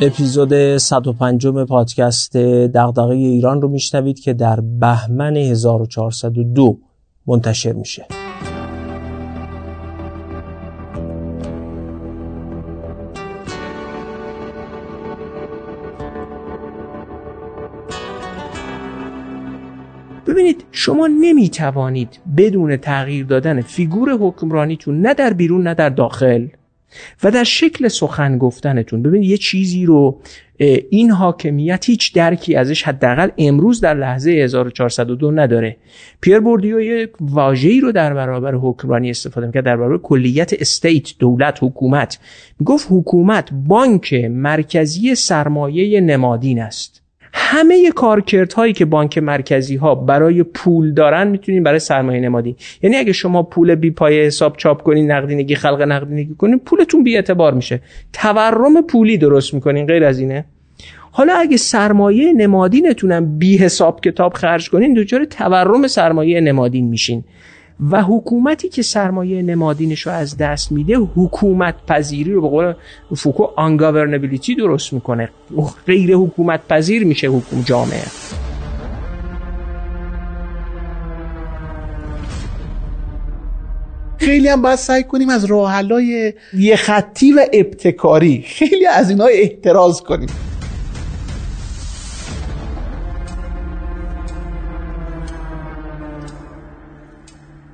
اپیزود 105 پادکست دغدغه ایران رو میشنوید که در بهمن 1402 منتشر میشه. ببینید شما نمی‌توانید بدون تغییر دادن فیگور حکمرانیتون نه در بیرون نه در داخل. و در شکل سخن گفتنتون ببینید یه چیزی رو این حاکمیت هیچ درکی ازش حداقل امروز در لحظه 1402 نداره. پیر بوردیو یک واژه‌ای رو در برابر حکمرانی استفاده می‌کرد در برابر کلیت state دولت حکومت. می‌گفت حکومت بانک مرکزی سرمایه نمادین است. همه کارکردهایی که بانک مرکزی ها برای پول دارن می‌تونین برای سرمایه نمادی. یعنی اگه شما پول بی پای حساب چاپ کنین نقدینگی خلق نقدینگی کنین پولتون بی اعتبار میشه. تورم پولی درست می‌کنین غیر از اینه. حالا اگه سرمایه نمادینتونم بی حساب کتاب خرج کنین دچار تورم سرمایه نمادین میشین. و حکومتی که سرمایه نمادینش رو از دست میده حکومت پذیری رو به قول فوکو آنگاورنبیلیتی درست می‌کنه. غیر حکومت پذیر میشه حکوم جامعه. خیلی هم باید سعی کنیم از راه یه خطی و ابتکاری. خیلی از اینا احتراز کنیم.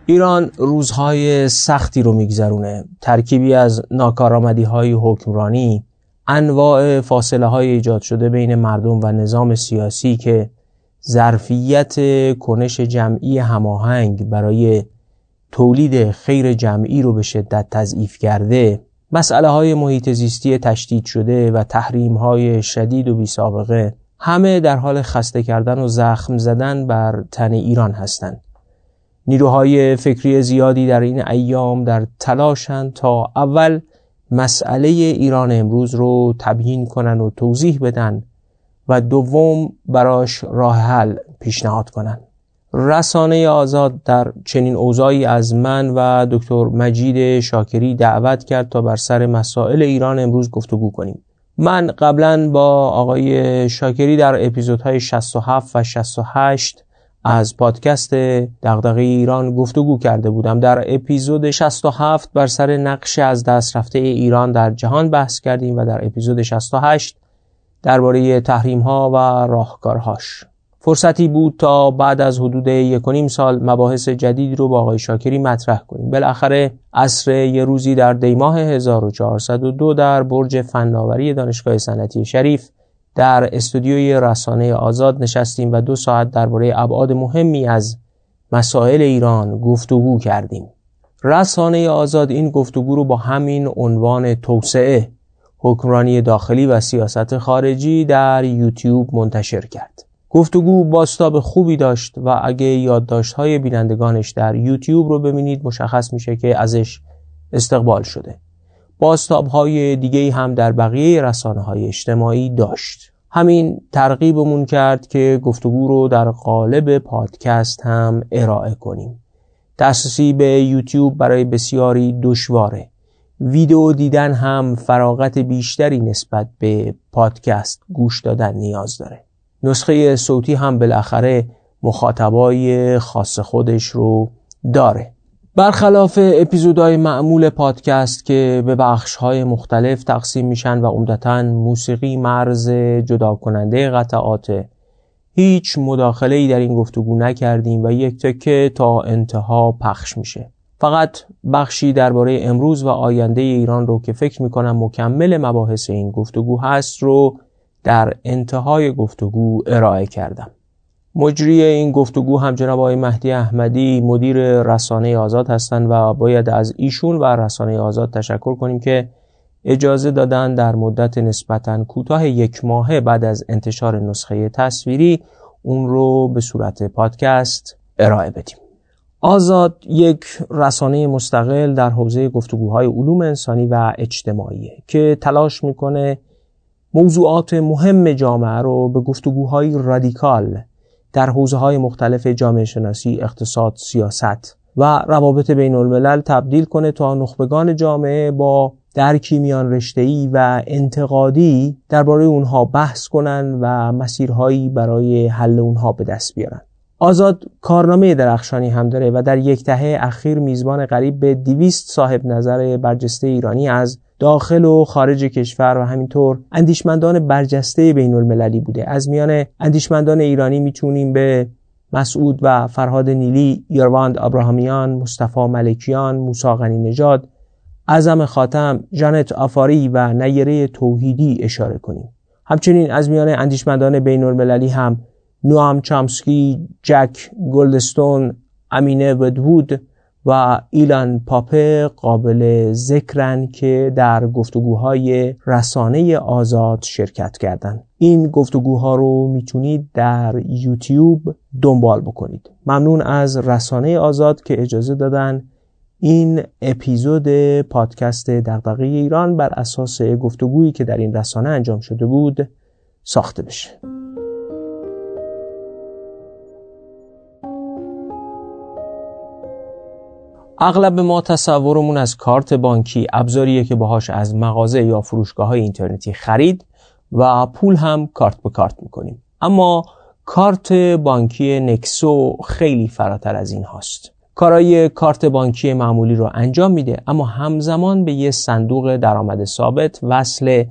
ایران روزهای سختی رو میگذرونه. ترکیبی از ناکارآمدی های حکمرانی انواع فاصله های ایجاد شده بین مردم و نظام سیاسی که ظرفیت کنش جمعی هماهنگ برای تولید خیر جمعی رو به شدت تضعیف کرده. مسئله های محیط زیستی تشدید شده و تحریم های شدید و بی سابقه همه در حال خسته کردن و زخم زدن بر تن ایران هستند. نیروهای فکری زیادی در این ایام در تلاشند تا اول مسئله ایران امروز رو تبیین کنن و توضیح بدن و دوم براش راه حل پیشنهاد کنن. رسانه آزاد در چنین اوضاعی از من و دکتر مجید شاکری دعوت کرد تا بر سر مسائل ایران امروز گفتگو کنیم. من قبلا با آقای شاکری در اپیزودهای 67 و 68 از پادکست دغدغه ایران گفتگو کرده بودم. در اپیزود 67 بر سر نقش از دست رفته ایران در جهان بحث کردیم و در اپیزود 68 درباره تحریم ها و راهکارهاش. فرصتی بود تا بعد از حدود یک سال مباحث جدید رو با آقای شاکری مطرح کنیم. بالاخره عصر یه روزی در دیماه 1402 در برج فناوری دانشگاه صنعتی شریف در استودیوی رسانه آزاد نشستیم و دو ساعت درباره ابعاد مهمی از مسائل ایران گفتگو کردیم. رسانه آزاد این گفتگو رو با همین عنوان توسعه حکمرانی داخلی و سیاست خارجی در یوتیوب منتشر کرد. گفتگو باستاب خوبی داشت و اگه یادداشت های بینندگانش در یوتیوب رو ببینید مشخص میشه که ازش استقبال شده. باستاب های دیگه هم در بقیه رسانه های اجتماعی داشت. همین ترغیبمون کرد که گفتگو رو در قالب پادکست هم ارائه کنیم. دسترسی به یوتیوب برای بسیاری دشواره. ویدیو دیدن هم فراغت بیشتری نسبت به پادکست گوش دادن نیاز داره. نسخه صوتی هم بالاخره مخاطبای خاص خودش رو داره. برخلاف اپیزودهای معمول پادکست که به بخشهای مختلف تقسیم میشن و عمدتا موسیقی مرز جدا کننده قطعات هیچ مداخله ای در این گفتگو نکردیم و یک تکه تا انتها پخش میشه. فقط بخشی درباره امروز و آینده ایران رو که فکر می‌کنم مکمل مباحث این گفتگو هست رو در انتهای گفتگو ارائه کردم. مجری این گفتگو هم جناب آقای مهدی احمدی مدیر رسانه آزاد هستند و باید از ایشون و رسانه آزاد تشکر کنیم که اجازه دادن در مدت نسبتا کوتاه یک ماه بعد از انتشار نسخه تصویری اون رو به صورت پادکست ارائه بدیم. آزاد یک رسانه مستقل در حوزه گفتگوهای علوم انسانی و اجتماعی که تلاش می‌کنه موضوعات مهم جامعه رو به گفتگوهای رادیکال در حوزه های مختلف جامعه شناسی، اقتصاد، سیاست و روابط بین الملل تبدیل کنه تا نخبگان جامعه با درکی میان رشته‌ای و انتقادی درباره اونها بحث کنن و مسیرهایی برای حل اونها به دست بیارن. آزاد کارنامه درخشانی هم داره و در یک دهه اخیر میزبان قریب به دیویست صاحب نظر برجسته ایرانی از داخل و خارج کشور و همینطور اندیشمندان برجسته بین المللی بوده از میان اندیشمندان ایرانی می‌تونیم به مسعود و فرهاد نیلی، یرواند ابراهامیان، مصطفی ملکیان، موسی غنی نژاد، اعظم خاتم، جانت آفاری و نیره توحیدی اشاره کنیم. همچنین از میان اندیشمندان بین المللی هم نوام چامسکی، جک گلدستون، امینه ودوود و ایلان پاپه قابل ذکرن که در گفتگوهای رسانه آزاد شرکت کردند. این گفتگوها رو می‌تونید در یوتیوب دنبال بکنید. ممنون از رسانه آزاد که اجازه دادن این اپیزود پادکست دغدغه ایران بر اساس گفتگویی که در این رسانه انجام شده بود ساخته بشه. اغلب ما تصورمون از کارت بانکی ابزاریه که باهاش از مغازه یا فروشگاه های اینترنتی خرید و پول هم کارت به کارت می‌کنیم. اما کارت بانکی نکسو خیلی فراتر از این هاست. کارای کارت بانکی معمولی رو انجام میده اما همزمان به یه صندوق درآمد ثابت وصله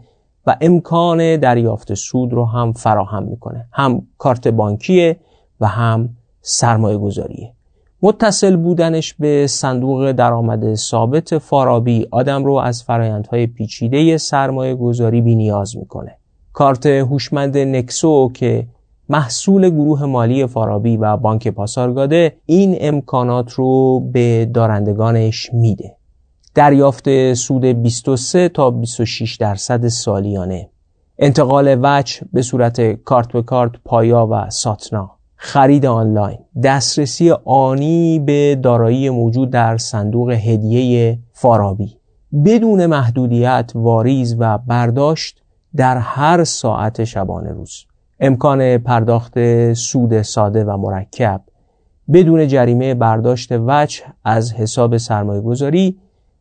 و امکان دریافت سود رو هم فراهم می‌کنه. هم کارت بانکیه و هم سرمایه گذاریه متصل بودنش به صندوق درآمد ثابت فارابی آدم رو از فرایندهای پیچیده سرمایه گذاری بی نیاز می‌کنه. کارت هوشمند نکسو که محصول گروه مالی فارابی و بانک پاسارگاده این امکانات رو به دارندگانش میده. دریافت سود 23 تا 26 درصد سالیانه انتقال وجه به صورت کارت به کارت پایا و ساتنا خرید آنلاین. دسترسی آنی به دارایی موجود در صندوق هدیه فارابی. بدون محدودیت واریز و برداشت در هر ساعت شبانه روز. امکان پرداخت سود ساده و مرکب. بدون جریمه برداشت وجه از حساب سرمایه گذاری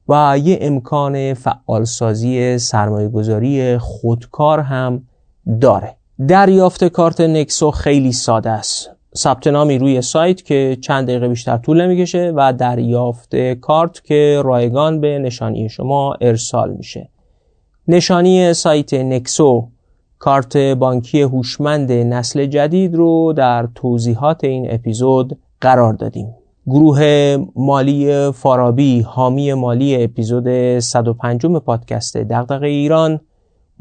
و یه امکان فعالسازی سرمایه گذاری خودکار هم داره. دریافت کارت نکسو خیلی ساده است. ثبت نامی روی سایت که چند دقیقه بیشتر طول نمی‌کشه و دریافت کارت که رایگان به نشانی شما ارسال میشه. نشانی سایت نکسو کارت بانکی هوشمند نسل جدید رو در توضیحات این اپیزود قرار دادیم. گروه مالی فارابی حامی مالی اپیزود 105 پادکست دغدغه ایران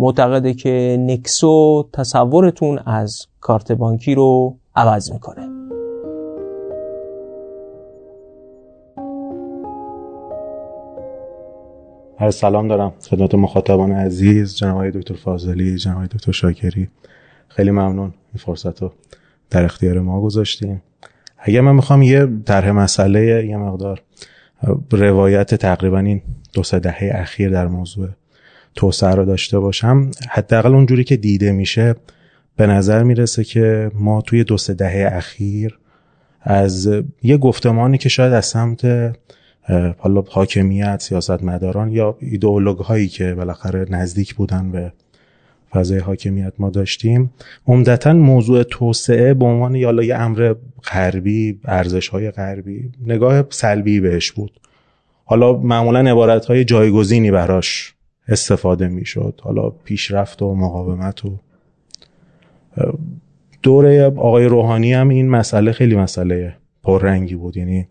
معتقده که نکسو تصورتون از کارت بانکی رو عوض می‌کنه. هر سلام دارم. خدمت مخاطبان عزیز جناب دکتر فاضلی جناب دکتر شاکری. خیلی ممنون این فرصت رو در اختیار ما گذاشتیم اگر من می‌خوام یه طرح مسئله یه مقدار روایت تقریبا این دو سه دهه اخیر در موضوع توسعه رو داشته باشم. حداقل اونجوری که دیده میشه به نظر می‌رسه که ما توی دو سه دهه اخیر از یه گفتمانی که شاید از سمت حالا حاکمیت سیاست مداران یا ایدئولوگ هایی که بالاخره نزدیک بودن به فضای حاکمیت ما داشتیم عمدتا موضوع توسعه به عنوان یالا یه امر غربی ارزش های غربی نگاه سلبی بهش بود. حالا معمولا عبارت های جایگزینی براش استفاده می‌شد. حالا پیشرفت و مقاومت و دوره آقای روحانی هم این مسئله خیلی مسئله پررنگی بود. یعنی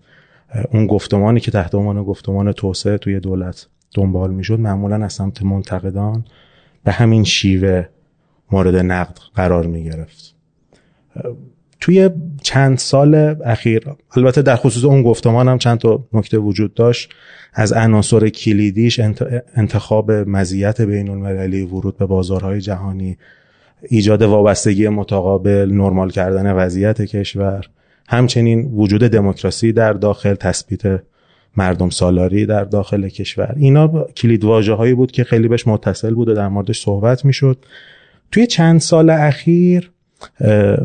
اون گفتمانی که تحت عنوان گفتمان توسعه توی دولت دنبال می‌شد معمولا از سمت منتقدان به همین شیوه مورد نقد قرار می گرفت توی چند سال اخیر البته در خصوص اون گفتمان هم چند تا نکته وجود داشت. از عناصر کلیدیش انتخاب مزیت بین المللی ورود به بازارهای جهانی ایجاد وابستگی متقابل نرمال کردن وضعیت کشور همچنین وجود دموکراسی در داخل تثبیت مردم سالاری در داخل کشور. اینا کلید واژه هایی بود که خیلی بهش متصل بود و در موردش صحبت می‌شد. توی چند سال اخیر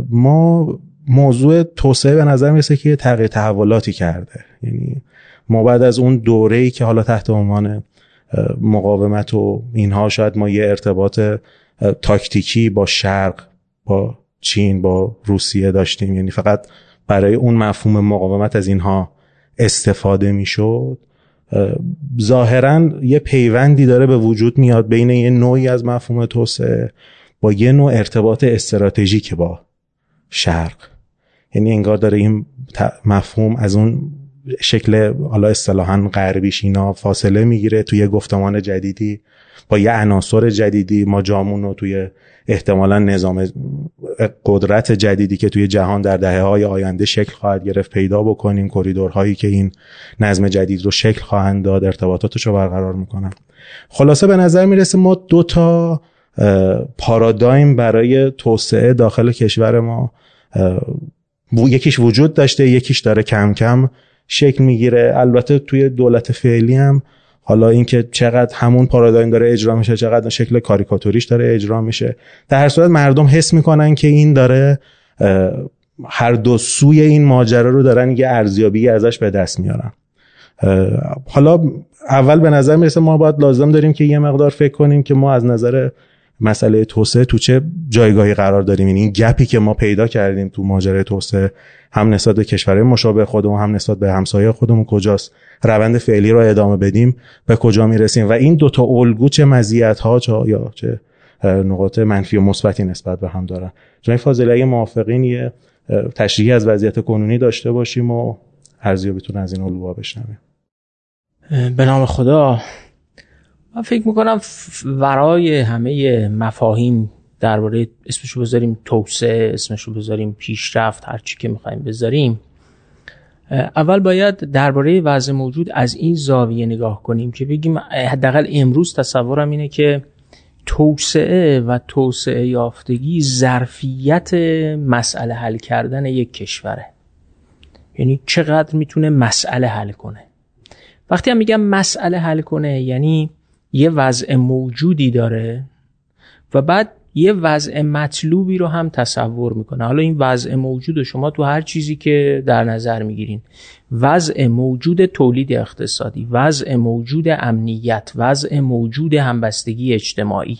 ما موضوع توسعه به نظر می‌رسه که تغییر تحولاتی کرده. یعنی ما بعد از اون دوره ای که حالا تحت عنوان مقاومت و اینها شاید ما یه ارتباط تاکتیکی با شرق با چین با روسیه داشتیم. یعنی فقط برای اون مفهوم مقاومت از اینها استفاده می‌شد. ظاهرا یه پیوندی داره به وجود میاد بین یه نوعی از مفهوم توسعه. با یه نوع ارتباط استراتژیک با شرق. یعنی انگار داره این مفهوم از اون شکل حالا اصطلاحا غربیش اینا فاصله می‌گیره توی گفتمان جدیدی با یه عناصر جدیدی ما جامون رو توی احتمالا نظام قدرت جدیدی که توی جهان در دهه های آینده شکل خواهد گرفت پیدا بکنیم. کریدورهایی که این نظم جدید رو شکل خواهند داد. ارتباطاتش رو برقرار می‌کنن. خلاصه به نظر می‌رسه ما دو تا پارادایم برای توسعه داخل کشور ما یکیش وجود داشته یکیش داره کم کم شکل می‌گیره. البته توی دولت فعلی هم حالا اینکه چقدر همون پارادایم داره اجرا میشه چقدر شکل کاریکاتوریش داره اجرا میشه. در هر صورت مردم حس می‌کنن که این داره هر دو سوی این ماجرا رو دارن یه ارزیابی ازش به دست میارن. حالا اول به نظر می‌رسه ما باید لازم داریم که یه مقدار فکر کنیم که ما از نظر مسئله توسعه تو چه جایگاهی قرار داریم؟ یعنی این گپی که ما پیدا کردیم تو ماجرای توسعه هم نسبت به کشورهای مشابه خودمون هم نسبت به همسایه خودمون کجاست؟ روند فعلی رو ادامه بدیم به کجا می‌رسیم؟ و این دوتا الگو چه مزیت ها چه یا چه نقاط منفی و مثبتی نسبت به هم دارن. جناب فاضلی اگه موافقین یه تشریحی از وضعیت کنونی داشته باشیم و ارزیابیتون از این الگوها بشنویم. به نام خدا. من فکر می‌کنم ورای همه مفاهیم درباره اسمشو بذاریم توسعه اسمشو بذاریم پیشرفت هر چی که می‌خوایم بذاریم. اول باید درباره وضع موجود از این زاویه نگاه کنیم که بگیم حداقل امروز تصورم اینه که توسعه و توسعه یافتگی ظرفیت مسئله حل کردن یک کشوره. یعنی چقدر می‌تونه مسئله حل کنه. وقتی هم میگم مسئله حل کنه یعنی یه وضع موجودی داره و بعد یه وضع مطلوبی رو هم تصور می‌کنه. حالا این وضع موجود شما تو هر چیزی که در نظر می‌گیرین وضع موجود تولید اقتصادی وضع موجود امنیت وضع موجود همبستگی اجتماعی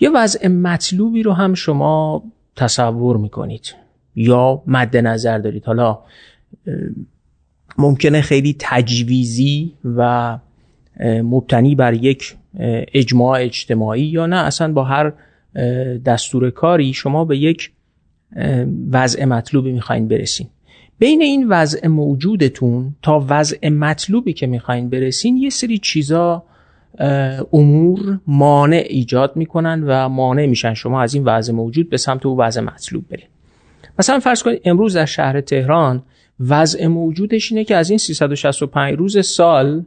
یه وضع مطلوبی رو هم شما تصور می‌کنید یا مد نظر دارید. حالا ممکنه خیلی تجویزی و مبتنی بر یک اجماع اجتماعی یا نه اصلا با هر دستور کاری شما به یک وضع مطلوبی می‌خواین برسین. بین این وضع موجودتون تا وضع مطلوبی که می‌خواین برسین یه سری چیزا امور مانع ایجاد می‌کنن و مانع میشن شما از این وضع موجود به سمت او وضع مطلوب برین. مثلا فرض کنید امروز در شهر تهران وضع موجودش اینه که از این 365 روز سال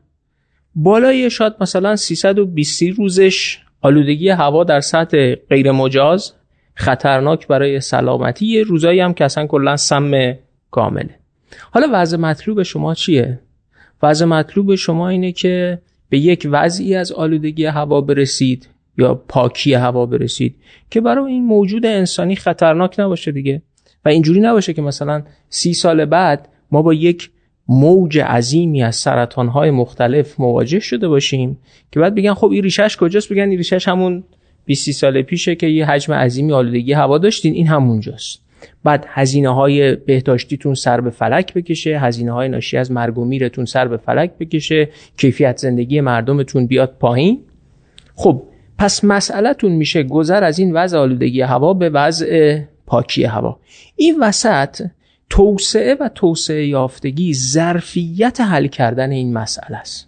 بالای شاید مثلا 320 روزش آلودگی هوا در سطح غیر مجاز خطرناک برای سلامتی. روزایی هم که اصلا کلا سم کامله. حالا وضع مطلوب شما چیه؟ وضع مطلوب شما اینه که به یک وضعی از آلودگی هوا برسید یا پاکی هوا برسید که برای این موجود انسانی خطرناک نباشه دیگه. و اینجوری نباشه که مثلا سی سال بعد ما با یک موج عظیمی از سرطانهای مختلف مواجه شده باشیم که بعد بگن خب این ریشش کجاست؟ بگن این ریشش همون 20 سال پیشه که یه حجم عظیمی آلودگی هوا داشتین این همونجاست. بعد هزینه های بهداشتیتون سر به فلک بکشه هزینه های ناشی از مرگ و میرتون سر به فلک بکشه کیفیت زندگی مردمتون بیاد پایین. خب پس مسئلهتون میشه گذر از این وضع آلودگی هوا به وضع پاکی هوا. این وسط توسعه و توسعه یافتگی ظرفیت حل کردن این مسئله است.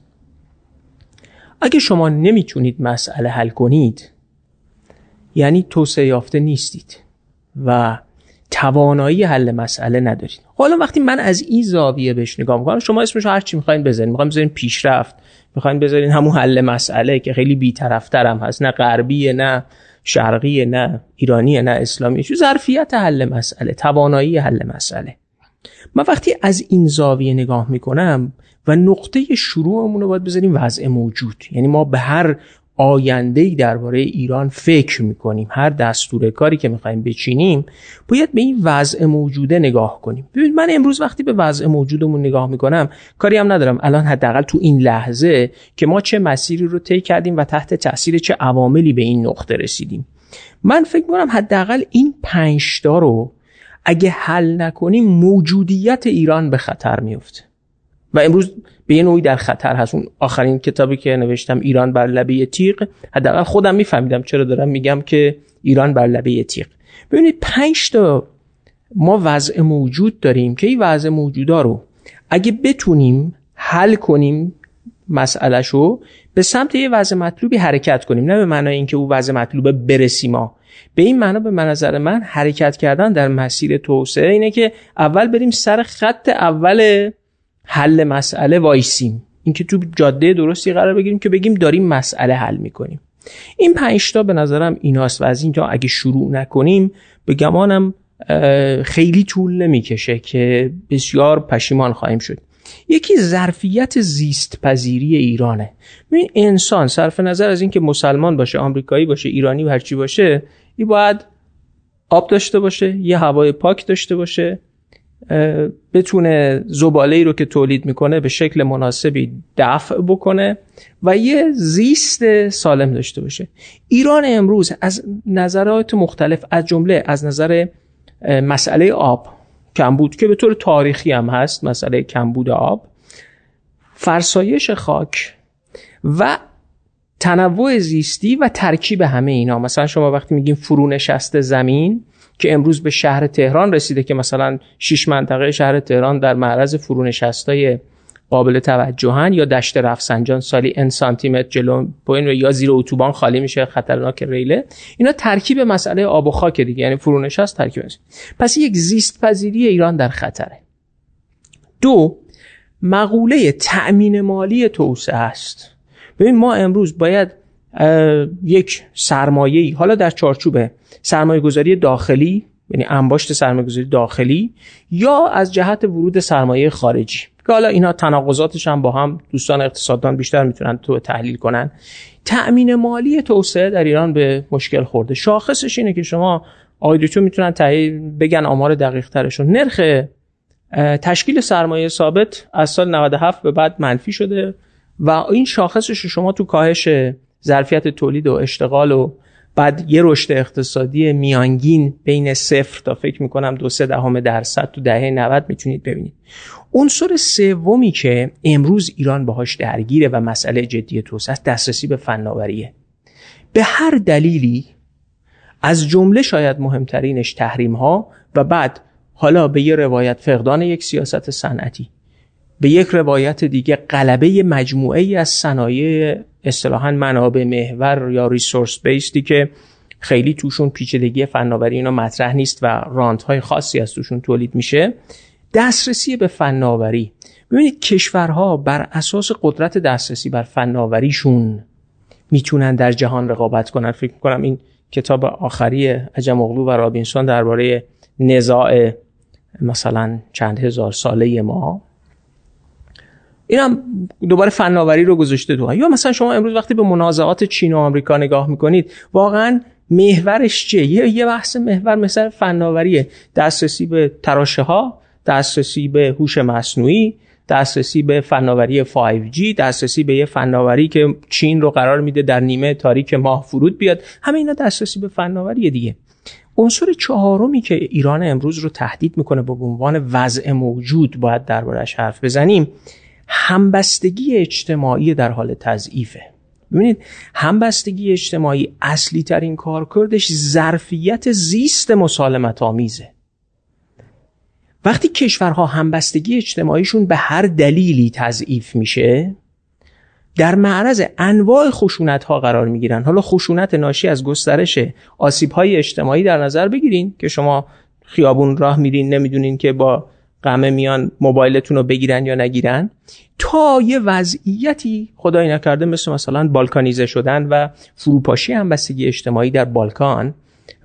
اگه شما نمی‌تونید مسئله حل کنید یعنی توسعه یافته نیستید و توانایی حل مسئله ندارید. حالا وقتی من از این زاویه بهش نگاه می‌کنم شما اسمش هر چی می‌خواین بزنید. می‌خواین بزنین پیشرفت می‌خواین بذارین همون حل مسئله که خیلی بیطرفتر هم هست نه غربیه نه شرقی نه ایرانی نه اسلامی چون ظرفیت حل مسئله توانایی حل مسئله. من وقتی از این زاویه نگاه می‌کنم و نقطه شروعمون رو باید بذاریم وضع موجود. یعنی ما به هر آینده درباره ایران فکر می‌کنیم هر دستور کاری که می‌خوایم بچینیم باید به این وضع موجوده نگاه کنیم. ببینید من امروز وقتی به وضع موجودمون نگاه می‌کنم کاری هم ندارم. الان حداقل تو این لحظه که ما چه مسیری رو طی کردیم و تحت تاثیر چه عواملی به این نقطه رسیدیم. من فکر می‌کنم حداقل این پنج رو اگه حل نکنیم موجودیت ایران به خطر میفته و امروز به یه نوعی در خطر هست. اون آخرین کتابی که نوشتم ایران بر لبه تیغ. حداقل خودم میفهمیدم چرا دارم میگم که ایران بر لبه تیغ. ببینید پنج تا ما وضع موجود داریم که این وضع موجودا رو اگه بتونیم حل کنیم مسئلهشو به سمت یه وضع مطلوبی حرکت کنیم. نه به معنای اینکه او وضع مطلوبه برسیم ما به این معنا به نظر من حرکت کردن در مسیر توسعه اینه که اول بریم سر خط اول حل مسئله وایسیم. اینکه تو جاده درستی قرار بگیریم که بگیم داریم مسئله حل می‌کنیم. این پنج تا به نظرم ایناست و از اینجا اگه شروع نکنیم به گمانم خیلی طول نمی‌کشه که بسیار پشیمان خواهیم شد. یکی ظرفیت زیست پذیری ایرانه. این انسان صرف نظر از اینکه مسلمان باشه آمریکایی باشه ایرانی و هرچی باشه این باید آب داشته باشه یه هوای پاک داشته باشه بتونه زباله رو که تولید می‌کنه به شکل مناسبی دفع بکنه و یه زیست سالم داشته باشه. ایران امروز از نظرات مختلف از جمله از نظر مسئله آب کمبود که به طور تاریخی هم هست مسئله کمبود آب فرسایش خاک و تنوع زیستی و ترکیب همه اینا. مثلا شما وقتی میگیم فرونشست زمین که امروز به شهر تهران رسیده که مثلا شش منطقه شهر تهران در معرض فرونشستای قابل توجهن یا دشت رفسنجان سالی ان سانتی جلو پایین یا زیر اتوبان خالی میشه خطرناک ریله. اینا ترکیب مسئله آب و خاک دیگه یعنی فرونشست ترکیب است پس یک زیست پذیری ایران در خطره. دو مقوله تأمین مالی توسعه است. ببین ما امروز باید یک سرمایه‌ای. حالا در چارچوب سرمایه گذاری داخلی یعنی انباشت سرمایه گذاری داخلی یا از جهت ورود سرمایه خارجی. که حالا اینا تناقضاتش هم با هم دوستان اقتصاددان بیشتر می‌تونن تو تحلیل کنن. تأمین مالی توسعه در ایران به مشکل خورده. شاخصش اینه که شما آقای می‌تونن تحلیل بگن آمار دقیق ترشون نرخ تشکیل سرمایه ثابت از سال 97 به بعد منفی شده و این شاخصش شما تو کاهش ظرفیت تولید و اشتغال و بعد یه رشد اقتصادی میانگین بین صفر تا فکر می‌کنم دو سه دهم درصد تو دهه 90 می‌تونید ببینید. عنصر سومی که امروز ایران باهاش درگیره و مسئله جدی توسعه دسترسی به فناوریه. به هر دلیلی از جمله شاید مهمترینش تحریم ها و بعد حالا به یه روایت فقدان یک سیاست صنعتی. به یک روایت دیگه قلبه مجموعه ای از صنایع اصطلاحا منابع محور یا ریسورس بیستی که خیلی توشون پیچیدگی فناوری اینا مطرح نیست و رانت های خاصی از توشون تولید میشه دسترسی به فناوری. ببینید کشورها بر اساس قدرت دسترسی بر فناوریشون می‌تونن در جهان رقابت کنن. فکر کنم این کتاب آخری عجم اغلو و رابینسون درباره نزاع مثلا چند هزار ساله ما. اینم دوباره فناوری رو گذاشته تو. یا مثلا شما امروز وقتی به منازعات چین و آمریکا نگاه می‌کنید واقعا محورش چیه؟ یه یه بحث محور مثل فناوریه. دسترسی به تراشه ها دسترسی به هوش مصنوعی دسترسی به فناوری 5G دسترسی به یه فناوری که چین رو قرار میده در نیمه تاریک ماه فرود بیاد. همه اینا دسترسی به فناوری دیگه. عنصر چهارمی که ایران امروز رو تهدید می‌کنه به عنوان وضع موجود باید دربارش حرف بزنیم همبستگی اجتماعی در حال تضعیفه. ببینید همبستگی اجتماعی اصلی ترین کارکردش ظرفیت زیست مسالمت آمیزه وقتی کشورها همبستگی اجتماعیشون به هر دلیلی تضعیف میشه در معرض انواع خشونت ها قرار می‌گیرن. حالا خشونت ناشی از گسترش آسیب های اجتماعی در نظر بگیرین که شما خیابون راه میرین نمی‌دونین که با قمه میان موبایلتون رو بگیرن یا نگیرن. تا یه وضعیتی خدای نکرده مثل مثلا بالکانیزه شدن و فروپاشی همبستگی اجتماعی در بالکان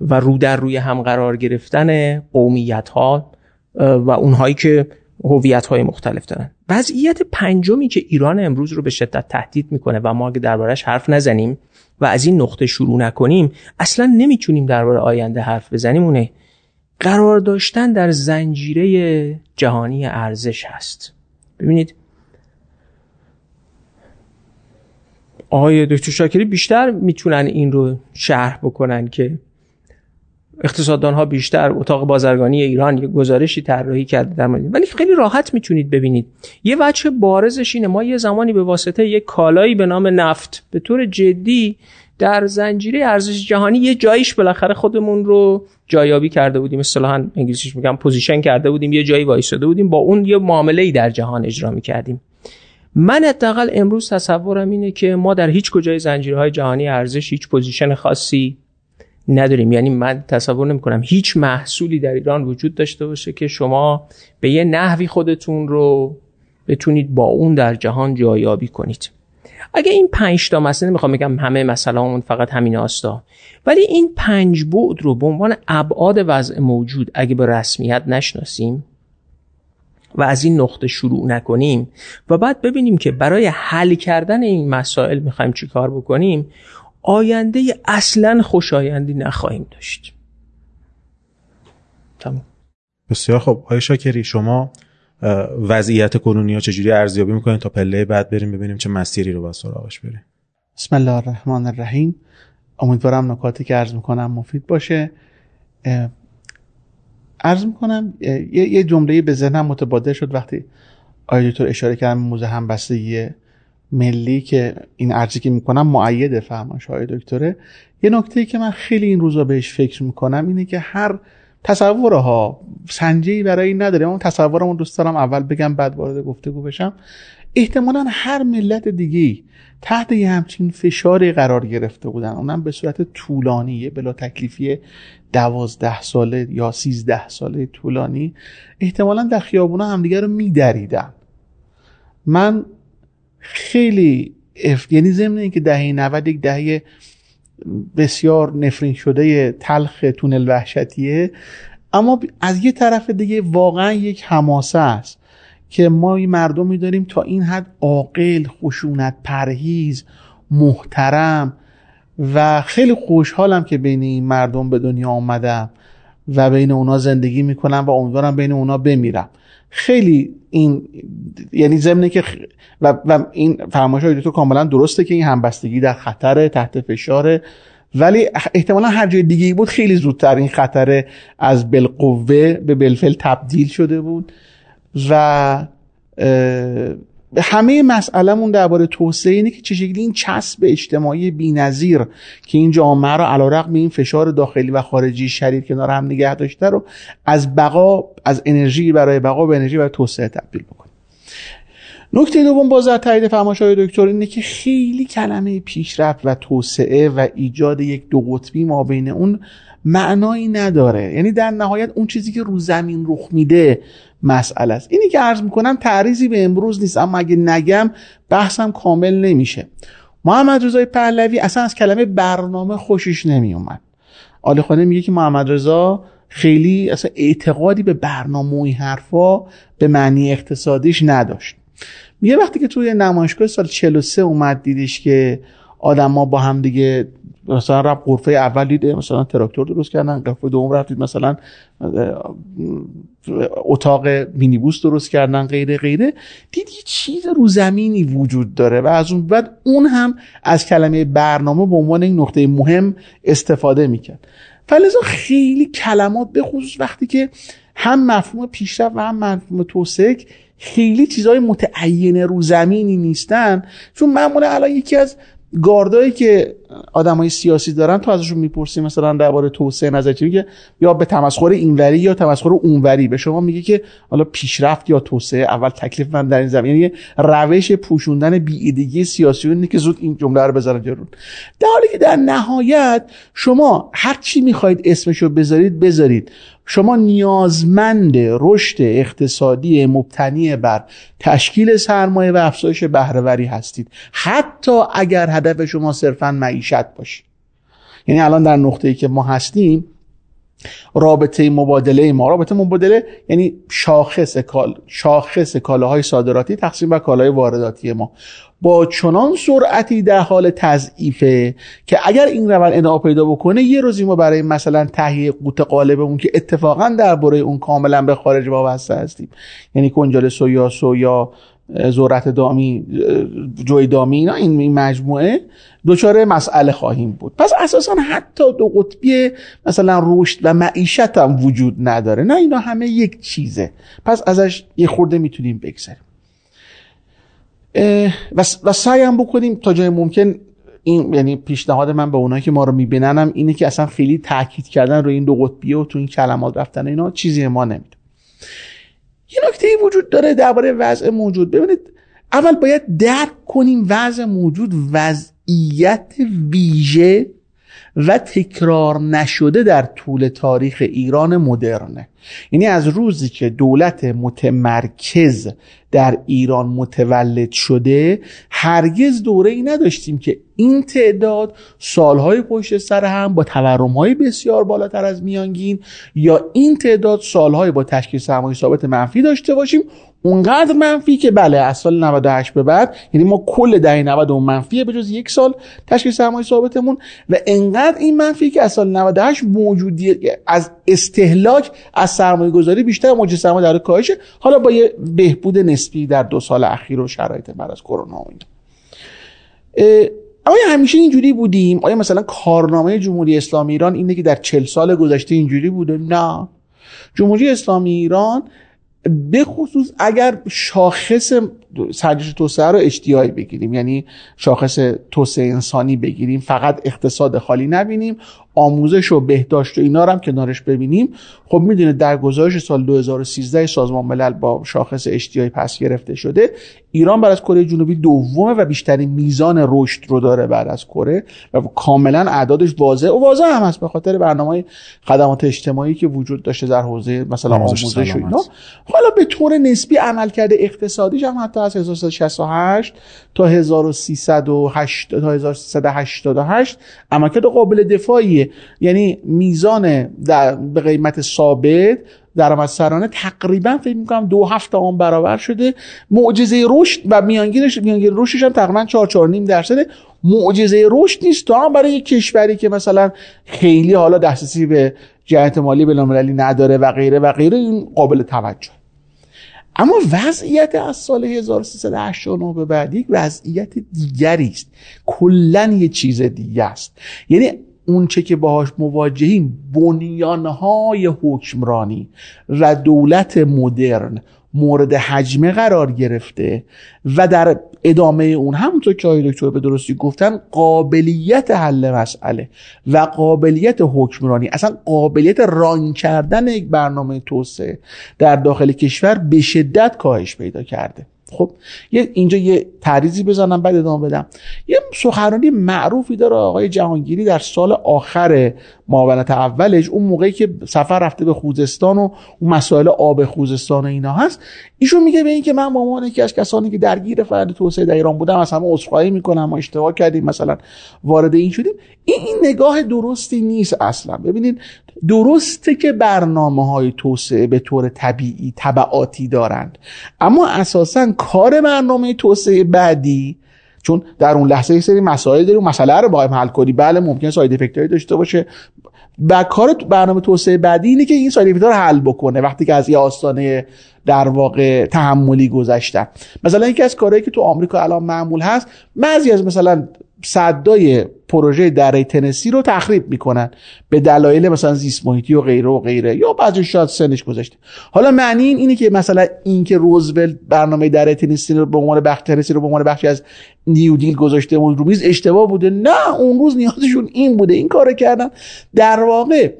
و رو در روی هم قرار گرفتن قومیت ها و اونهایی که هویت های مختلف دارن. وضعیت پنجمی که ایران امروز رو به شدت تهدید می‌کنه و ما اگه دربارش حرف نزنیم و از این نقطه شروع نکنیم اصلا نمی‌تونیم درباره آینده حرف بزنیم اونه قرار داشتن در زنجیره جهانی ارزش هست. ببینید آقای دکتر شاکری بیشتر می‌تونن این رو شرح بکنن که اقتصاددان ها بیشتر اتاق بازرگانی ایران یه گزارشی طراحی کرده در مورد ولی خیلی راحت می‌تونید ببینید. یه وجه بارزش اینه. ما یه زمانی به واسطه یه کالایی به نام نفت به طور جدی در زنجیره ارزش جهانی یه جاییش بالاخره خودمون رو جایابی کرده بودیم. اصطلاحا انگلیسیش میگم position کرده بودیم یه جایی وایساده بودیم با اون یه معامله ای در جهان اجرا می‌کردیم. من حداقل امروز تصورم اینه که ما در هیچ کجای زنجیرهای جهانی ارزش هیچ position خاصی نداریم. یعنی من تصور نمی کنم هیچ محصولی در ایران وجود داشته باشه که شما به یه نحوی خودتون رو بتونید با اون در جهان جایابی کنید. اگه این پنج تا مسئله نمی‌خوام بگم همه مسئله همون فقط همین آستا ولی این پنج بعد رو به عنوان ابعاد وضع موجود اگه به رسمیت نشناسیم و از این نقطه شروع نکنیم و بعد ببینیم که برای حل کردن این مسائل می‌خوایم چی کار بکنیم آینده اصلا خوشایندی نخواهیم داشت. تمام بسیار خب آقای شاکری شما وضعیت کنونی ها چجوری ارزیابی می‌کنید تا پله بعد بریم ببینیم چه مسیری رو با سراغش بریم. بسم الله الرحمن الرحیم. امیدوارم نکاتی که عرض می‌کنم مفید باشه. عرض می‌کنم یه, یه جمله به ذهنم متبادل شد وقتی آقای دکتر اشاره کردم موزه همبستگی ملی که این ارزی که می‌کنم معید فرمایش های دکتره. یه نکته که من خیلی این روزا بهش فکر می‌کنم اینه که هر تصورها سنجی برای این نداره. اون تصورمون دوست دارم اول بگم بعد وارد گفتگو بشم. احتمالا هر ملت دیگه تحت یه همچین فشاری قرار گرفته بودن. اونم به صورت طولانی بلا تکلیفی دوازده ساله یا سیزده ساله طولانی احتمالا در خیابونا همدیگه رو میدریدن. من خیلی اف... یعنی ضمن اینکه دهه 90 یک دهه بسیار نفرین شده تلخ تونل وحشتیه. اما از یه طرف دیگه واقعا یک حماسه است که ما این مردمی داریم تا این حد عاقل خشونت پرهیز محترم و خیلی خوشحالم که بین این مردم به دنیا آمدم و بین اونا زندگی می‌کنم و امیدوارم بین اونا بمیرم. خیلی این یعنی ضمنه که و, و این فرمایش های تو کاملا درسته که این همبستگی در خطر تحت فشاره ولی احتمالا هر جای دیگه بود خیلی زودتر این خطر از بالقوه به بلفل تبدیل شده بود و همه مسئلهمون درباره توسعه اینه که چه این چسب اجتماعی بی‌نظیر که این جامعه رو علیرغم این فشار داخلی و خارجی شدید کنار هم نگه داشته رو از بقا از انرژی برای بقا به انرژی برای توسعه تبدیل بکنه. نکته دوم باز در تایید فرمایش دکتر اینه که خیلی کلمه پیشرفت و توسعه و ایجاد یک دو قطبی ما بین اون معنایی نداره. یعنی در نهایت اون چیزی که رو زمین رخ میده مسئله است. اینی که عرض می‌کنم تعریضی به امروز نیست اما اگه نگم بحثم کامل نمیشه. محمد رضای پهلوی اصلا از کلمه برنامه خوشش نمیومد آل خانه میگه که محمد رضا خیلی اصلا اعتقادی به برنامه و این حرفا به معنی اقتصادیش نداشت. میگه وقتی که توی نمایشگاه سال 43 اومد دیدش که آدما با هم دیگه مثلا رفت قرفه اول دیده مثلا تراکتور درست کردن قرفه دوم رفتید مثلا اتاق مینیبوس درست کردن غیره غیره. دید یه چیز رو زمینی وجود داره و از اون بعد اون هم از کلمه برنامه به عنوان این نقطه مهم استفاده می‌کرد. فلزا خیلی کلمات به خصوص وقتی که هم مفهوم پیشرفت و هم مفهوم توسعه خیلی چیزهای متعین رو زمینی نیستن. چون معمولا الان یکی از گاردایی که آدمای سیاسی دارن تو ازشون می‌پرسی مثلا درباره توسعه نظر چی میگه؟ یا به تمسخر اینوری یا تمسخر اونوری؟ به شما میگه که حالا پیشرفت یا توسعه اول تکلیف من در این زمین یعنی روش پوشوندن بی‌ایدگی سیاسیونی که زود این جمله رو بذارن جلو در حالی که در نهایت شما هر چی می‌خواهید اسمشو بذارید بذارید. شما نیازمند رشد اقتصادی مبتنی بر تشکیل سرمایه و افزایش بهرهوری هستید. حتی اگر هدف شما صرفا معیشت باشه. یعنی الان در نقطه ای که ما هستیم رابطه مبادله ما. رابطه مبادله یعنی شاخص کال شاخص کالاهای صادراتی تقسیم بر کالاهای وارداتی ما. با چنان سرعتی در حال تضعیفه که اگر این روند ادامه پیدا بکنه یه روزی ما برای مثلا تهیه قوت قالبمون که اتفاقا درباره اون کاملا به خارج وابسته هستیم. یعنی کنجال سویا سویا ذرت دامی جوی دامی اینا این مجموعه دچار مسئله خواهیم بود. پس اساسا حتی دو قطبی مثلا رشد و معیشت هم وجود نداره. نه اینا همه یک چیزه. پس ازش یه خورده می‌تونیم بگذاریم و سعی هم بکنیم تا جای ممکن این یعنی پیشنهاد من به اونایی که ما رو میبیننم اینه که اصلا خیلی تاکید کردن روی این دو قطبیه و تو این کلمات رفتن اینا چیزی ما نمیده یه نکته وجود داره درباره وضع موجود. ببینید اول باید درک کنیم وضع موجود وضعیت ویژه و تکرار نشده در طول تاریخ ایران مدرنه. یعنی از روزی که دولت متمرکز در ایران متولد شده هرگز دوره ای نداشتیم که این تعداد سالهای پشت سر هم با تورمهای بسیار بالاتر از میانگین یا این تعداد سالهای با تشکیل سرمایه ثابت منفی داشته باشیم اونقدر منفی که بله از سال 98 به بعد یعنی ما کل دهه 90 اون منفیه به جز یک سال تشکیل سرمایه ثابتمون و انقدر این منفی که از سال 98 موجودی از استهلاک از سرمایه گذاری بیشتر موجود سرمایه در کاهشه حالا با یه بهبود نسبی در دو سال اخیر و شرایط بعد از کرونا و این آیا همیشه اینجوری بودیم؟ آیا مثلا کارنامه جمهوری اسلامی ایران اینه که در چل سال گذشته اینجوری بوده؟ نه. جمهوری اسلامی ایران به خصوص اگر شاخص سرجش توسعه رو اشتیایی بگیریم. یعنی شاخص توسعه انسانی بگیریم. فقط اقتصاد خالی نبینیم. آموزش و بهداشت و اینا رو هم کنارش ببینیم. خب می‌دونید در گزارش سال 2013 سازمان ملل با شاخص اشتیایی پس گرفته شده ایران بعد از کره جنوبی دومه و بیشترین میزان رشد رو داره بعد از کره و کاملا اعدادش واضح و واضح هم هست به خاطر برنامه خدمات اجتماعی که وجود داشته در حوزه مثلا آموزش و اینا. حالا به طور نسبی عملکرد اقتصادیش هم حتی از 1368 تا 1308 تا 1388 عملکرد قابل دفاعیه. یعنی میزان در به قیمت ثابت درآمد سرانه تقریبا فکر می‌کنم دو هفته آن برابر شده. معجزه رشد و میانگینش میانگین رشدش هم تقریبا 4 4 نیم درصده. معجزه رشد نیست. تا هم برای یک کشوری که مثلا خیلی حالا دسترسی به جهت مالی بین‌المللی نداره و غیره و غیره این قابل توجه. اما وضعیت از سال 1389 به بعد یک وضعیت دیگری است. کلا یه چیز دیگه است. یعنی اونچه که باهاش مواجهیم بنیانهای حکمرانی و دولت مدرن مورد حجمه قرار گرفته و در ادامه اون همونطور که آقای دکتر به درستی گفتن قابلیت حل مسئله و قابلیت حکمرانی اصلا قابلیت ران کردن یک برنامه توسعه در داخل کشور به شدت کاهش پیدا کرده. خب یه اینجا یه تعریضی بزنم بعد ادامه بدم. یه سخنرانی معروفی داره آقای جهانگیری در سال آخر معاونت اولش اون موقعی که سفر رفته به خوزستان و اون مسائل آب خوزستان و اینا هست. ایشون میگه به این که من به عنوان یکی از کسانی که درگیر فرد توسعه در ایران بودم از همه عذرخواهی می‌کنم ما اشتباه کردیم مثلا وارد این شدیم. این نگاه درستی نیست اصلا. ببینید درسته که برنامه های توسعه به طور طبیعی تبعاتی دارند اما اساسا کار برنامه توسعه بعدی چون در اون لحظه یه سری مسائل داریم مسئله رو باید حل کنی. بله ممکن ساید افکتایی داشته باشه. و کار برنامه توسعه بعدی اینه که این ساید افکت رو حل بکنه وقتی که از یه آستانه در واقع تحملی گذشتن. مثلا یکی از کارهایی که تو آمریکا الان معمول هست بعضی از مثلا صدای پروژه دره تنسی رو تخریب می‌کنن به دلایل مثلا زیست محیطی و غیره و غیره یا بعضی شاید سنش گذشته. حالا معنی این اینه که مثلا اینکه روزولت برنامه دره تنسی رو به عنوان بخش رو به عنوان بخشی از نیو دیل گذاشته بود رو میز اشتباه بوده. نه اون روز نیازشون این بوده. این کار کردن. در واقع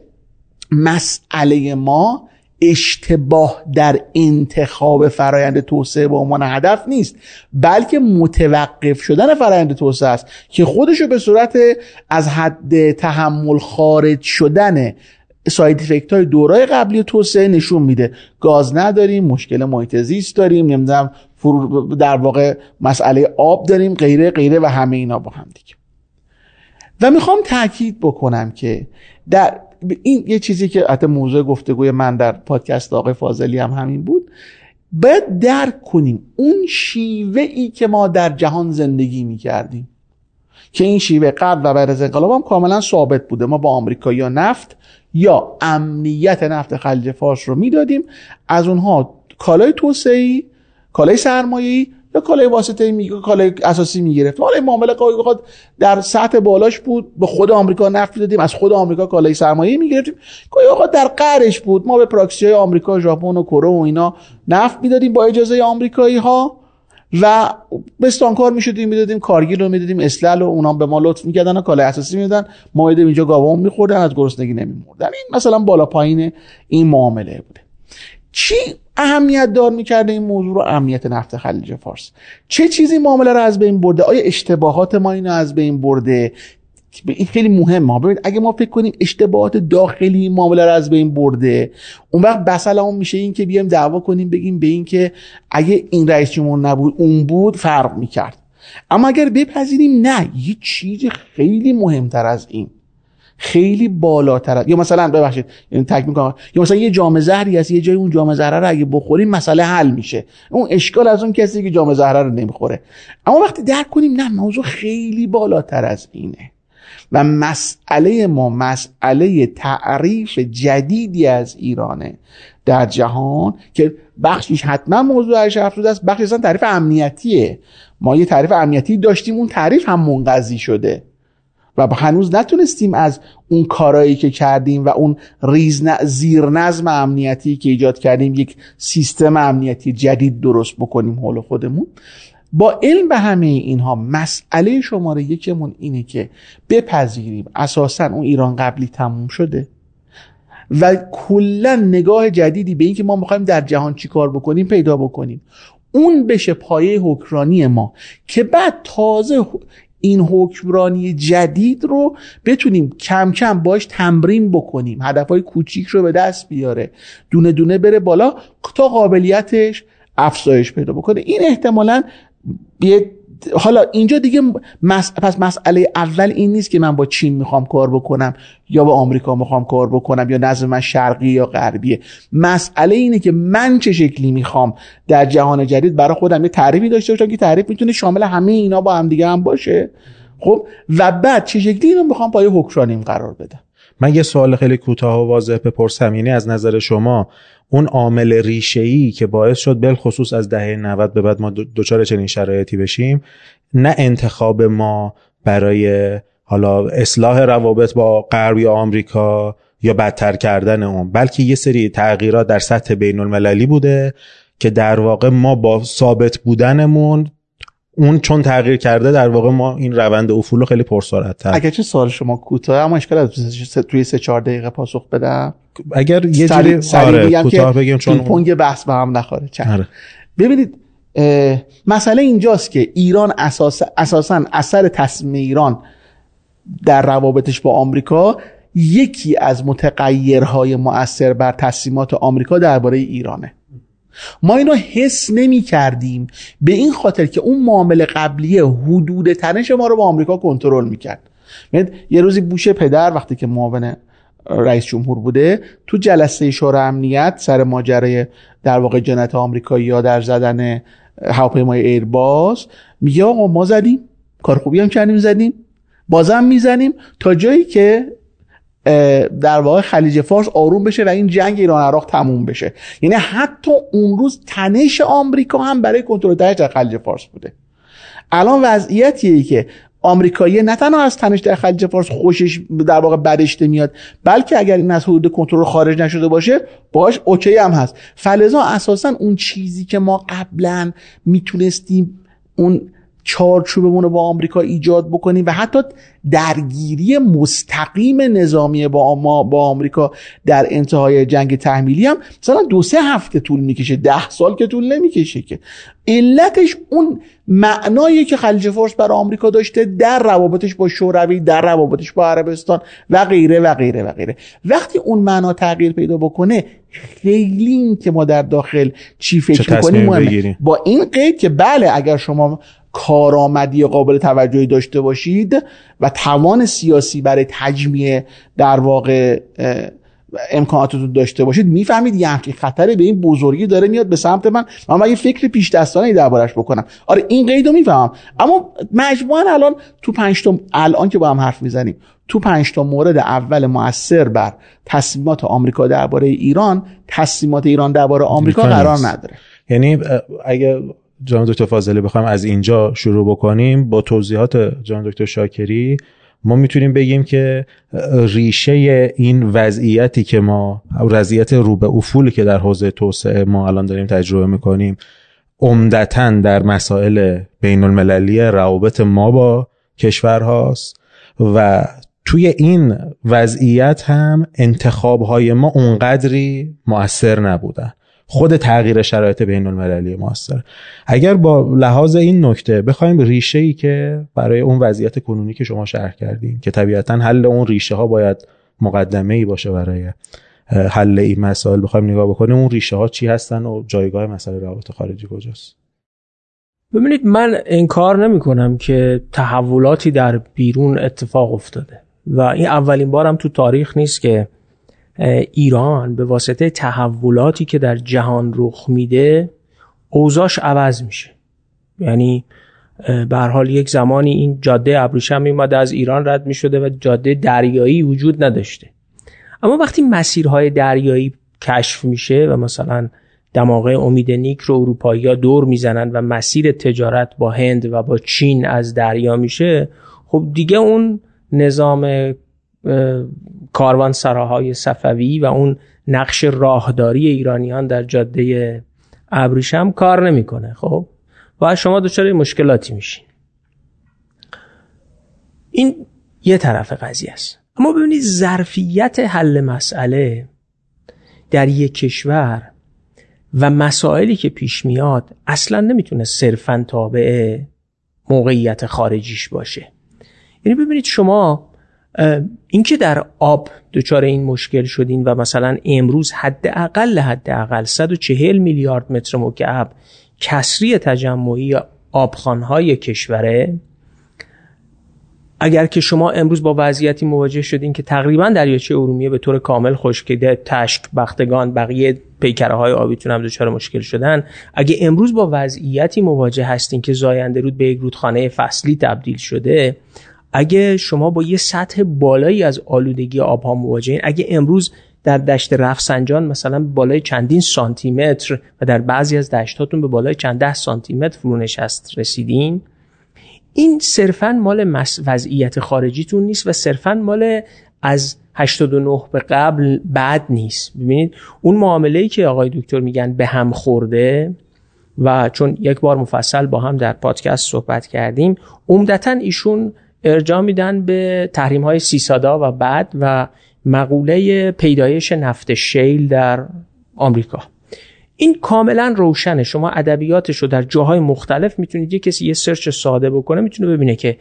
مسئله ما اشتباه در انتخاب فرایند توسعه به عنوان هدف نیست بلکه متوقف شدن فرایند توسعه است که خودشو به صورت از حد تحمل خارج شدن ساید افکت های دورای قبلی توسعه نشون میده. گاز نداریم مشکل محیط زیست داریم نمی‌دونم در واقع مسئله آب داریم غیره غیره و همه اینا با هم دیگه. و می‌خوام تاکید بکنم که در این یه چیزی که حتی موضوع گفتگوی من در پادکست آقای فاضلی هم همین بود. باید درک کنیم اون شیوه ای که ما در جهان زندگی می کردیم که این شیوه قبل و بعد از انقلاب هم کاملا ثابت بوده. ما با آمریکا یا نفت یا امنیت نفت خلیج فارس رو می‌دادیم. از اونها کالای توسعه کالای سرمایه‌ای کالای واسطه می کالای اساسی می‌گرفت حالا این معامله گاهی در سطح بالاش بود. به خود آمریکا نفت دادیم. از خود آمریکا کالای سرمایه می‌گرفتیم گاهی اوقات در قرش بود. ما به پراکسی های آمریکا ژاپن و کره و اینا نفت می‌دادیم با اجازه آمریکایی ها و بستانکار می‌شدیم می‌دادیم کارگیر رو می‌دادیم اسلل و اونام به ما لطف می‌کردن و کالای اساسی می‌دادن ما اینجا گاوام میخوردن از گرسنگی نمیمردن این مثلا بالا پایین این معامله بوده. چی اهمیت دار می‌کرده این موضوع رو امنیت نفت خلیج فارس. چه چیزی معامله رو از بین برده؟ آیا اشتباهات ما اینو از بین برده؟ این خیلی مهمه ببینید اگه ما فکر کنیم اشتباهات داخلی معامله رو از بین برده اون وقت بسل میشه این که بیایم دعوا کنیم بگیم به این که اگه این رئیس جمهور نبود اون بود فرق می‌کرد. اما اگر بپذیریم نه. یه چیز خیلی مهمتر از این. خیلی بالاتر یا مثلا ببخشید یعنی تک می‌کنم. یا مثلا یه جام زهری هست یه جای اون جام زهره رو اگه بخوریم مسئله حل میشه. اون اشکال از اون کسی که جام زهره رو نمی‌خوره. اما وقتی درک کنیم نه موضوع خیلی بالاتر از اینه. و مسئله ما مسئله تعریف جدیدی از ایرانه. در جهان که بخشیش حتما موضوع هرش افزوده است. بخشی اصلا تعریف امنیتیه. ما یه تعریف امنیتی داشتیم اون تعریف هم منقضی شده. و هنوز نتونستیم از اون کارایی که کردیم و اون ریز زیر نظم امنیتی که ایجاد کردیم یک سیستم امنیتی جدید درست بکنیم حول خودمون. با علم به همه اینها مسئله شماره یکمون اینه که بپذیریم. اساسا اون ایران قبلی تموم شده و کلا نگاه جدیدی به اینکه ما می‌خوایم در جهان چی کار بکنیم پیدا بکنیم. اون بشه پایه حکرانی ما که بعد تازه این حکمرانی جدید رو بتونیم کم کم باش تمرین بکنیم. هدفهای کوچیک رو به دست بیاره. دونه دونه بره بالا تا قابلیتش افزایش پیدا بکنه. این احتمالا حالا اینجا دیگه پس مسئله اول این نیست که من با چین می‌خوام کار بکنم یا با آمریکا می‌خوام کار بکنم یا نظر من شرقی یا غربیه. مسئله اینه که من چه شکلی می‌خوام در جهان جدید برای خودم یه تعریفی داشته باشم که تعریف می‌تونه شامل همه اینا با هم دیگه هم باشه. خب؟ و بعد چه شکلی اینو می‌خوام پای حکمرانیم قرار بدم؟ من یه سوال خیلی کوتاه و واضح بپرسم. یعنی از نظر شما اون عامل ریشه که باعث شد بالخصوص از دهه 90 به بعد ما دچار چنین شرایطی بشیم نه انتخاب ما برای حالا اصلاح روابط با غرب یا آمریکا یا بدتر کردن اون بلکه یه سری تغییرات در سطح بین المللی بوده که در واقع ما با ثابت بودنمون اون چون تغییر کرده در واقع ما این روند افول خیلی پرسرعت تر. اگر چه سوال شما کوتاه اما اشکال توی سه چهار دقیقه پاسخ بدم. اگر یه جوری آره کوتاه بگیم چون پونگ بحث به هم نخوره. آره. ببینید مسئله اینجاست که ایران اساس اساسا اثر تصمیم ایران در روابطش با آمریکا یکی از متغیرهای مؤثر بر تصمیمات آمریکا درباره ایرانه. ما اینو حس نمی کردیم به این خاطر که اون معامله قبلی حدود تنش ما رو با آمریکا کنترل می‌کرد. یه روزی بوش پدر وقتی که معاون رئیس جمهور بوده. تو جلسه شورای امنیت سر ماجرای در واقع جنایت آمریکایی یا در زدن هواپیمای ایرباس میگه آقا ما زدیم کار خوبی هم کردیم زدیم بازم می‌زنیم تا جایی که در واقع خلیج فارس آروم بشه و این جنگ ایران عراق تموم بشه. یعنی حتی اون روز تنش آمریکا هم برای کنترل در خلیج فارس بوده. الان وضعیتیه که آمریکایی نه تنها از تنش در خلیج فارس خوشش در واقع بدشته میاد بلکه اگر این از حدود کنترل خارج نشده باشه باش اوکی هم هست. فلزا اساسا اون چیزی که ما قبلا می‌تونستیم اون چارچوبمون رو با آمریکا ایجاد بکنیم و حتی درگیری مستقیم نظامی با ما با آمریکا در انتهای جنگ تحمیلی هم مثلا دو سه هفته طول می‌کشه ده سال که طول نمی‌کشه که. علتش اون معنایی که خلیج فارس برای آمریکا داشته در روابطش با شوروی در روابطش با عربستان و غیره و غیره و غیره. وقتی اون معنا تغییر پیدا بکنه خیلی این که ما در داخل چی فکر می‌کنیم با این قید که بله اگر شما کارآمدی قابل توجهی داشته باشید و توان سیاسی برای تجمیع در واقع امکاناتتون داشته باشید. می‌فهمید یه همچین خطری به این بزرگی داره میاد به سمت من من یه فکر پیش دستانه دربارش بکنم. آره این قید رو می‌فهمم. اما مجموعا الان تو پنج تا الان که با هم حرف می‌زنیم تو پنج تا مورد اول موثر بر تصمیمات آمریکا درباره ایران تصمیمات ایران درباره آمریکا قرار نداره. یعنی اگه جناب دکتر فاضلی بخوایم از اینجا شروع بکنیم. با توضیحات جناب دکتر شاکری ما می‌تونیم بگیم که ریشه این وضعیتی که ما وضعیت رو به افولی که در حوزه توسعه ما الان داریم تجربه می‌کنیم عمدتا در مسائل بین المللی روابط ما با کشورهاست و توی این وضعیت هم انتخابهای ما اونقدری مؤثر نبودن. خود تغییر شرایط بین المللی موثر اگر با لحاظ این نکته بخوایم ریشه ای که برای اون وضعیت کنونی که شما شرح کردیم که طبیعتا حل اون ریشه ها باید مقدمه ای باشه برای حل این مسائل بخوایم نگاه بکنیم اون ریشه ها چی هستن و جایگاه مسئله روابط خارجی کجاست؟ ببینید من انکار نمی کنم که تحولاتی در بیرون اتفاق افتاده. و این اولین بارم تو تاریخ نیست که ایران به واسطه تحولاتی که در جهان رخ میده اوزاش عوض میشه. یعنی به حال یک زمانی این جاده ابریشم میماده از ایران رد می‌شده و جاده دریایی وجود نداشته. اما وقتی مسیرهای دریایی کشف میشه و مثلا دماغه امید نیک رو اروپایی ها دور می‌زنن و مسیر تجارت با هند و با چین از دریا میشه خب دیگه اون نظام کاروان سراهای صفوی و اون نقش راهداری ایرانیان در جاده ابریشم کار نمی‌کنه خب؟ و شما دچار مشکلاتی میشین. این یه طرف قضیه است. اما ببینید ظرفیت حل مسئله در یک کشور و مسائلی که پیش میاد اصلا نمی‌تونه صرفا تابع موقعیت خارجیش باشه. یعنی ببینید شما اینکه در آب دچار این مشکل شدین و مثلا امروز حداقل حداقل 140 میلیارد متر مکعب کسری تجمعی آبخانهای کشوره اگر که شما امروز با وضعیتی مواجه شدین که تقریبا دریاچه ارومیه به طور کامل خشکیده تشک بختگان بقیه پیکره های آبیتون هم دچار مشکل شدن اگه امروز با وضعیتی مواجه هستین که زاینده رود به یک رودخانه فصلی تبدیل شده اگه شما با یه سطح بالایی از آلودگی آبها مواجهین اگه امروز در دشت رفسنجان مثلا بالای چندین سانتی متر و در بعضی از دشتاتون به بالای چند ده سانتی متر فرونشست رسیدین این صرفا مال وضعیت خارجیتون نیست و صرفا مال از 89 به قبل بعد نیست. ببینید اون معامله ای که آقای دکتر میگن به هم خورده و چون یک بار مفصل با هم در پادکست صحبت کردیم عمدتا ایشون ارجاع میدن به تحریم های سیسادا و بعد و مقوله پیدایش نفت شیل در آمریکا. این کاملا روشنه. شما ادبیاتش رو در جاهای مختلف می‌تونید یه کسی یه سرچ ساده بکنه می‌تونه ببینه که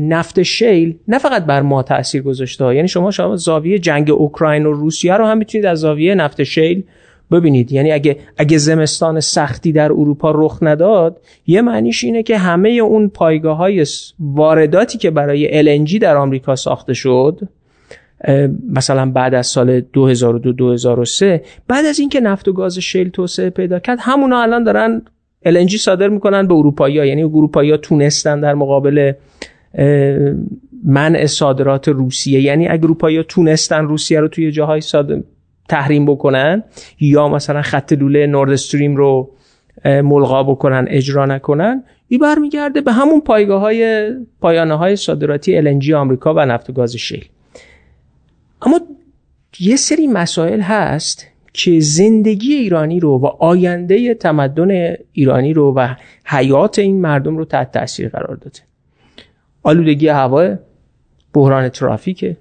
نفت شیل نه فقط بر ما تاثیر گذاشته یعنی شما شما زاویه جنگ اوکراین و روسیه رو هم می‌تونید از زاویه نفت شیل ببینید یعنی اگه اگه زمستان سختی در اروپا رخ نداد یه معنیش اینه که همه اون پایگاه های وارداتی که برای LNG در آمریکا ساخته شد مثلا بعد از سال 2002 2003 بعد از اینکه نفت و گاز شیل توسعه پیدا کرد همونا الان دارن LNG صادر می‌کنن به اروپایی ها یعنی اروپایی ها تونستن در مقابل منع صادرات روسیه. یعنی اگه اروپایی ها تونستن روسیه رو توی جاهای صادر تحریم بکنن یا مثلا خط لوله نورد استریم رو ملغا بکنن اجرا نکنن این برمیگرده به همون پایگاه های پایانه های صادراتی LNG آمریکا و نفت و گاز شیل. اما یه سری مسائل هست که زندگی ایرانی رو و آینده تمدن ایرانی رو و حیات این مردم رو تحت تاثیر قرار داده. آلودگی هوا بحران ترافیک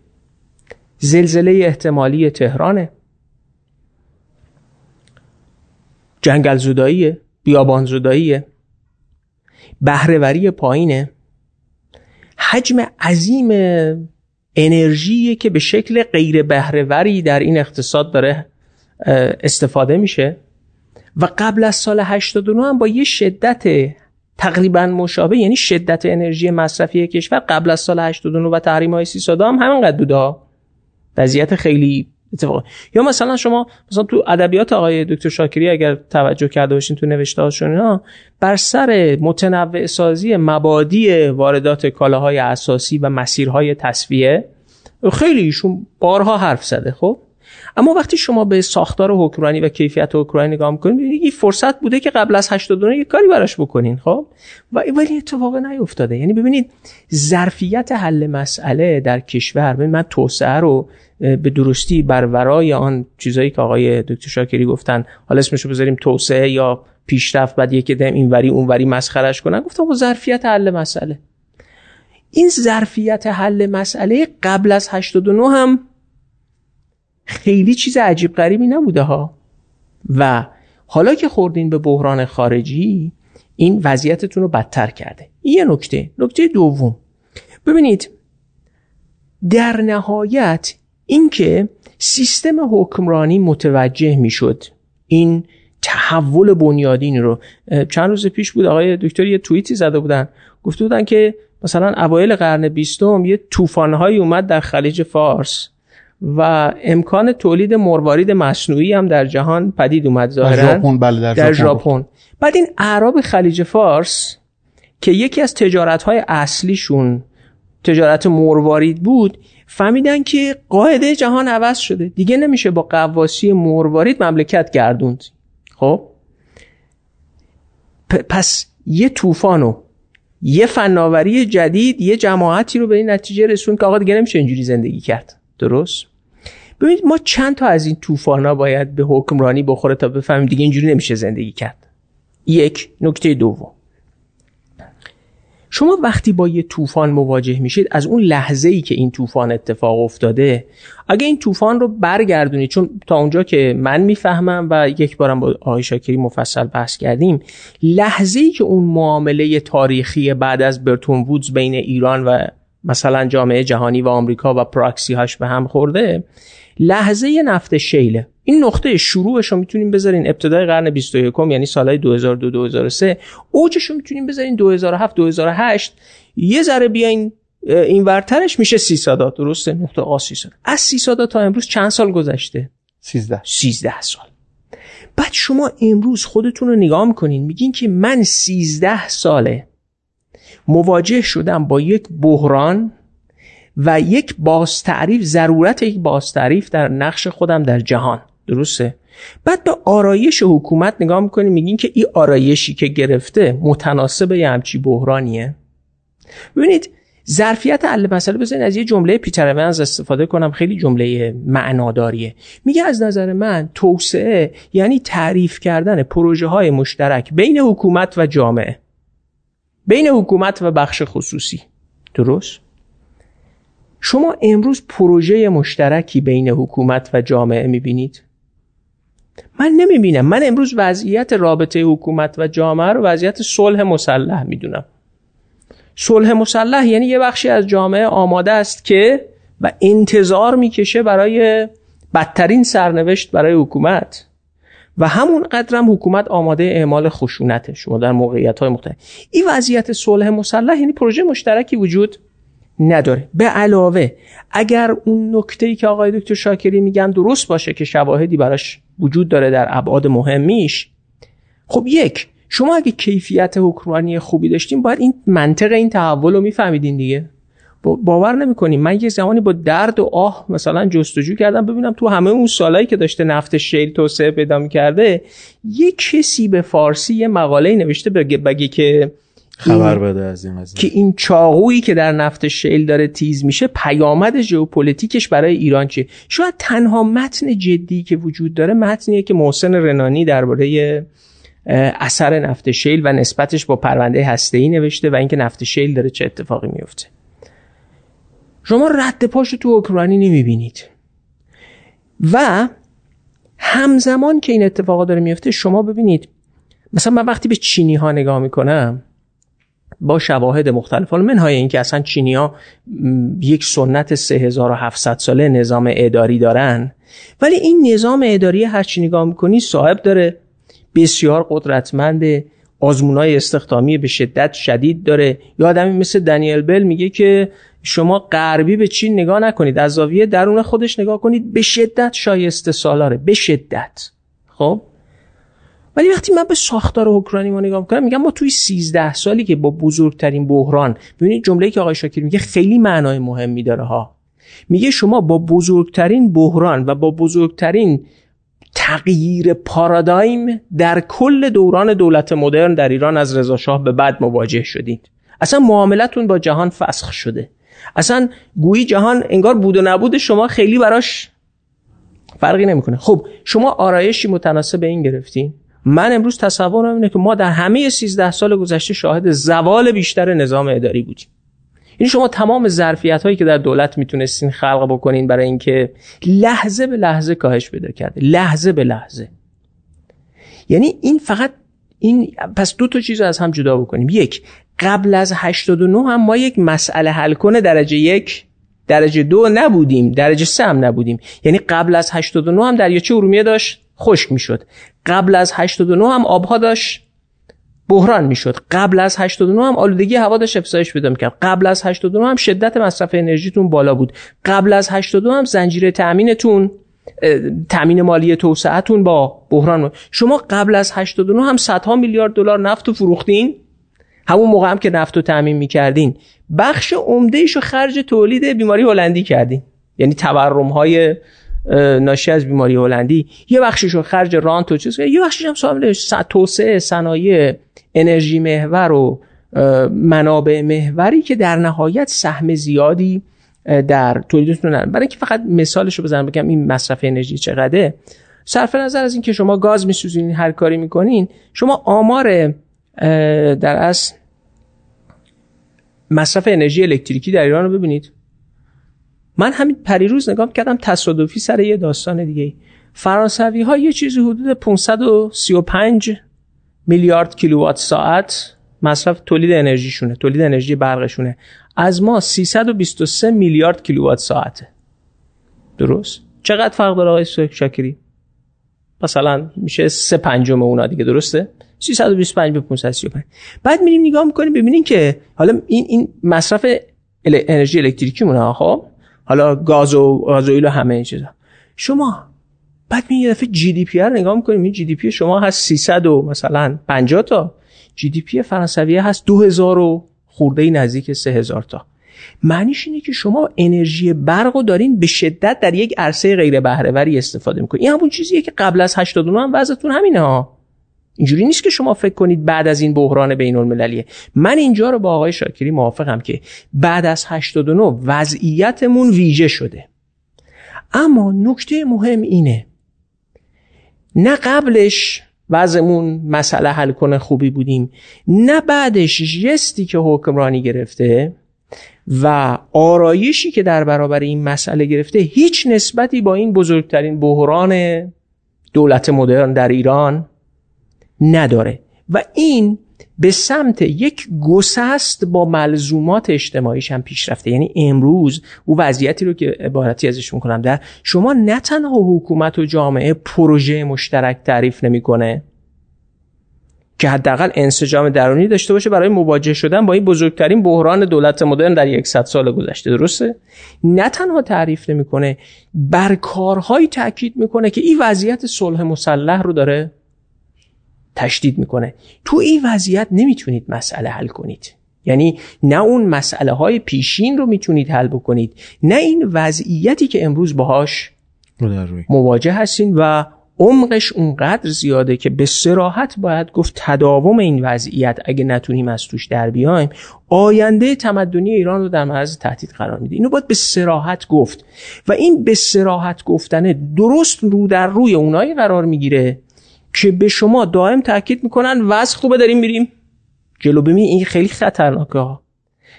زلزله احتمالی تهرانه. جنگل زداییه بیابان زداییه. بهرهوری پایینه. حجم عظیم انرژی که به شکل غیر بهرهوری در این اقتصاد داره استفاده میشه. و قبل از سال 89 هم با یه شدت تقریبا مشابه یعنی شدت انرژی مصرفی کشور قبل از سال 89 و تحریم های سی ساده هم همینقدر بوده وضعیت خیلی اتفاق. یا مثلا شما مثلا تو ادبیات آقای دکتر شاکری اگر توجه کرده باشین تو نوشته هاشون اینا بر سر متنوع سازی مبادی واردات کالاهای اساسی و مسیرهای تصفیه خیلی ایشون بارها حرف زده خب؟ اما وقتی شما به ساختار حکمرانی و کیفیت حکمرانی نگاه می‌کنید این فرصت بوده که قبل از 89 یک کاری براش بکنین خب؟ و ولی اتفاق نیفتاده. یعنی ببینید ظرفیت حل مسئله در کشور ببین من توسعه رو به درستی بر ورای آن چیزایی که آقای دکتر شاکری گفتن حالا اسمشو بذاریم توسعه یا پیشرفت بعد یکی دم اینوری اونوری مسخرش کنن. گفتم با ظرفیت حل مسئله. این ظرفیت حل مسئله قبل از 89 هم خیلی چیز عجیب غریبی نبوده ها. و حالا که خوردین به بحران خارجی این وضعیتتون رو بدتر کرده. یه نکته نکته دوم. ببینید در نهایت اینکه سیستم حکمرانی متوجه می‌شد این تحول بنیادین رو چند روز پیش بود آقای دکتر یه توییتی زده بودن. گفته بودن که مثلا اوایل قرن بیستم یه طوفانهایی اومد در خلیج فارس. و امکان تولید مروارید مصنوعی هم در جهان پدید اومد ظاهرا. بله در, در ژاپن. بعد این اعراب خلیج فارس که یکی از تجارت های اصلیشون تجارت مروارید بود فهمیدن که قاعده جهان عوض شده. دیگه نمیشه با قواسی مروارید مملکت گردوند. خب؟ پس یه طوفانو یه فناوری جدید یه جماعتی رو به این نتیجه رسون که آقا دیگه نمیشه اینجوری زندگی کرد. درست؟ ببینید ما چند تا از این طوفانا باید به حکمرانی بخوره تا بفهمیم دیگه اینجوری نمیشه زندگی کرد. یک نکته دوم. شما وقتی با یه طوفان مواجه میشید از اون لحظه ای که این طوفان اتفاق افتاده اگه این طوفان رو برگردونید چون تا اونجا که من می‌فهمم و یک بارم با آقای شاکری مفصل بحث کردیم لحظه ای که اون معامله تاریخی بعد از برتون وودز بین ایران و مثلا جامعه جهانی و آمریکا و پراکسی هاش به هم خورده لحظه نفت شیله این نقطه شروعش رو می‌تونیم بذارین. ابتدای قرن 21 یعنی سالهای 2002 2003 اوجش رو می‌تونیم بذارین 2007 2008 یه ذره بیاین این ورترش میشه سی سادات. درسته؟ نقطه آ سی سادات. از سی سادات تا امروز چند سال گذشته؟ 13 13 سال. بعد شما امروز خودتون رو نگاه می‌کنین. میگین که من 13 ساله مواجه شدم با یک بحران و یک بازتعریف ضرورت یک بازتعریف در نقش خودم در جهان. درسته؟ بعد به آرایش حکومت نگاه می‌کنیم میگین که این آرایشی که گرفته متناسب یه همچی بحرانیه. ببینید ظرفیت حل مسئله بزنید از یه جمله پیتر ونز استفاده کنم خیلی جمله معناداریه. میگه از نظر من توسعه یعنی تعریف کردن پروژه های مشترک بین حکومت و جامعه. بین حکومت و بخش خصوصی. درست؟ شما امروز پروژه مشترکی بین حکومت و جامعه می‌بینید؟ من نمی‌بینم. من امروز وضعیت رابطه حکومت و جامعه رو وضعیت صلح مسلح می‌دونم. صلح مسلح یعنی یه بخشی از جامعه آماده است که و انتظار می‌کشه برای بدترین سرنوشت برای حکومت. و همون قدرم حکومت آماده اعمال خشونته. شما در موقعیت های مختلف. این وضعیت صلح مسلح یعنی پروژه مشترکی وجود نداره. به علاوه اگر اون نکته ای که آقای دکتر شاکری میگن درست باشه که شواهدی براش وجود داره در ابعاد مهمیش خب یک شما اگه کیفیت حکمرانی خوبی داشتین باید این منطق این تحول رو میفهمیدین دیگه. باور نمی‌کنیم من یه زمانی با درد و آه مثلا جستجو کردم ببینم تو همه اون سالایی که داشته نفت شیل توسعه پیدا می‌کرده یه کسی به فارسی یه مقاله نوشته بگه که خبر بده از این که این چاقویی که در نفت شیل داره تیز میشه پیامد ژئوپلیتیکش برای ایران چیه؟ شاید تنها متن جدی که وجود داره متنیه که محسن رنانی درباره اثر نفت شیل و نسبتش با پرونده هسته‌ای نوشته و اینکه نفت شیل داره چه اتفاقی میفته. شما رد پاشو تو اوکراینی نمی‌بینید. و همزمان که این اتفاقا داره میفته شما ببینید مثلا من وقتی به چینی ها نگاه می‌کنم با شواهد مختلف. حالا منهای اینکه اصلا چینی ها یک سنت 3700 ساله نظام اداری دارن ولی این نظام اداری هر چی نگاه می‌کنی صاحب داره بسیار قدرتمنده آزمونای استخدامی به شدت شدید داره. یا آدمی مثل دنیل بل میگه که شما غربی به چین نگاه نکنید از زاویه درون خودش نگاه کنید به شدت شایسته سالاره به شدت. خب؟ ولی وقتی من به ساختار اوکراینی ما نگاه می‌کنم میگم ما توی 13 سالی که با بزرگترین بحران ببینید جمله‌ای که آقای شاکر میگه خیلی معنای مهمی داره ها. میگه شما با بزرگترین بحران و با بزرگترین تغییر پارادایم در کل دوران دولت مدرن در ایران از رضا شاه به بعد مواجه شدید. اصلا معاملتون با جهان فسخ شده. اصلا گویی جهان انگار بود و نبود شما خیلی براش فرقی نمی‌کنه. خب شما آرایشی متناسب این گرفتین؟ من امروز تصورم اینه که ما در همه 13 سال گذشته شاهد زوال بیشتر نظام اداری بودیم. این شما تمام ظرفیت هایی که در دولت می‌تونستین خلق بکنین برای اینکه لحظه به لحظه کاهش پیدا کرده. لحظه به لحظه. یعنی این فقط این پس دو تا چیز از هم جدا بکنیم. یک قبل از 89 هم ما یک مسئله حل کنه درجه یک درجه دو نبودیم درجه سه هم نبودیم. یعنی قبل از 89 هم دریاچه ارومیه داشت؟ خشک می‌شد. قبل از 89 هم آبها داشت. بحران می‌شد. قبل از 89 هم آلودگی هوا داشت افزایش پیدا می‌کرد. قبل از 89 هم شدت مصرف انرژیتون بالا بود. قبل از 82 هم زنجیره تامینتون تامین مالی توسعهتون با بحران شما قبل از 89 هم صدها میلیارد دلار نفت و فروختین. همون موقع هم که نفت رو تامین می‌کردین. بخش عمده ایشو خرج تولید بیماری هلندی کردین. یعنی تورم های ناشی از بیماری هلندی. یه بخشش رو خرج رانت و چیز یه بخشش هم شامل توسعه صنایع انرژی محور و منابع محوری که در نهایت سهم زیادی در تولیدتون برای اینکه فقط مثالش رو بزنم بگم این مصرف انرژی چقدره؟ صرف نظر از اینکه شما گاز میسوزین هر کاری می‌کنین شما آمار در اصل مصرف انرژی الکتریکی در ایران رو ببینید. من همین پریروز نگاه کردم تصادفی سر یه داستان دیگه فرانسوی ها یه چیزی حدود 535 میلیارد کیلووات ساعت مصرف تولید انرژیشونه تولید انرژی برقشونه. از ما 323 میلیارد کیلووات ساعته. درست؟ چقدر فرق داره آقای شاکری؟ مثلا میشه سه پنجم اونا دیگه درسته؟ 325 به 535 بعد میریم نگاه می‌کنیم ببینیم که حالا این این مصرف انرژی الکتریکی مونه خب؟ حالا گاز و گازوئیل و همه این چیزا. شما بعد می یه دفعه جی دی پی رو نگاه می‌کنیم این جی دی پی شما هست 300 و مثلا 50 تا. جی دی پی فرانسویه هست 2000 و خورده نزدیک 3000 تا. معنیش اینه که شما انرژی برق رو دارین به شدت در یک عرصه غیر بهرهوری استفاده می‌کنید این همون چیزیه که قبل از 89 هم وضعتون همینه ها. اینجوری نیست که شما فکر کنید بعد از این بحران بین المللیه من اینجا رو با آقای شاکری موافقم که بعد از 89 وضعیتمون ویژه شده. اما نکته مهم اینه نه قبلش وضعمون مسئله حل کنه خوبی بودیم نه بعدش جستی که حکمرانی گرفته و آرایشی که در برابر این مسئله گرفته هیچ نسبتی با این بزرگترین بحران دولت مدرن در ایران نداره. و این به سمت یک گسست با ملزومات اجتماعیش هم پیش رفته. یعنی امروز او وضعیتی رو که عبارتی ازش می‌کنم در شما نه تنها حکومت و جامعه پروژه مشترک تعریف نمی‌کنه که حداقل انسجام درونی داشته باشه برای مواجه شدن با این بزرگترین بحران دولت مدرن در صد سال گذشته. درسته؟ نه تنها تعریف نمی‌کنه بر کارهایی تاکید می‌کنه که این وضعیت صلح مسلح رو داره. تشدید می‌کنه. تو این وضعیت نمی‌تونید مسئله حل کنید. یعنی نه اون مسئله های پیشین رو می‌تونید حل بکنید نه این وضعیتی که امروز باهاش مواجه هستین و عمقش اونقدر زیاده که به سراحت باید گفت تداوم این وضعیت اگه نتونیم از توش در بیایم آینده تمدنی ایران رو در معرض تهدید قرار میده. اینو باید به سراحت گفت. و این به سراحت گفتنه درست رو در روی اونایی قرار می‌گیره که به شما دائم تاکید می‌کنن وضع خوبه داریم میریم. جلو ببین این خیلی خطرناکه ها.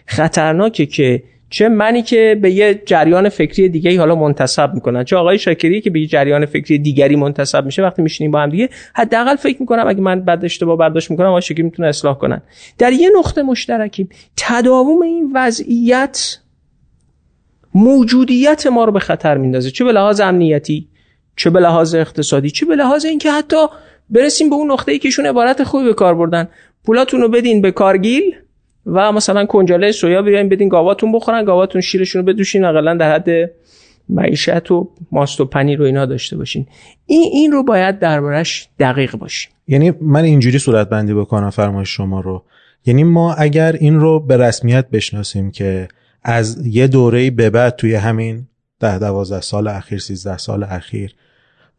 خطرناکه که چه منی که به یه جریان فکری دیگه حالا منتسب می‌کنن. چه آقای شاکری که به یه جریان فکری دیگری منتسب میشه وقتی میشینیم با هم دیگه حداقل فکر می‌کنم اگه من بد اشتباه برداشت می‌کنم آقای شاکری می‌تونه اصلاح کنن. در یه نقطه مشترکیم. تداوم این وضعیت موجودیت ما رو به خطر میندازه. چه به لحاظ امنیتی؟ چه به لحاظ اقتصادی چه به لحاظ اینکه حتی برسیم به اون نقطه‌ای که ایشون عبارت خوبی به کار بردن. پولاتون رو بدین به کارگیل و مثلا کنجاله سویا بیاین بدین گاواتون بخورن گاواتون شیرشون رو بدوشین اقلا در حد معیشت و ماست و پنیر رو اینا داشته باشین. این این رو باید دربارش دقیق باشیم. یعنی من اینجوری صورت بندی بکنم فرمایش شما رو. یعنی ما اگر این رو به رسمیت بشناسیم که از یه دوره به بعد توی همین ده دوازده سال اخیر سیزده سال اخیر.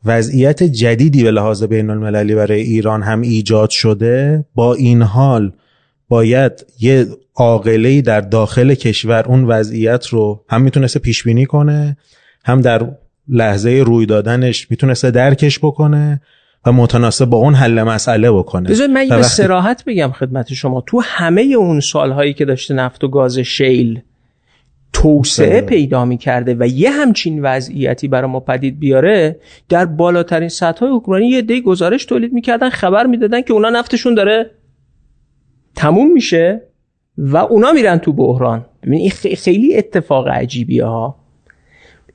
وضعیت جدیدی به لحاظ بین المللی برای ایران هم ایجاد شده. با این حال باید یه عاقله در داخل کشور اون وضعیت رو هم می‌تونسته پیش بینی کنه هم در لحظه روی دادنش می‌تونسته درکش بکنه و متناسب با اون حل مسئله بکنه. بذار من به سراحت بگم خدمت شما. تو همه اون سالهایی که داشته نفت و گاز شیل توسعه بله. پیدا می کرده و یه همچین وضعیتی برای ما پدید بیاره در بالاترین سطح های حکمرانی یه دی گزارش تولید می‌کردن خبر می‌دادن که اونا نفتشون داره تموم میشه و اونا میرن تو بحران این خیلی اتفاق عجیبیه ها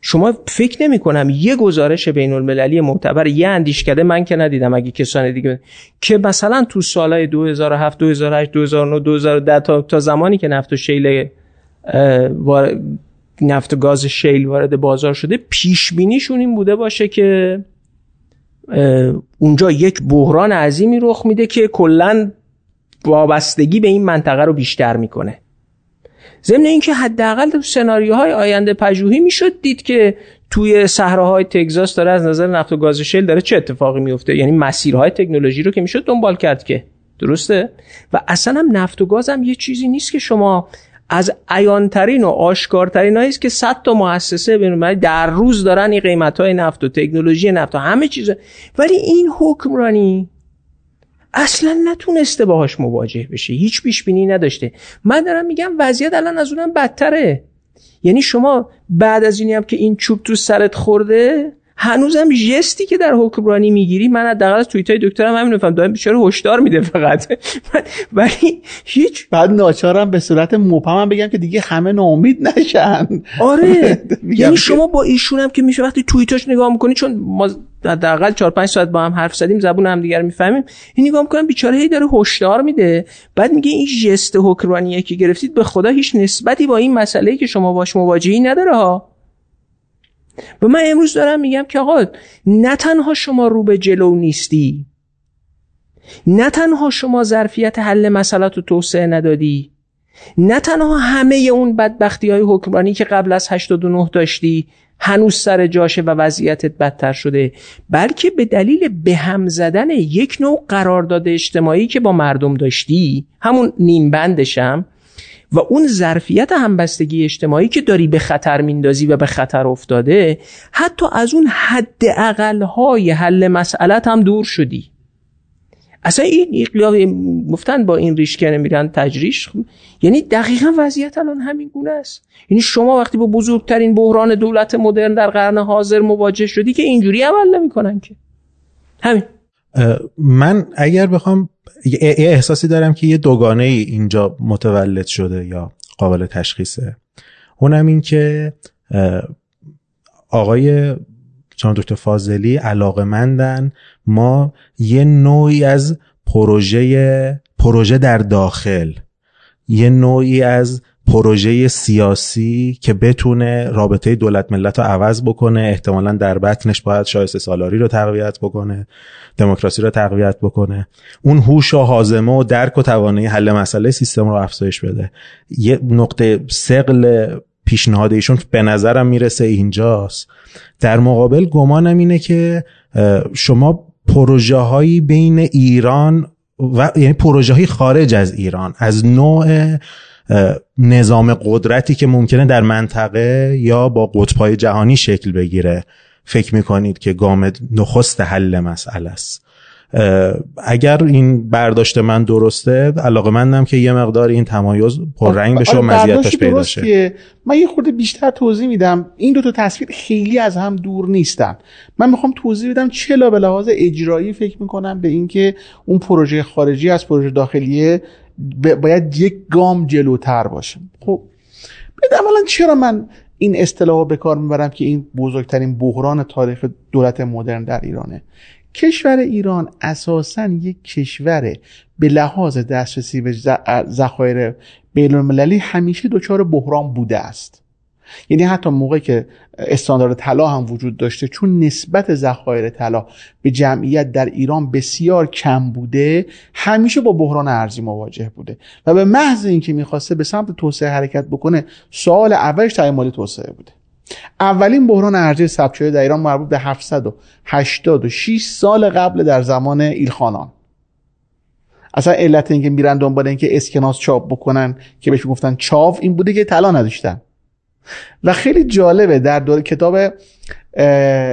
شما فکر نمی کنم یه گزارش بین المللی معتبر یه اندیشکده من که ندیدم اگه کسان دیگه که مثلا تو سالهای 2007 2008 2009 2010 تا, تا زمانی که نفت و شیل نفت و گاز شیل وارد بازار شده. پیش بینیشون این بوده باشه که اونجا یک بحران عظیمی رخ میده که کلا وابستگی به این منطقه رو بیشتر می‌کنه. ضمن اینکه حداقل تو سناریوهای آینده پژوهی می‌شد دید که توی صحراهای تگزاس داره از نظر نفت و گاز شل داره چه اتفاقی میفته یعنی مسیرهای تکنولوژی رو که می‌شد دنبال کرد که. درسته؟ و اصلا هم نفت و گاز هم یه چیزی نیست که شما از عیانترین و آشکارترین هایی است که 100 تا مؤسسه بین در روز دارن این قیمت های نفت و تکنولوژی نفت و همه چیز ولی این حکمرانی اصلا نتونسته باهاش مواجه بشه. هیچ پیش بینی نداشته. من دارم میگم وضعیت الان از اونم بدتره. یعنی شما بعد از اینی هم که این چوب تو سرت خورده هنوزم جستی که در حکمرانی می‌گیری من حداقل از توییت های دکترم همین نفهم دائم بیچاره هشدار میده فقط. ولی هیچ بعد ناچارم به صورت مبهم بگم که دیگه همه ناامید نشن. آره. یعنی شما با ایشون هم که میشه وقتی توییتاش نگاه می‌کنی چون ما حداقل 4 5 ساعت با هم حرف زدیم زبون هم دیگر می‌فهمیم این نگاه می‌کنم بیچاره هی داره هشدار میده. بعد میگه این ژست حکمرانی که گرفتید به خدا هیچ نسبتی با این مسئله که شما باش مواجهی نداره ها. و من امروز دارم میگم که آقا نه تنها شما رو به جلو نیستی نه تنها شما ظرفیت حل مسئلات رو توسعه ندادی نه تنها همه اون بدبختی های حکمرانی که قبل از 89 داشتی هنوز سر جاشه و وضعیتت بدتر شده بلکه به دلیل به هم زدن یک نوع قرارداد اجتماعی که با مردم داشتی همون نیم بندشم و اون ظرفیت همبستگی اجتماعی که داری به خطر میندازی و به خطر افتاده حتی از اون حد های حل مسئلت هم دور شدی. اصلا این گفتن با این ریشکنه میرن تجریش یعنی دقیقا وضعیت الان همین گونه است. یعنی شما وقتی با بزرگترین بحران دولت مدرن در قرن حاضر مواجه شدی که اینجوری عمل نمی‌کنن که. همین. من اگر بخوام یه احساسی دارم که یه دوگانه ای اینجا متولد شده یا قابل تشخیصه. اونم این که آقای جان دکتر فاضلی علاقه مندن ما یه نوعی از پروژه پروژه در داخل یه نوعی از پروژه سیاسی که بتونه رابطه دولت ملت رو عوض بکنه احتمالا در بطنش باید شایسته سالاری رو تقویت بکنه دموکراسی رو تقویت بکنه. اون هوش و حازمه و درک و توانایی حل مسئله سیستم رو افزایش بده. یه نقطه سقل پیشنهاد ایشون به نظرم می‌رسه اینجاست. در مقابل گمانم اینه که شما پروژه هایی بین ایران و یعنی پروژه های خارج از ایران از نوع نظام قدرتی که ممکنه در منطقه یا با قطبهای جهانی شکل بگیره. فکر می‌کنید که گام نخست حل مسئله است. اگر این برداشت من درسته علاقه مندم که یه مقدار این تمایز پررنگ بشه و آره، مزیتش پیدا شه. من یه خورده بیشتر توضیح میدم. این دو تا تصویر خیلی از هم دور نیستن. من می‌خوام توضیح بدم چلا به لحاظ اجرایی فکر می‌کنم به اینکه اون پروژه خارجی از پروژه داخلیه باید یک گام جلوتر باشه خب اولا چرا من این اصطلاح به کار می‌برم که این بزرگترین بحران تاریخ دولت مدرن در ایرانه؟ کشور ایران اساسا یک کشور به لحاظ دسترسی به ذخایر المللی همیشه دچار بحران بوده است. یعنی حتی موقع که استاندارد طلا هم وجود داشته چون نسبت ذخایر طلا به جمعیت در ایران بسیار کم بوده همیشه با بحران ارزی مواجه بوده. و به محض اینکه می‌خواسته به سمت توسعه حرکت بکنه سوال اولش تعیین توسعه بوده. اولین بحران ارزی ثبت شده در ایران مربوط به 786 سال قبل در زمان ایلخانان. اصلا علت اینکه میرن دنبال اینکه اسکناس چاپ بکنن که بهش گفتن چاو این بوده که طلا نداشتن. و خیلی جالبه در دور کتاب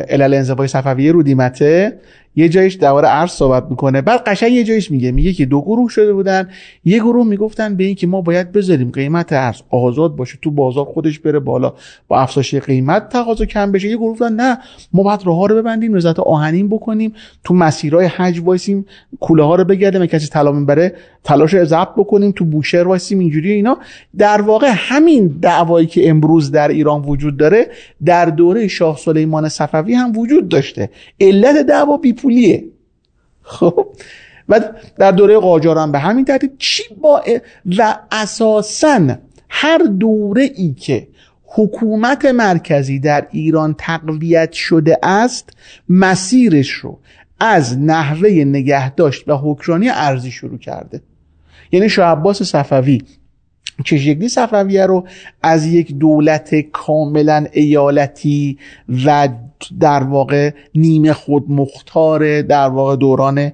علل انزوای صفویه رودیمته یه جایش درباره ارز صحبت می‌کنه. بعد قشنگ یه جایش میگه. میگه که دو گروه شده بودن. یه گروه می‌گفتن به این که ما باید بذاریم قیمت ارز آزاد باشه تو بازار خودش بره بالا با افزایش قیمت تقاضا کم بشه. یه گروه نه ما باید راه رو ببندیم نزات آهنین بکنیم تو مسیرهای حج وایسیم کوله ها رو بگردیم کسی طلا می‌بره طلاش رو ضبط بکنیم تو بوشهر وایسیم اینجوری اینا. در واقع همین دعوایی که امروز در ایران وجود داره در دوره شاه سلیمان صفوی هم وجود داشته. علت دعوا پولیه. خب؟ و در دوره قاجار هم به همین ترتیب چی با و اساسا هر دوره ای که حکومت مرکزی در ایران تقویت شده است مسیرش رو از نحوه نگهداشت و حکرانی ارزی شروع کرده. یعنی شاه عباس صفوی چشیگلی صفویه رو از یک دولت کاملا ایالتی و در واقع نیمه خود مختار در واقع دوران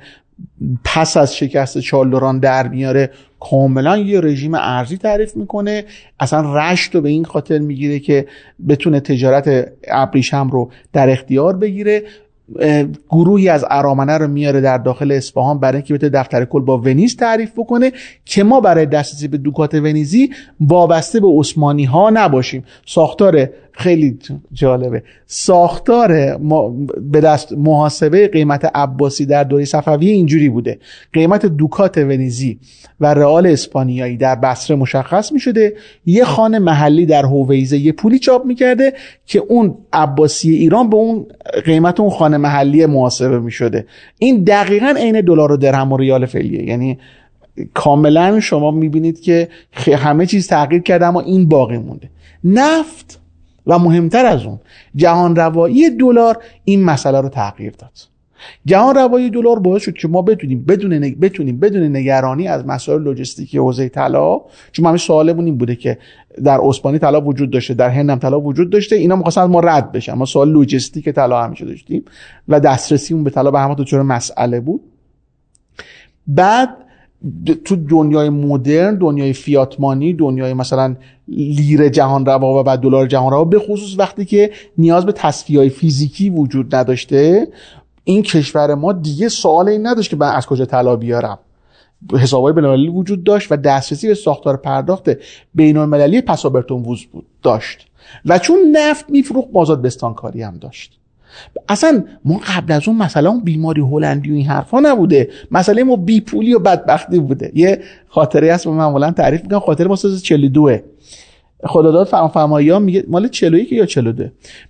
پس از شکست چالدوران در میاره کاملا یه رژیم ارزی تعریف می‌کنه. اصلا رشت رو به این خاطر می‌گیره که بتونه تجارت ابریشم رو در اختیار بگیره. گروهی از ارامنه رو میاره در داخل اصفهان برای اینکه بتونه دفتر کل با ونیز تعریف بکنه که ما برای دسترسی به دوکات ونیزی وابسته به عثمانی ها نباشیم. ساختار خیلی جالبه. ساختار به دست محاسبه قیمت عباسی در دوره صفوی اینجوری بوده. قیمت دوکات ونیزی و رئال اسپانیایی در بصره مشخص می شده یه خانه محلی در هویزه یه پولی چاپ می‌کرده که اون عباسی ایران به اون قیمت اون خانه محلی محاسبه می شده این دقیقا عین دلار و درهم و ریال فعلیه. یعنی کاملا شما می‌بینید که همه چیز تغییر کرده اما این باقی مونده. نفت و مهمتر از اون جهان روایی دلار این مسئله رو تغییر داد. جهان روایی دلار باعث شد که ما بتونیم بدون بتونیم بدون نگرانی از مسائل لوجستیکی حوزه طلا چون همین سوالمون این بوده که در اسپانی طلا وجود داشته در هند هم طلا وجود داشته اینا می‌خواستن ما رد بشن. ما سوال لوجستیک طلا همیشه داشتیم و دسترسیمون به طلا به همه چون مسئله بود. بعد تو دنیای مدرن دنیای فیاتمانی دنیای مثلا لیر جهان روا و بعد دلار جهان روا به خصوص وقتی که نیاز به تصفیه فیزیکی وجود نداشته این کشور ما دیگه سوال این نداشت که من از کجا طلا بیارم. حسابهای بینالمللی وجود داشت و دسترسی به ساختار پرداخت بینالمللی پسابرتون ووز بود داشت. و چون نفت میفروخت بازار بستانکاری هم داشت. اصلا ما قبل از اون مثلا اون بیماری هلندی و این حرفا نبوده. مسئله ما بیپولی و بدبختی بوده. یه خاطره هست من معمولا تعریف می‌کنم. خاطره ما ساز 42 خداداد فرمایی ها میگه مال 41 یا 42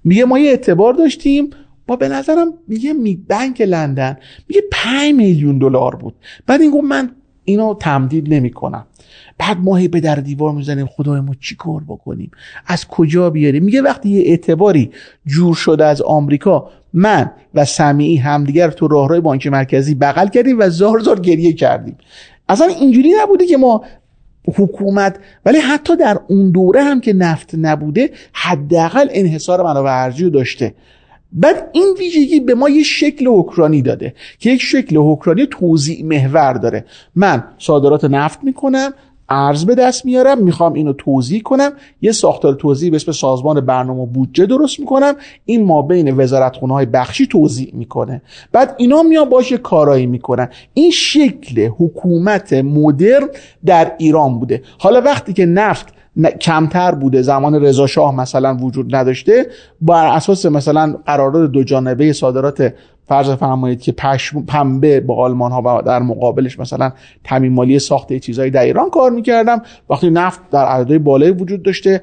میگه ما یه اعتبار داشتیم. با به نظرم میگه می بانک لندن میگه 5 میلیون دلار بود. بعد این گفت من اینو تمدید نمی‌کنم. بعد ماهی به در دیوار می‌زنیم خدای ما چی کار بکنیم؟ از کجا بیاریم؟ میگه وقتی یه اعتباری جور شده از آمریکا من و سمیعی همدیگر تو راهروی بانک مرکزی بغل کردیم و زار زار گریه کردیم. اصلا اینجوری نبوده که ما حکومت ولی حتی در اون دوره هم که نفت نبوده حداقل انحصار منابع ارزی داشته. بعد این ویژگی به ما یه شکل حکرانی داده که یک شکل حکرانی توضیع محور داره. من صادرات نفت می‌کنم ارز به دست میارم. می‌خوام اینو توضیح کنم. یه ساختار توضیح به اسم سازمان برنامه بودجه درست می‌کنم. این ما بین وزارتخونه های بخشی توضیح می‌کنه. بعد اینا میان باشه کارایی می‌کنن. این شکل حکومت مدرن در ایران بوده. حالا وقتی که نفت کمتر بوده زمان رضا شاه مثلا وجود نداشته بر اساس مثلا قرارداد دو جانبه صادرات فرض فرمایید که پنبه با آلمان ها و در مقابلش مثلا تامین مالی ساخته چیزایی در ایران کار می‌کردم. وقتی نفت در عددهای بالایی وجود داشته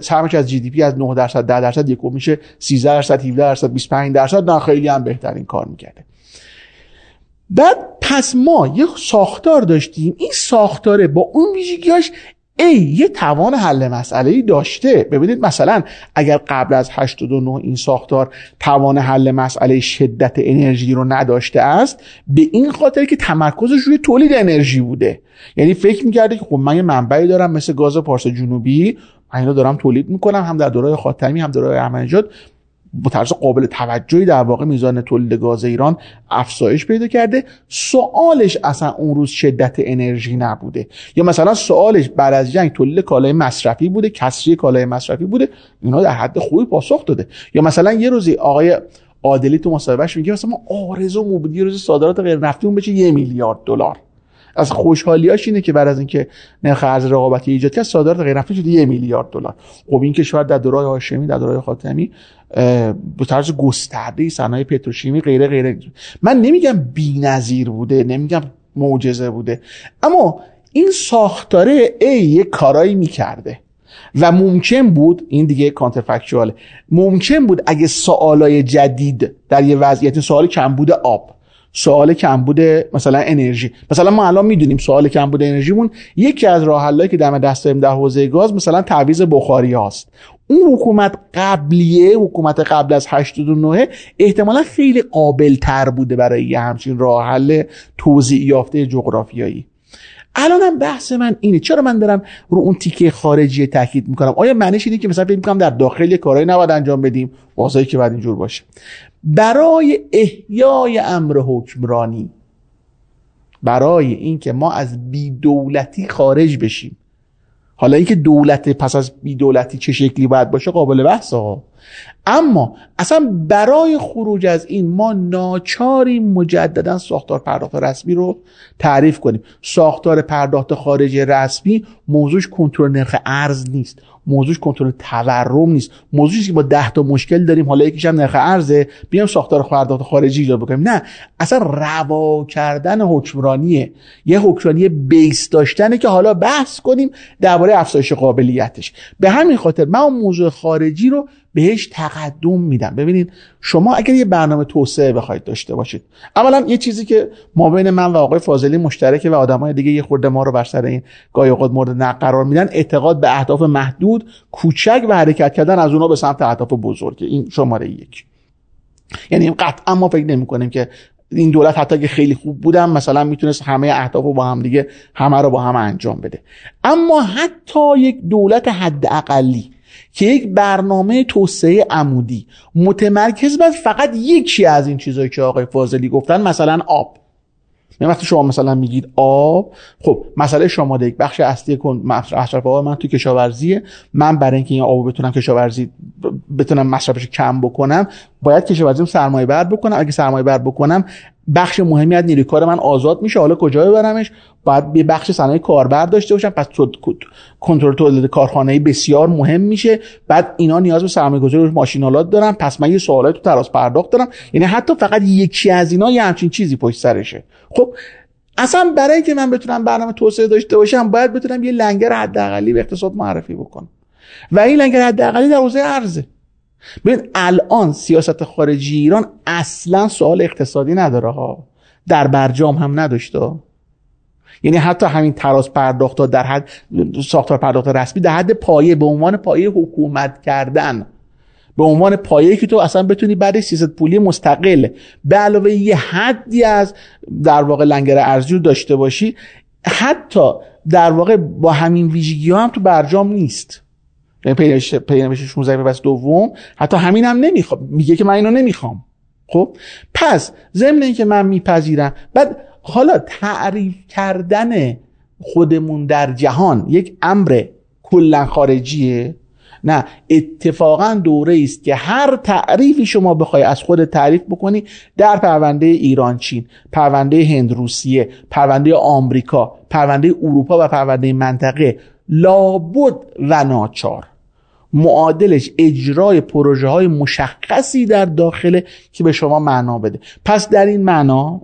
سهمش از جی دی پی از 9 درصد 10 درصد یکو میشه 13 درصد 17 درصد 25 درصد نه خیلی هم بهترین کار می‌کرده. بعد پس ما یه ساختار داشتیم. این ساختاره با اون ویژگیاش ای یه توان حل مسئله ای داشته. ببینید مثلا اگر قبل از 89 این ساختار توان حل مسئله شدت انرژی رو نداشته است به این خاطر که تمرکزش روی تولید انرژی بوده. یعنی فکر می‌کرده که خب من یه منبعی دارم مثل گاز پارس جنوبی من اینو دارم تولید می‌کنم هم در دوره خاتمی هم دوره احمدی با طرز قابل توجهی در واقع میزان تولید گاز ایران افزایش پیدا کرده. سوالش اصلا اون روز شدت انرژی نبوده. یا مثلا سوالش بعد از جنگ تولید کالای مصرفی بوده کسری کالای مصرفی بوده اینا در حد خوبی پاسخ داده. یا مثلا یه روزی آقای عادلی تو مصاحبهش میگه مثلا ما آرزو بود یه روز صادرات غیر نفتیمون بشه یه میلیارد دلار. از خوشحالیاش اینه که بعد از اینکه نرخ ارز رقابتی ایجاد کرد صادرات غیر نفتی شده یه میلیارد دلار. خب این کشور در دورای هاشمی در دورای خاتمی به طرز گسترده صنایع پتروشیمی غیره غیره. من نمیگم بی‌نظیر بوده نمیگم معجزه بوده. اما این ساختاره ای یه کارایی می‌کرده. و ممکن بود این دیگه کانترفکچواله ممکن بود اگه سوالای جدید در یه وضعیت سوال کمبود آب سوال کمبود مثلا انرژی. مثلا ما الان می‌دونیم سوال کمبود انرژیمون یکی از راه که دم دست داریم در حوزه گاز مثلا تعویض بخاری هاست. اون حکومت قبلیه حکومت قبل از 89 احتمالا خیلی قابل تر بوده برای یه همچین راه حل توضیح یافته جغرافیایی. الانم بحث من اینه چرا من دارم رو اون تیکه خارجی تاکید می‌کنم؟ آیا معنیش اینه که مثلا فکر می‌کنم در داخل کارهایی نباید انجام بدیم؟ واضحه که بعد اینجور باشه. برای احیای امر حکمرانی برای اینکه ما از بیدولتی خارج بشیم حالا اینکه دولت پس از بیدولتی چه شکلی باید باشه قابل بحث ها اما اصلا برای خروج از این ما ناچاریم مجددا ساختار پرداخت رسمی رو تعریف کنیم. ساختار پرداخت خارجی رسمی موضوعش کنترل نرخ ارز نیست. موضوعش کنترل تورم نیست. موضوعی که با ده تا مشکل داریم حالا یکیش هم نرخ ارزه بیام ساختار پرداخت خارجی ایجاد بکنیم. نه اصلا روا کردن حکمرانیه. یه حکمرانی بیس داشتنه که حالا بحث کنیم درباره افزایش قابلیتش. به همین خاطر من اون موضوع خارجی رو بهش تقدم میدم. ببینید شما اگر یه برنامه توسعه بخواید داشته باشید. اولا یه چیزی که ما بین من و آقای فاضلی مشترکه و آدمای دیگه یه خورده ما رو بر سر این گاهی اوقات مورد نقد قرار میدن. اعتقاد به اهداف محدود کوچک و حرکت کردن از اونها به سمت اهداف بزرگ این شماره یک. یعنی قطعا ما فکر نمی کنیم که این دولت حتی که خیلی خوب بودم مثلا می‌تونست همه اهداف رو با هم دیگه همه رو با هم انجام بده. اما حتی یک دولت حد اقلی که یک برنامه توسعه عمودی. متمرکز بر فقط یکی از این چیزهایی که آقای فاضلی گفتن مثلا آب. یعنی وقتی شما مثلا میگید آب خب مسئله شما یک بخش اصلی مصرف آب من تو کشاورزیه. من برای اینکه این آب بتونم کشاورزی بتونم مصرفش کم بکنم باید کشاورزیم سرمایه بر بکنم. اگه سرمایه بر بکنم بخش مهمی از نیروی کار من آزاد میشه. حالا کجا ببرمش؟ باید یه بخش صنایع کاربر داشته باشم. پس کنترل تولید کارخانه‌ای بسیار مهم میشه. بعد اینا نیاز به سرمایه‌گذاری ماشینالات دارن. پس من یه سوالات تو تراز پرداخت دارم. یعنی حتی فقط یکی از اینا یه همچین چیزی پشت سرشه. خب اصلا برای که من بتونم برنامه توسعه داشته باشم باید بتونم یه لنگر حداقلی به اقتصاد معرفی بکنم. و این لنگر حداقلی در حوزه ارزه. ببین الان سیاست خارجی ایران اصلا سوال اقتصادی نداره ها در برجام هم نداشته یعنی حتی همین تراز پرداخت در حد ساختار پرداخت رسمی در حد پایه به عنوان پایه حکومت کردن. به عنوان پایه که تو اصلا بتونی بعد سیاست پولی مستقل به علاوه یه حدی از در واقع لنگر ارزی داشته باشی حتی در واقع با همین ویژگی ها هم تو برجام نیست. یعنی پیامش 16 بس دوم. حتی همین هم نمی‌خوام. میگه که من اینو نمی‌خوام. خب؟ پس ضمن اینکه من میپذیرم بعد حالا تعریف کردن خودمون در جهان یک امر کلا خارجیه. نه اتفاقا دوره است که هر تعریفی شما بخوای از خود تعریف بکنی در پرونده ایران چین پرونده هند روسیه پرونده آمریکا پرونده اروپا و پرونده منطقه. لابد و ناچار. معادلش اجرای پروژه های مشخصی در داخله که به شما معنا بده. پس در این معنا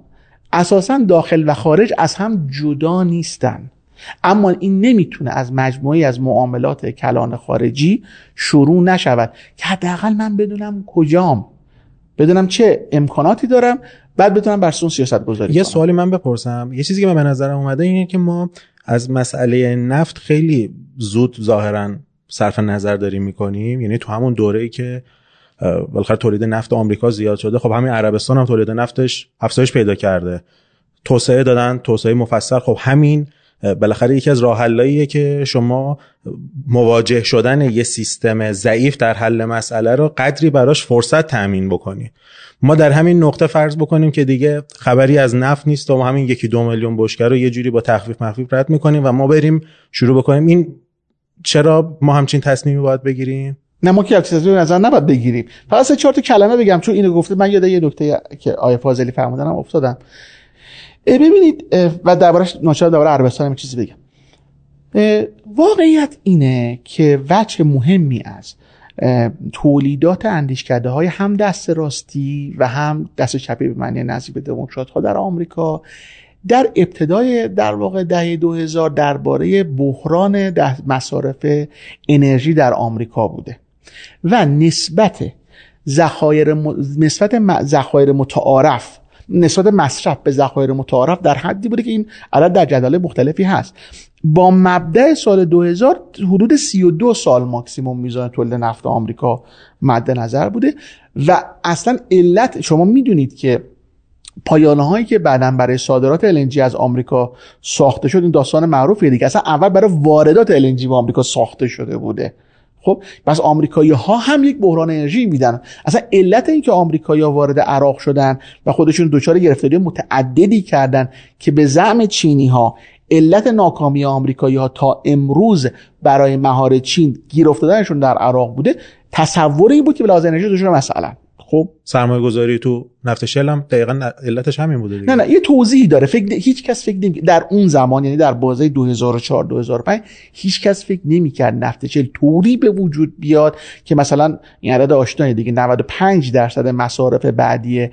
اساسا داخل و خارج از هم جدا نیستن. اما این نمی‌تونه از مجموعی از معاملات کلان خارجی شروع نشود که حداقل من بدونم کجام. بدونم چه امکاناتی دارم بعد بتونم بر اون سیاست گذاری یه سوالی من بپرسم. یه چیزی که من به نظرم اومده اینه که ما از مسئله نفت خیلی زود ظاهرا صرف نظر داریم می‌کنیم. یعنی تو همون دوره ای که بالاخره تولید نفت آمریکا زیاد شده خب همین عربستان هم تولید نفتش افزایش پیدا کرده. توسعه دادن توسعه مفصل خب همین بالاخره یکی از راه که شما مواجه شدن یه سیستم ضعیف در حل مسئله رو قدری براش فرصت تأمین بکنی. ما در همین نقطه فرض بکنیم که دیگه خبری از نفت نیست و ما همین یکی دو میلیون بشکه رو یه جوری با تخفیف مخفیف رد می‌کنیم و ما بریم شروع بکنیم. این چرا ما همچین تصمیمی باید بگیریم؟ نه ما که تصمیم نظر نباید بگیریم. سه چهار تا کلمه بگم چون اینو گفته من یاد یه نکته که آیه فاضلی فرمودنم افتادم. ببینید و دربارش ناچار درباره عربستان هم چیزی بگم. واقعیت اینه که وجه مهمی از تولیدات اندیشکده های هم دست راستی و هم دست چپی به معنی نزدیک به دموکرات ها در آمریکا در ابتدای در واقع دهه 2000 درباره بحران مصارف انرژی در آمریکا بوده و نسبت ذخایر نسبت ذخایر متعارف نسبت مصرف به ذخایر متعارف در حدی بوده که این عدد در جدول مختلفی هست. با مبدع سال 2000 حدود 32 سال ماکسیموم میزان تولید نفت آمریکا مد نظر بوده و اصلا علت شما می‌دونید که پایانه هایی که بعدا برای صادرات LNG از آمریکا ساخته شد این داستان معروفیه دیگه. اصلا اول برای واردات LNG به آمریکا ساخته شده بوده. خب پس آمریکایی ها هم یک بحران انرژی میدن. اصلا علت اینکه آمریکایی ها وارد عراق شدن و خودشون دچار گرفتاری متعددی کردن که به زعم چینی ها علت ناکامی آمریکایی ها تا امروز برای مهار چین گیر افتادنشون در عراق بوده تصوری بود که به لحاظ انرژی دچار مثلا خب سرمایه گذاری تو نفت شل هم دقیقا علتش همین بوده دیگه. نه نه یه توضیحی داره. فکر هیچ کس فکر نمی... در اون زمان یعنی در بازه 2004 2005 هیچ کس فکر نمی‌کرد نفت شل طوری به وجود بیاد که مثلا این عدد آشنایی دیگه 95 درصد مصارف بعدی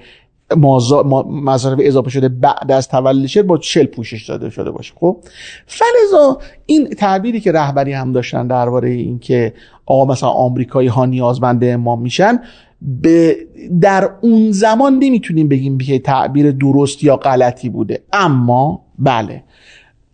مصارف اضافه شده بعد از تولد شل با شل پوشش داده شده باشه. خب؟ فلزا این تعبیری که رهبری هم داشتن درباره اینکه آقا مثلا آمریکایی ها نیازمند امام میشن به در اون زمان نمی‌تونیم بگیم که تعبیر درست یا غلطی بوده. اما بله.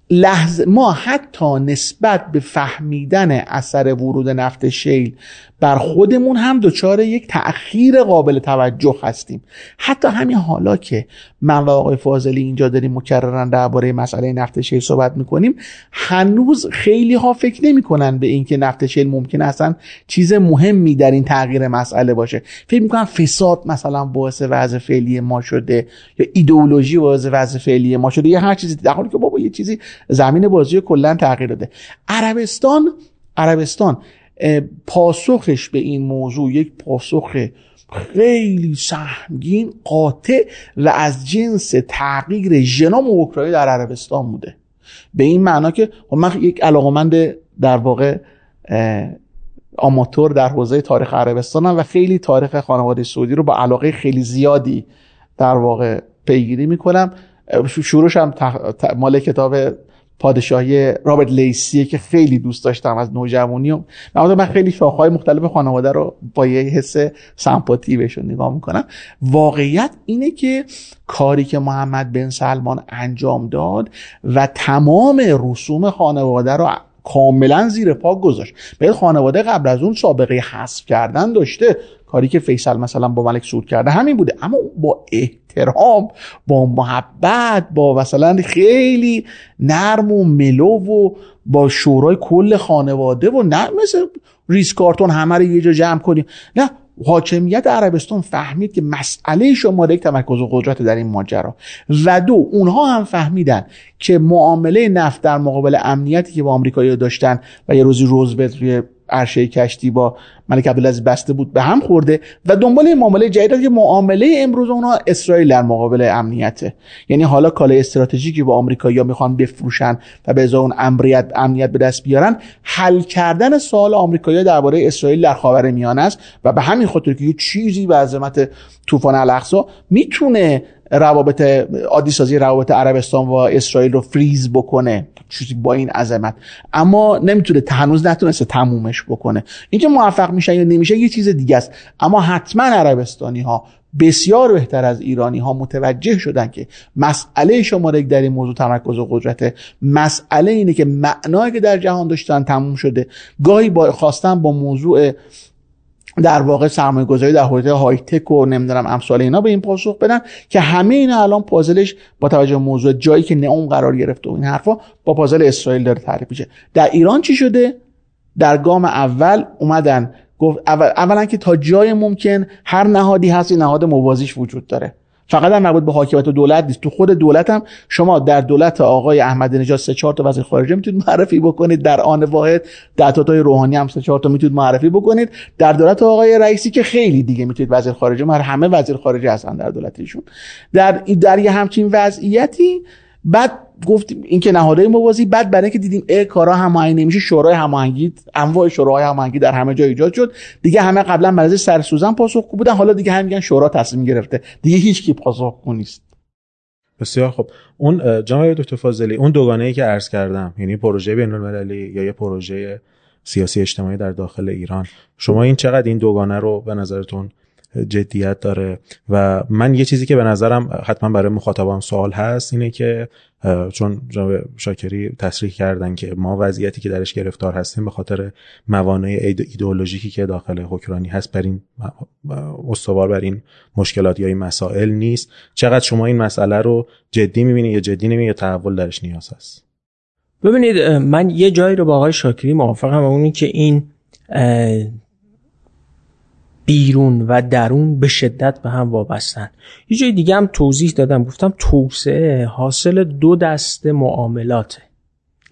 لحظه ما حتی نسبت به فهمیدن اثر ورود نفت شیل بر خودمون هم دچار یک تأخیر قابل توجه هستیم. حتی همین حالا که من و آقای فاضلی اینجا داریم مکررن درباره مسئله نفت شیل صحبت می‌کنیم هنوز خیلی ها فکر نمی‌کنن به اینکه نفت شیل ممکن اصلا چیز مهمی در این تغییر مسئله باشه. فکر می‌کنن فساد مثلا باعث وضع فعلی ما شده یا ایدئولوژی باعث وضع فعلی ما شده یا هر چیزی در حالی که بابا یه چیزی زمین بازی کلا تغییر داده. عربستان عربستان پاسخش به این موضوع یک پاسخ خیلی سهمگین قاطع و از جنس تغییر ژنوم اوکراینی در عربستان بوده. به این معنا که خب من یک علاقمند در واقع آماتور در حوزه تاریخ عربستانم و خیلی تاریخ خانواده سعودی رو با علاقه خیلی زیادی در واقع پیگیری می‌کنم. شروعش هم مال کتاب پادشاهی رابرت لیسیه که خیلی دوست داشتم از نوجوانی و من خیلی شاخهای مختلف خانواده رو با یه حس سمپاتی بهشون نگاه می‌کنم. واقعیت اینه که کاری که محمد بن سلمان انجام داد و تمام رسوم خانواده رو کاملا زیر پا گذاشت. به خانواده قبل از اون سابقه حذف کردن داشته. کاری که فیصل مثلا با ملک سود کرده همین بوده. اما با احترام با محبت با مثلا خیلی نرم و ملو و با شورای کل خانواده و نه مثل ریس کارتون همه رو یه جا جمع کنیم. نه حاکمیت عربستان فهمید که مسئله شماره یک تمرکز و قدرت در این ماجرا. و دو اونها هم فهمیدن که معامله نفت در مقابل امنیتی که با آمریکایی داشتن و یه روزی روزولت روی عرشه کشتی با ملک عبدالعزیز بسته بود به هم خورده و دنبال معامله جدید که معامله امروز اونها اسرائیل در مقابل امنیته. یعنی حالا کالای استراتژیکی با آمریکایی‌ها می‌خوان بفروشن و به ازای اون امنیت امنیت به دست بیارن حل کردن سوال آمریکایی‌ها درباره اسرائیل در خاورمیانه است و به همین خاطر که یه چیزی به عظمت طوفان الاقصا می‌تونه روابط عادی سازی روابط عربستان و اسرائیل رو فریز بکنه. چیزی با این عظمت. اما نمی‌تونه هنوز نتونسته تمومش بکنه. اینکه موفق میشه یا نمیشه یه چیز دیگه است. اما حتما عربستانی ها بسیار بهتر از ایرانی ها متوجه شدن که مسئله شماره در این موضوع تمرکز و قدرت مسئله اینه که معنایی که در جهان داشتن تموم شده. گاهی با خواستن با موضوع در واقع سرمایه گذاری در حوزه های تک و نمی‌دونم امثال اینا به این پاسخ بدن که همه اینا الان پازلش با توجه موضوع جایی که نئون قرار گرفته و این حرفا با پازل اسرائیل داره تعریف میشه. در ایران چی شده؟ در گام اول اومدن گفت اول اولا که تا جای ممکن هر نهادی هست نهاد موازیش وجود داره. فقط هم مربوط به حاکمیت دولت نیست. تو خود دولت هم شما در دولت آقای احمد نژاد سه چهار تا وزیر خارجه می‌تونید معرفی بکنید. در آن واحد در تای روحانی هم سه چهار تا می‌تونید معرفی بکنید. در دولت آقای رئیسی که خیلی دیگه می‌تونید وزیر خارجه هر همه وزیر خارجه هستن در دولتشون در در یه همچین وضعیتی بعد گفتیم این که نهادهای موازی بعد برای اینکه دیدیم ای کارا هماهنگ نمیشه شورای هماهنگی انواع شورای هماهنگی در همه جا ایجاد شد. دیگه همه قبلا مرز سر سوزن پاسخگو بودن. حالا دیگه هم میگن شورا تصمیم گرفته. دیگه هیچ کی پاسخگو نیست. بسیار خب اون جناب دکتر فاضلی اون دوگانه ای که عرض کردم یعنی پروژه بین المللی یا یه پروژه سیاسی اجتماعی در داخل ایران شما این چقدر این دوگانه رو به نظرتون جدیت داره؟ و من یه چیزی که به نظرم حتما برای مخاطبان سوال هست اینه که چون جناب شاکری تصریح کردن که ما وضعیتی که درش گرفتار هستیم به خاطر موانع ایدئولوژیکی که داخل حکرانی هست بر این استوار بر این مشکلات یا این مسائل نیست. چقدر شما این مسئله رو جدی می‌بینید یا جدی نمی‌بینید یا تحول درش نیاز هست؟ ببینید من یه جایی رو با آقای شاکری موافقم اونی که این بیرون و درون به شدت به هم وابستن. یه جای دیگه هم توضیح دادم. گفتم توسعه حاصل دو دسته معاملاته.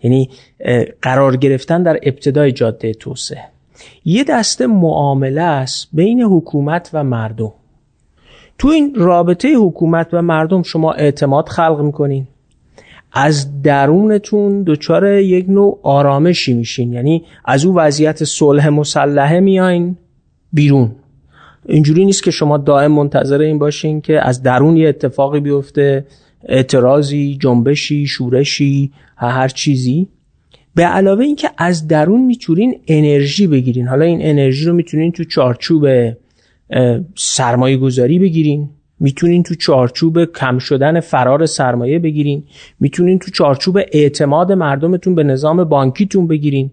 یعنی قرار گرفتن در ابتدای جاده توسعه. یه دسته معامله است بین حکومت و مردم. تو این رابطه حکومت و مردم شما اعتماد خلق می‌کنین. از درونتون دچار یک نوع آرامشی میشین. یعنی از او وضعیت صلح مسلحه میاین بیرون. اینجوری نیست که شما دائم منتظر این باشین که از درون یه اتفاقی بیفته اعتراضی جنبشی شورشی هر چیزی. به علاوه اینکه از درون می‌تونین انرژی بگیرین. حالا این انرژی رو می‌تونین تو چارچوب سرمایه گذاری بگیرین. می‌تونین تو چارچوب کم شدن فرار سرمایه بگیرین. می‌تونین تو چارچوب اعتماد مردمتون به نظام بانکیتون بگیرین.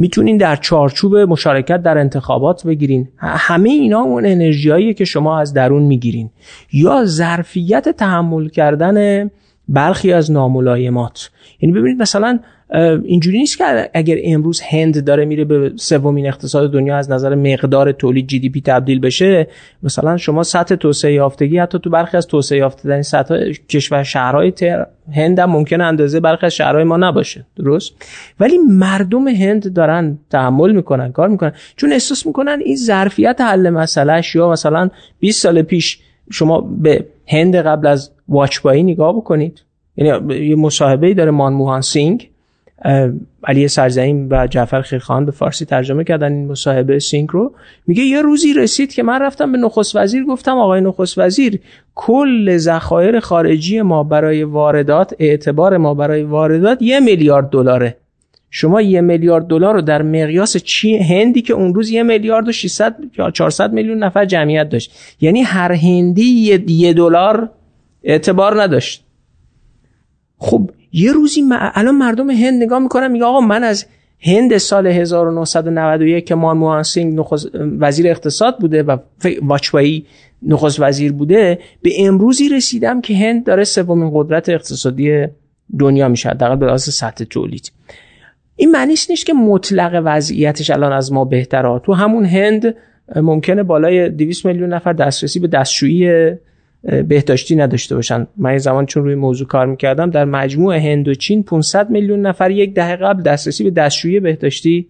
می‌تونین در چارچوب مشارکت در انتخابات بگیرین. همه اینا اون انرژیایی که شما از درون می‌گیرین. یا ظرفیت تحمل کردن برخی از ناملایمات یعنی ببینید مثلا اینجوری نیست که اگر امروز هند داره میره به سومین اقتصاد دنیا از نظر مقدار تولید جی دی پی تبدیل بشه مثلا شما سطح توسعه یافتگی حتی تو برخی از توسعه یافته سطح کشور شهرهای هند هم ممکنه اندازه برخی از شهرهای ما نباشه. درست؟ ولی مردم هند دارن تحمل می‌کنن کار می‌کنن. چون احساس می‌کنن این ظرفیت حل مسئلهش یا مثلا 20 سال پیش شما به هند قبل از واجپایی نگاه بکنید. یعنی یه مصاحبه داره مانموهان سینگ. علی سرزعیم و جعفر خیرخان به فارسی ترجمه کردن این مصاحبه سینگ رو. میگه یه روزی رسید که من رفتم به نخست وزیر گفتم آقای نخست وزیر کل ذخایر خارجی ما برای واردات اعتبار ما برای واردات یه میلیارد دلاره. شما یه میلیارد دلار رو در مقیاس چی هندی که اون روز یه میلیارد و 600 یا 400 میلیون نفر جمعیت داشت. یعنی هر هندی یه دلار اعتبار نداشت. خب یه روزی الان مردم هند نگاه می‌کنن میگه آقا من از هند سال 1991 که مان سینگ وزیر اقتصاد بوده و واچوایی نخست وزیر بوده به امروزی رسیدم که هند داره سومین قدرت اقتصادی دنیا میشه حداقل به لحاظ سطح تولید. این معنیش نیست که مطلق وضعیتش الان از ما بهتره. تو همون هند ممکنه بالای 200 میلیون نفر دسترسی به دستشویی بهداشتی نداشته باشن. من یه زمان چون روی موضوع کار می‌کردم در مجموع هند و چین 500 میلیون نفر یک دهه قبل دسترسی به دستشویی بهداشتی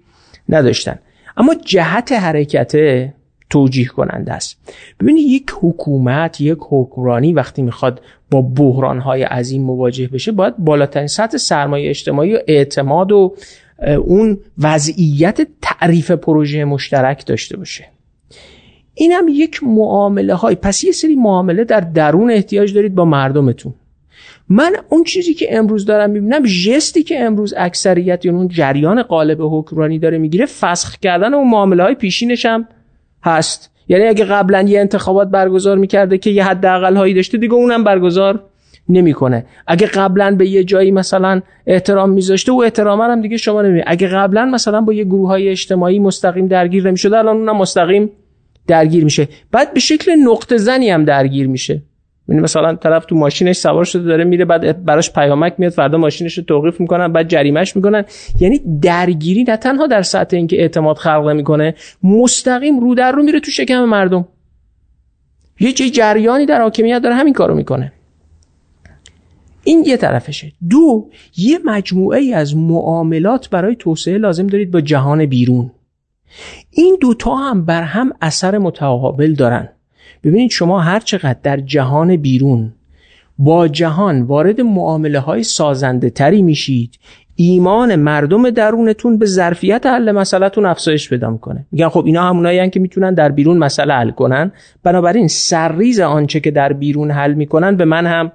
نداشتن. اما جهت حرکت توجیه کننده است. ببینید یک حکومت یک حکمرانی وقتی می‌خواد با بحرانهای عظیم مواجه بشه باید بالاترین سطح سرمایه اجتماعی و اعتماد و اون وضعیت تعریف پروژه مشترک داشته باشه. این هم یک معامله های پس یه سری معامله در درون احتیاج دارید با مردمتون. من اون چیزی که امروز دارم می‌بینم جستی که امروز اکثریت یا اون جریان قالب حکمرانی داره می‌گیره فسخ کردن اون معامله های پیشینش هم هست. یعنی اگه قبلا یه انتخابات برگزار می‌کرده که یه حداقل هایی داشته دیگه اونم برگزار نمی‌کنه. اگه قبلا به یه جایی مثلا احترام میذاشته و احترام هم دیگه شما نمی اگه قبلا مثلا با یه گروه های اجتماعی مستقیم درگیر نمی‌شده الان اونم مستقیم درگیر میشه. بعد به شکل نقطه زنی هم درگیر میشه. یعنی مثلا طرف تو ماشینش سوار شده داره میره بعد براش پیامک میاد فردا ماشینش رو توقیف می‌کنن بعد جریمش می‌کنن. یعنی درگیری نه تنها در سطح اینکه اعتماد خلق می‌کنه مستقیم رو در رو میره تو شکم مردم. یه چه جریانی در حاکمیت داره همین کارو می‌کنه. این یه طرفشه. دو یه مجموعه ای از معاملات برای توسعه لازم دارید با جهان بیرون. این دوتا هم بر هم اثر متقابل دارن. ببینید شما هر چقدر در جهان بیرون با جهان وارد معامله های سازنده تری میشید ایمان مردم درونتون به ظرفیت حل مسئلهتون افزایش پیدا می‌کنه. میگن خب اینا همونایی که می‌تونن در بیرون مسئله حل کنن. بنابراین سرریز آنچه که در بیرون حل می‌کنن به من هم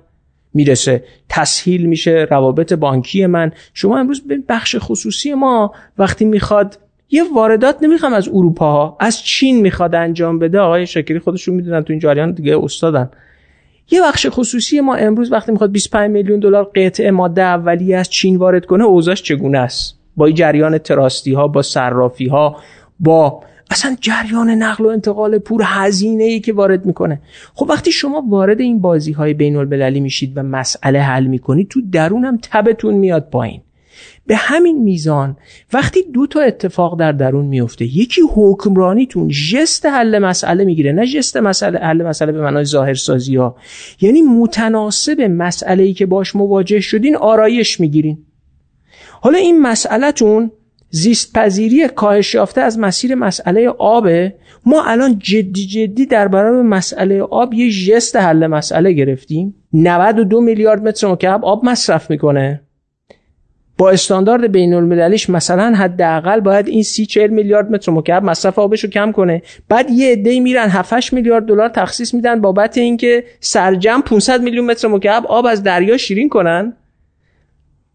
می‌رسه. تسهیل میشه روابط بانکی من. شما امروز به بخش خصوصی ما وقتی می‌خواد یه واردات نمی‌خوام از اروپا ها از چین می‌خواد انجام بده. آقای شکری خودشون می‌دونن تو این جریان دیگه استادن. یه بخش خصوصی ما امروز وقتی می‌خواد 25 میلیون دلار قطعه ماده اولیه از چین وارد کنه اوضاعش چگونه است؟ با این جریان تراستی ها با صرافی ها با اصلا جریان نقل و انتقال پور هزینه ای که وارد می‌کنه. خب وقتی شما وارد این بازی های بین المللی میشید و مسئله حل می‌کنید تو درونم تبتون میاد پایین. به همین میزان وقتی دو تا اتفاق در درون میفته یکی حکمرانیتون جست حل مسئله می‌گیره نه جست مسئله حل مسئله به معنای ظاهر سازی ها یعنی متناسب مسئله ای که باش مواجه شدین آرایش می‌گیرین. حالا این مسئلهتون زیست پذیری کاهش یافته از مسیر مسئله آبه ما الان جدی جدی در برابر مسئله آب یه جست حل مسئله گرفتیم. 92 میلیارد متر مکعب آب مصرف می‌کنه. با استاندارد بین المللیش مثلا حداقل باید این سی 40 میلیارد متر مکعب مصرف آبش رو کم کنه. بعد یه عده میرن 7 میلیارد دلار تخصیص میدن بابت اینکه سرجم 500 میلیون متر مکعب آب از دریا شیرین کنن.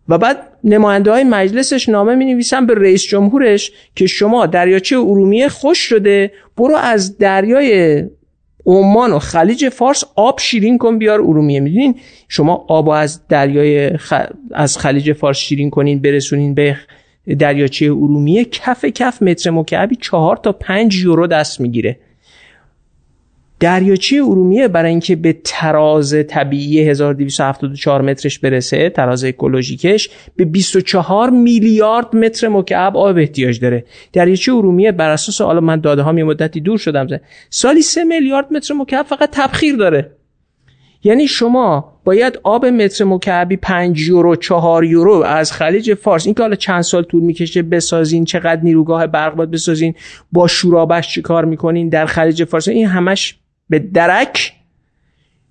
و بعد نماینده های مجلسش نامه می نویسن به رئیس جمهورش که شما دریاچه ارومیه خوش شده برو از دریای عمان و خلیج فارس آب شیرین کن بیار ارومیه. می‌دونین؟ شما آب از دریای از خلیج فارس شیرین کنین برسونین به دریاچه ارومیه کف کف متر مکعبی چهار تا پنج یورو دست می‌گیره. دریاچه ارومیه برای اینکه به تراز طبیعی 1274 مترش برسه تراز اکولوژیکش به 24 میلیارد متر مکعب آب احتیاج داره دریاچه ارومیه بر اساس حالا من داده ها یه مدتی دور شدم زه. سالی 3 میلیارد متر مکعب فقط تبخیر داره یعنی شما باید آب متر مکعبی 5 یورو 4 یورو از خلیج فارس این که حالا چند سال طول می‌کشه بسازین چقدر نیروگاه برق باید بسازین با شورابش چیکار می‌کنین در خلیج فارس این همش به درک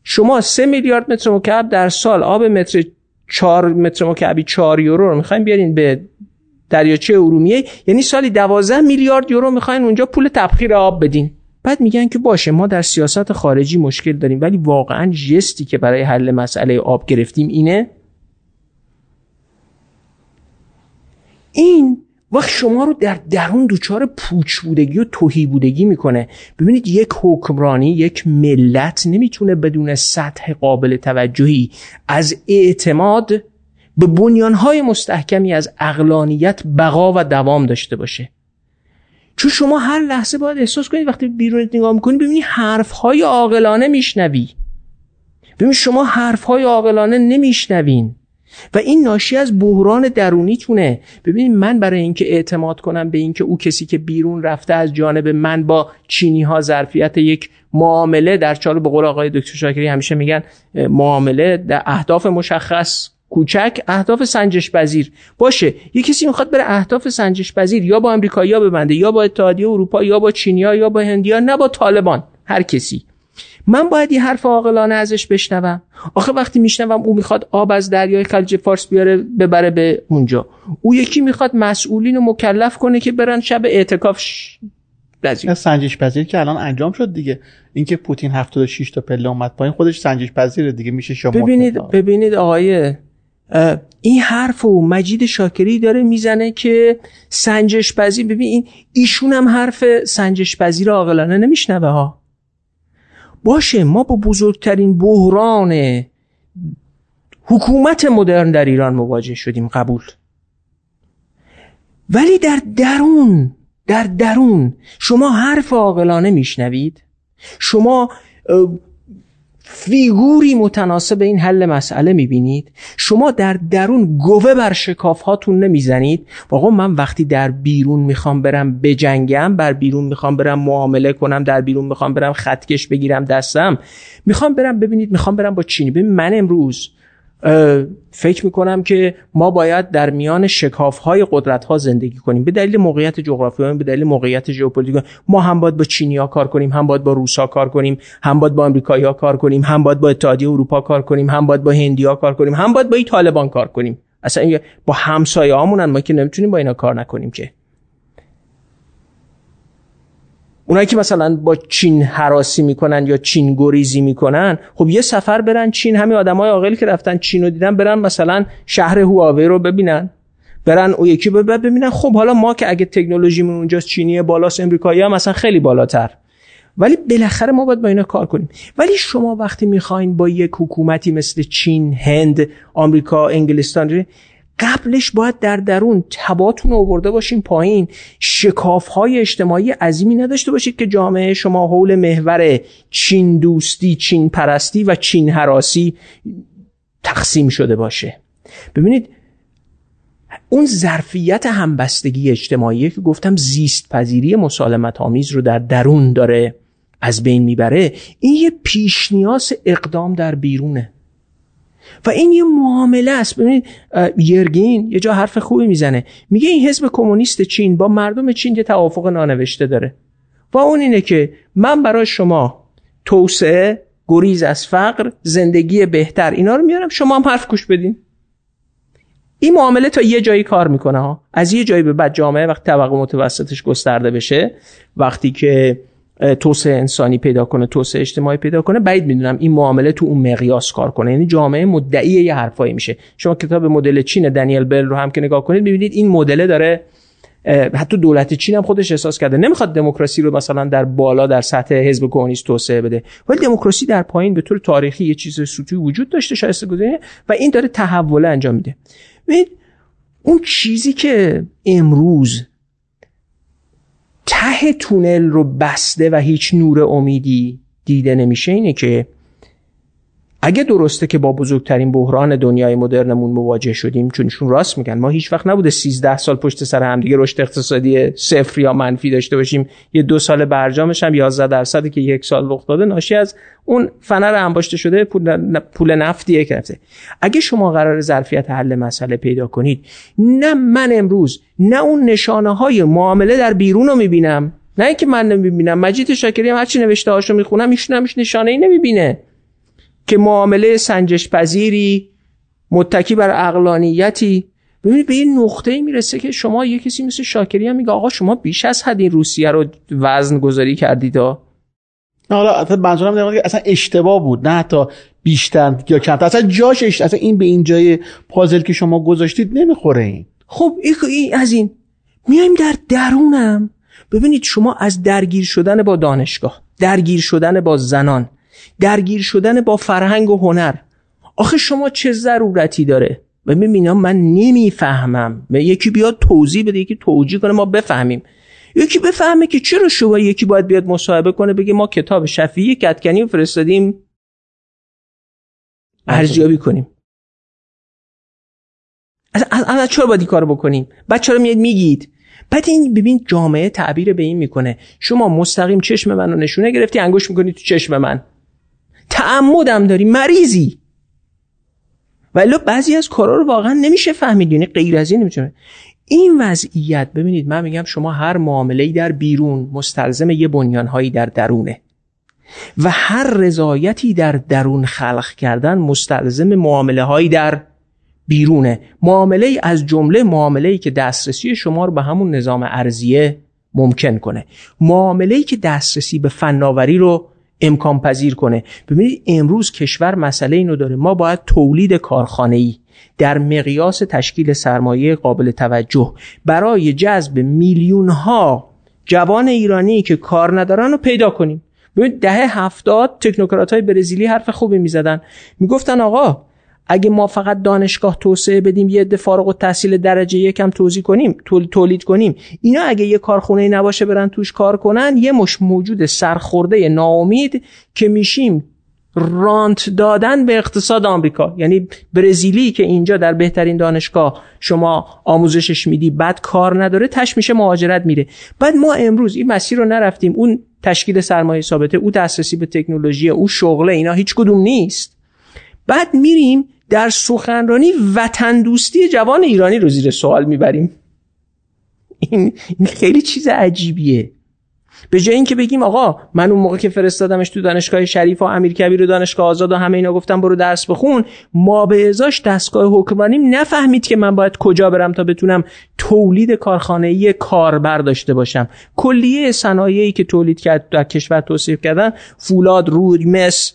شما سه میلیارد متر مکعب در سال آب متر 4 متر مکعبی 4 یورو رو می‌خواین بیارین به دریاچه ارومیه یعنی سالی 12 میلیارد یورو می‌خواین اونجا پول تبخیر آب بدین. بعد میگن که باشه ما در سیاست خارجی مشکل داریم ولی واقعا جستی که برای حل مسئله آب گرفتیم اینه. این وقت شما رو در درون دچار پوچ بودگی و توهی بودگی می‌کنه. ببینید یک حکمرانی یک ملت نمی‌تونه بدون سطح قابل توجهی از اعتماد به بنیانهای مستحکمی از اقلانیت بقا و دوام داشته باشه. چون شما هر لحظه باید احساس کنید وقتی بیرون نگاه می‌کنید ببینید حرفهای عاقلانه میشنوی. ببینید شما حرفهای عاقلانه نمیشنوین. و این ناشی از بحران درونیتونه ببینید من برای اینکه اعتماد کنم به اینکه او کسی که بیرون رفته از جانب من با چینی ها ظرفیت یک معامله در چالو به قول آقای دکتر شاکری همیشه میگن معامله در اهداف مشخص کوچک اهداف سنجش پذیر باشه یه کسی می‌خواد بره اهداف سنجش پذیر یا با امریکایی‌ها ببنده یا با اتحادیه اروپا یا با چینیا یا با هندیا نه با طالبان هر کسی. من باید یه حرف عاقلانه ازش بشنوم. آخه وقتی میشنوم او می‌خواد آب از دریای خلیج فارس بیاره ببره به اونجا. او یکی می‌خواد مسئولین رو مکلف کنه که برن شب اعتکاف پذیر. سنجش پذیر که الان انجام شد دیگه. اینکه پوتین 76 تا پله اومد پایین خودش سنجش پذیره دیگه میشه شما ببینید ببینید آقای این حرف و مجید شاکری داره می‌زنه که سنجش پذیر. ببین ایشون هم حرف سنجش پذیر عاقلانه نمیشنوه ها. باشه ما با بزرگترین بحران حکومت مدرن در ایران مواجه شدیم قبول. ولی در درون در درون شما حرف عاقلانه میشنوید. شما فیگوری متناسب این حل مسئله می‌بینید. شما در درون گوه بر شکاف هاتون نمی‌زنید. آقا من وقتی در بیرون می‌خوام برم بجنگم بر بیرون می‌خوام برم معامله کنم در بیرون می‌خوام برم خطکش بگیرم دستم می‌خوام برم ببینید می‌خوام برم با چینی. ببین من امروز فکر می‌کنم که ما باید در میان شکاف های قدرت ها زندگی کنیم. به دلیل موقعیت جغرافیایی به دلیل موقعیت ژئوپلیتیک ما هم باید با چینیا کار کنیم هم باید با روسا کار کنیم هم باید با آمریکایی‌ها کار کنیم هم باید با اتحادیه اروپا کار کنیم هم باید با هندیا کار کنیم هم باید با این طالبان کار کنیم. اصلا با همسایه هامونن ما که نمی‌تونیم با اینا کار نکنیم که. اونایی که مثلا با چین حراسی می‌کنن یا چین گریزی می‌کنن خب یه سفر برن چین. همین آدمای عاقلی که رفتن چین رو دیدن برن مثلا شهر هواوی رو ببینن. برن او یکی ببینن. خب حالا ما که اگه تکنولوژیمون اونجاست چینی بالاست امریکایی هم مثلا خیلی بالاتر. ولی بالاخره ما باید با اینا کار کنیم. ولی شما وقتی می‌خواین با یک حکومتی مثل چین هند آمریکا انگلستان قبلش باید در درون تباتون آورده باشین پایین. شکاف های اجتماعی عظیمی نداشته باشید که جامعه شما حول محور چین دوستی چین پرستی و چین حراسی تقسیم شده باشه. ببینید اون ظرفیت همبستگی اجتماعی که گفتم زیست پذیری مسالمت آمیز رو در درون داره از بین می‌بره این یه پیش نیاز اقدام در بیرونه. و این یه معامله است. ببینید یرگین یه جا حرف خوبی می‌زنه. میگه این حزب کمونیست چین با مردم چین یه توافق نانوشته داره. و اون اینه که من برای شما توسعه گریز از فقر زندگی بهتر اینا رو میارم شما هم حرف گوش بدین. این معامله تا یه جایی کار می‌کنه ها. از یه جایی به بعد جامعه وقتی طبقه متوسطش گسترده بشه وقتی که توسعه انسانی پیدا کنه توسعه اجتماعی پیدا کنه. بعید می‌دونم این معامله تو اون مقیاس کار کنه. یعنی جامعه مدعی یه حرفایی میشه. شما کتاب مدل چین دنیل بل رو هم که نگاه کنید می‌بینید این مدل داره حتی دولت چین هم خودش احساس کرده. نمی‌خواد دموکراسی رو مثلا در بالا در سطح حزب کمونیست توسعه بده. ولی دموکراسی در پایین به طور تاریخی یه چیز سوتی وجود داشته شایسته گذاره و این داره تحول انجام میده. اون چیزی که امروز ته تونل رو بسته و هیچ نور امیدی دیده نمیشه اینه که اگه درسته که با بزرگترین بحران دنیای مدرنمون مواجه شدیم چونشون راست میگن ما هیچ وقت نبوده 13 سال پشت سر هم دیگه رشد اقتصادی صفر یا منفی داشته باشیم. یه دو سال برجامش هم 11 درصدی که یک سال رخ داده ناشی از اون فنر انباشته شده پول, نفتیه که اگه شما قرار ظرفیت حل مسئله پیدا کنید نه من امروز نه اون نشانه های معامله در بیرون رو می‌بینم. نه اینکه من نمی‌بینم مجید شاکری هم هرچی نوشته هاشو می‌خونم ایشون همش نشانه ای نمی‌بینه. که معامله سنجش پذیری متکی بر اقلانیتی ببینید به این نقطه می‌رسه که شما یه کسی مثل شاکری هم میگه آقا شما بیش از حد این روسیه رو وزن گذاری کردید ها حالا اصلا منظورم که اصلا اشتباه بود نه حتی بیشتر یا کمتر. اصلا جاش اشت... اصلا این به این جای پازل که شما گذاشتید نمی‌خوره این. خب این از این. میایم در درونم. ببینید شما از درگیر شدن با دانشگاه درگیر شدن با زنان درگیر شدن با فرهنگ و هنر. آخه شما چه ضرورتی داره؟ و می‌بینم من نمی‌فهمم. یکی بیاد توضیح بده یکی توجیه کنه ما بفهمیم. یکی بفهمه که چرا شما یکی باید بیاد مصاحبه کنه بگه ما کتاب شفیعی کتکنی فرستادیم. ارزیابی کنیم. از چرا باید این کارو بکنیم؟ بعد چرا میاد میگید؟ بعد این ببین جامعه تعبیر به این می‌کنه. شما مستقیم چشم منو نشونه گرفتی انگوش می‌کنی تو چشم من. تعمدم داری مریضی. ولی بعضی از کارا رو واقعا نمیشه فهمید یعنی غیر از این نمیشه این وضعیت ببینید من میگم شما هر معامله در بیرون مستلزم یه بنیانهایی در درونه و هر رضایتی در درون خلق کردن مستلزم معامله هایی در بیرونه. معامله از جمله معامله که دسترسی شما رو به همون نظام ارزیه ممکن کنه. معامله که دسترسی به فناوری رو امکان پذیر کنه. ببینید امروز کشور مسئله اینو داره. ما باید تولید کارخانه ای در مقیاس تشکیل سرمایه قابل توجه برای جذب میلیون ها جوان ایرانی که کار ندارن رو پیدا کنیم. ببینید دهه هفتاد تکنوکرات های برزیلی حرف خوبی می‌زدن. می‌گفتن آقا اگه ما فقط دانشگاه توسعه بدیم یه عده فارغ و تحصیل درجه یکم توضیح کنیم تولید کنیم اینا اگه یه کارخونه نباشه برن توش کار کنن یه مش موجود سرخورده ناامید که میشیم رانت دادن به اقتصاد آمریکا. یعنی برزیلی که اینجا در بهترین دانشگاه شما آموزشش میدی بعد کار نداره تش میشه مهاجرت میره. بعد ما امروز این مسیر رو نرفتیم اون تشکیل سرمایه ثابته او دسترسی به تکنولوژی او شغله اینا هیچ کدوم نیست. بعد میریم در سخنرانی وطن دوستی جوان ایرانی رو زیر سوال می‌بریم. این خیلی چیز عجیبیه. به جای اینکه بگیم آقا من اون موقع که فرستادمش تو دانشگاه شریف و امیرکبیر و دانشگاه آزاد و همه اینا گفتم برو درس بخون ما به ازاش دستگاه حکمرانی نفهمید که من باید کجا برم تا بتونم تولید کارخانه‌ای کاربر داشته باشم. کلیه صنایعی که تولید کرد در کشور توصیف کردن فولاد روی مس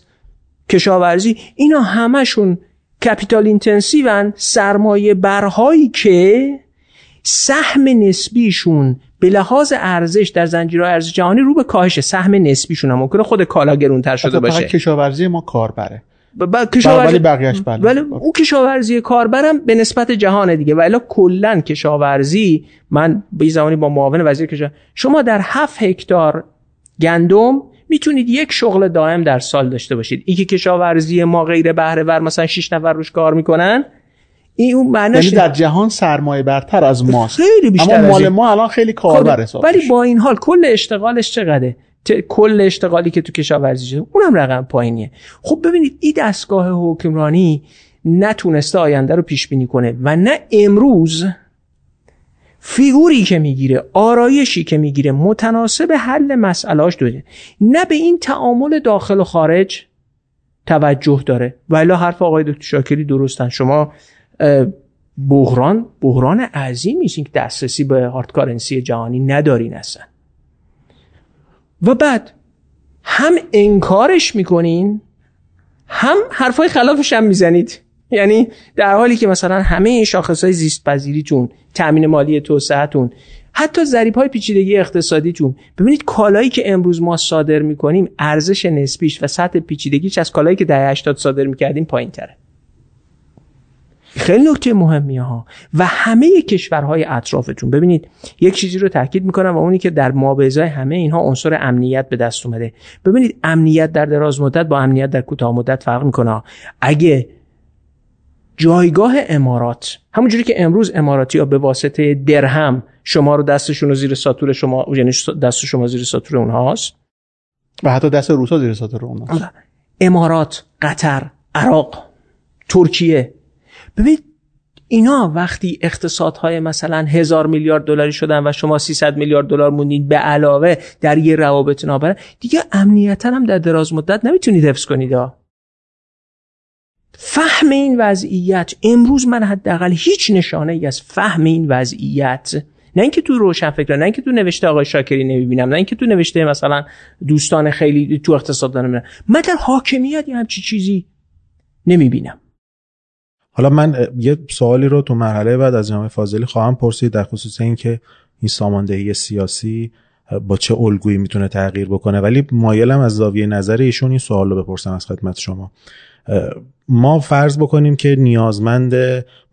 کشاورزی اینا همشون capital intensive ان سرمایه برهایی که سهم نسبیشون به لحاظ ارزش در زنجیرهای ارزش جهانی رو به کاهش سهم نسبیشون هم. ممکنه خود کالا گرونتر شده باشه. کشاورزی ما کاربره. ب... کشاورزی بقیهش بله. ولی اون کشاورزی کاربرم به نسبت جهان دیگه. و الا کلا کشاورزی من به زمانی با معاون وزیر کشاورزی شما در هفت هکتار گندم می‌تونید یک شغل دائم در سال داشته باشید. این که کشاورزی ما غیر بهره ور مثلا 6 نفر روش کار می‌کنن این اون معنیش یعنی در جهان سرمایه برتر از ماست. خیلی بیشتر اما مال. ما الان خیلی کاربر حساب ولی با این حال کل اشتغالش چقدره؟ ت- کل اشتغالی که تو کشاورزی شده اونم رقم پایینیه. خب ببینید این دستگاه حکمرانی نتونسته آینده رو پیش بینی کنه و نه امروز فیگوری که می‌گیره آرایشی که می‌گیره متناسب حل مسئلهاش داره نه به این تعامل داخل و خارج توجه داره. ولی حرف آقای دکتر شاکری درستن. شما بحران بحران عظیمی است که دسترسی به هارد کارنسی جهانی ندارین اصلا. و بعد هم انکارش می‌کنین هم حرفای خلافش هم می‌زنید. یعنی در حالی که مثلا همه این شاخص های زیست پذیریتون تامین مالی توسعهتون حتی ضریب های پیچیدگی اقتصادیتون ببینید کالایی که امروز ما صادر می‌کنیم ارزش نسبیش و سطح پیچیدگیش از کالایی که دهه 80 صادر می‌کردیم پایین تره خیلی نکته مهمیه ها. و همه کشورهای اطرافتون. ببینید یک چیزی رو تاکید می‌کنم و اونی که در مابعضای همه اینها عنصر امنیت به دست اومده. ببینید امنیت در دراز مدت با امنیت در کوتاه مدت فرق می‌کنه اگه جایگاه امارات. همونجوری که امروز اماراتی ها به واسطه درهم شما رو دستشون رو زیر ساتور شما یعنی دست شما زیر ساتور اونهاست. و حتی دست روسا زیر ساتور اوناست امارات قطر عراق ترکیه. ببین اینا وقتی اقتصادهای مثلا هزار میلیارد دلاری شدن و شما 300 میلیارد دلار موندین به علاوه در یه روابط نابره دیگه امنیتا هم در دراز مدت نمی‌تونید حفظ کنید ها. فهم این وضعیت امروز من حداقل هیچ نشانه ای از فهم این وضعیت نه اینکه تو روشن فکر نه اینکه تو نوشته آقای شاکری نمی‌بینم نه اینکه تو نوشته مثلا دوستان خیلی تو اقتصاد دارم من در حاکمیت یه همچی چیزی نمی‌بینم. حالا من یه سوالی رو تو مرحله بعد از جناب فاضلی خواهم پرسید در خصوص اینکه این ساماندهی سیاسی با چه الگویی می‌تونه تغییر بکنه؟ ولی مایلم از زاویه نظر ایشون این سوال رو بپرسم از خدمت شما. ما فرض بکنیم که نیازمند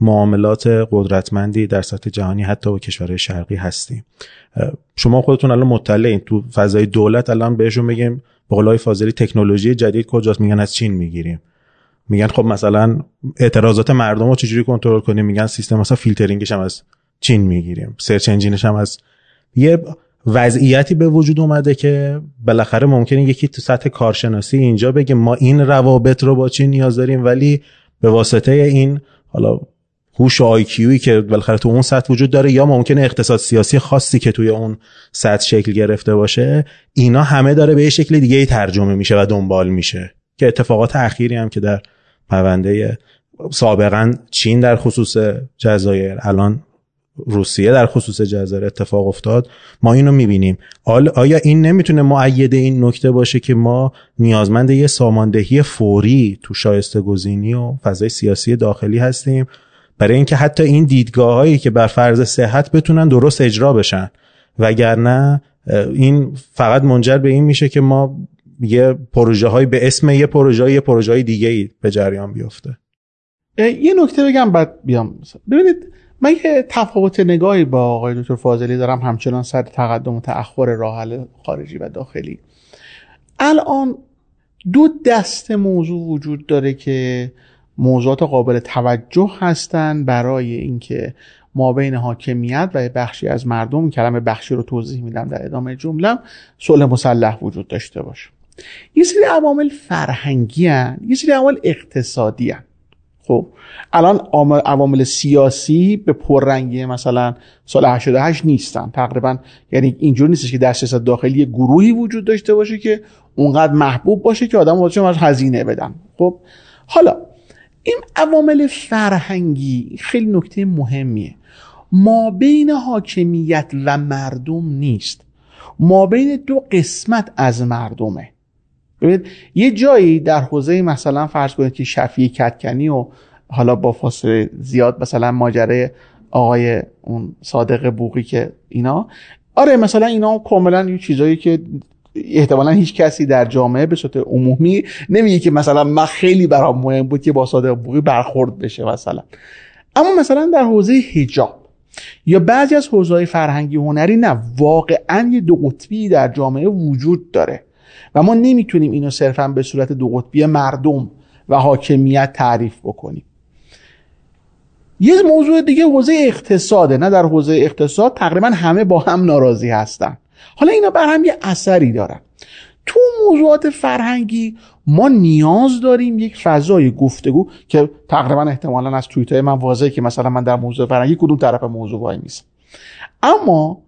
معاملات قدرتمندی در سطح جهانی حتی با کشورهای شرقی هستیم. شما خودتون الان مطلعین. تو فضای دولت الان بهشون بگیم به قول آقای فاضلی تکنولوژی جدید کجاست؟ میگن از چین می‌گیریم. میگن خب مثلا اعتراضات مردم رو چجوری کنترل کنیم؟ میگن سیستم مثلا فیلترینگش هم از چین می‌گیریم. search engine ش هم از یه وضعیتی به وجود اومده که بالاخره ممکنه یکی تو سطح کارشناسی اینجا بگه ما این روابط رو با چین نیاز داریم ولی به واسطه این حالا هوش و آیکیویی که بالاخره تو اون سطح وجود داره یا ممکنه اقتصاد سیاسی خاصی که توی اون سطح شکل گرفته باشه اینا همه داره به یه شکل دیگه ترجمه میشه و دنبال میشه که اتفاقات اخیری هم که در پرونده سابقا چین در خصوص جزایر الان روسیه در خصوص جزایر اتفاق افتاد ما اینو می‌بینیم. آیا این نمی‌تونه معید این نکته باشه که ما نیازمند یه ساماندهی فوری تو شایسته گزینی و فضای سیاسی داخلی هستیم؟ برای اینکه حتی این دیدگاه هایی که بر فرض صحت بتونن درست اجرا بشن. وگرنه این فقط منجر به این میشه که ما یه پروژه های به اسم یه پروژه یه پروژه های دیگه ای به جریان بیفته. یه نکته بگم بعد بیام. ببینید من یه تفاوت نگاهی با آقای دکتر فاضلی دارم همچنان سر تقدم و تأخر راه خارجی و داخلی الان دو دست موضوع وجود داره که موضوعات قابل توجه هستند برای اینکه ما بین حاکمیت و بخشی از مردم کلمه بخشی رو توضیح میدم در ادامه جملم صلح مسلح وجود داشته باشه یه سری عوامل فرهنگی هن. یه سری عوامل اقتصادی هن. خب. الان عوامل سیاسی به پررنگی مثلا سال 88 نیستن. تقریبا یعنی اینجور نیستش که در سیاست داخلی گروهی وجود داشته باشه که اونقدر محبوب باشه که آدم واسه از هزینه بدن. خب. حالا این عوامل فرهنگی خیلی نکته مهمیه. ما بین حاکمیت و مردم نیست. ما بین دو قسمت از مردمه. ببینید یه جایی در حوزه مثلا فرض کنید که شفیع کتکنی و حالا با فاصله زیاد مثلا ماجره آقای اون صادق بوقی که اینا آره مثلا اینا کاملا یه چیزایی که احتمالا هیچ کسی در جامعه به صورت عمومی نمیگه که مثلا من خیلی برام مهم بود که با صادق بوقی برخورد بشه مثلا. اما مثلا در حوزه حجاب یا بعضی از حوزه فرهنگی هنری نه واقعا یه دو قطبی در جامعه وجود داره. و ما نمی‌تونیم اینو صرفا به صورت دو قطبی مردم و حاکمیت تعریف بکنیم. یه موضوع دیگه حوزه اقتصاده نه در حوزه اقتصاد تقریبا همه با هم ناراضی هستن. حالا اینا بر هم یه اثری دارن. تو موضوعات فرهنگی ما نیاز داریم یک فضای گفتگو که تقریبا احتمالا از توییت من واضحه که مثلا من در موضوع فرهنگی کدوم طرف موضوع وای میسم اما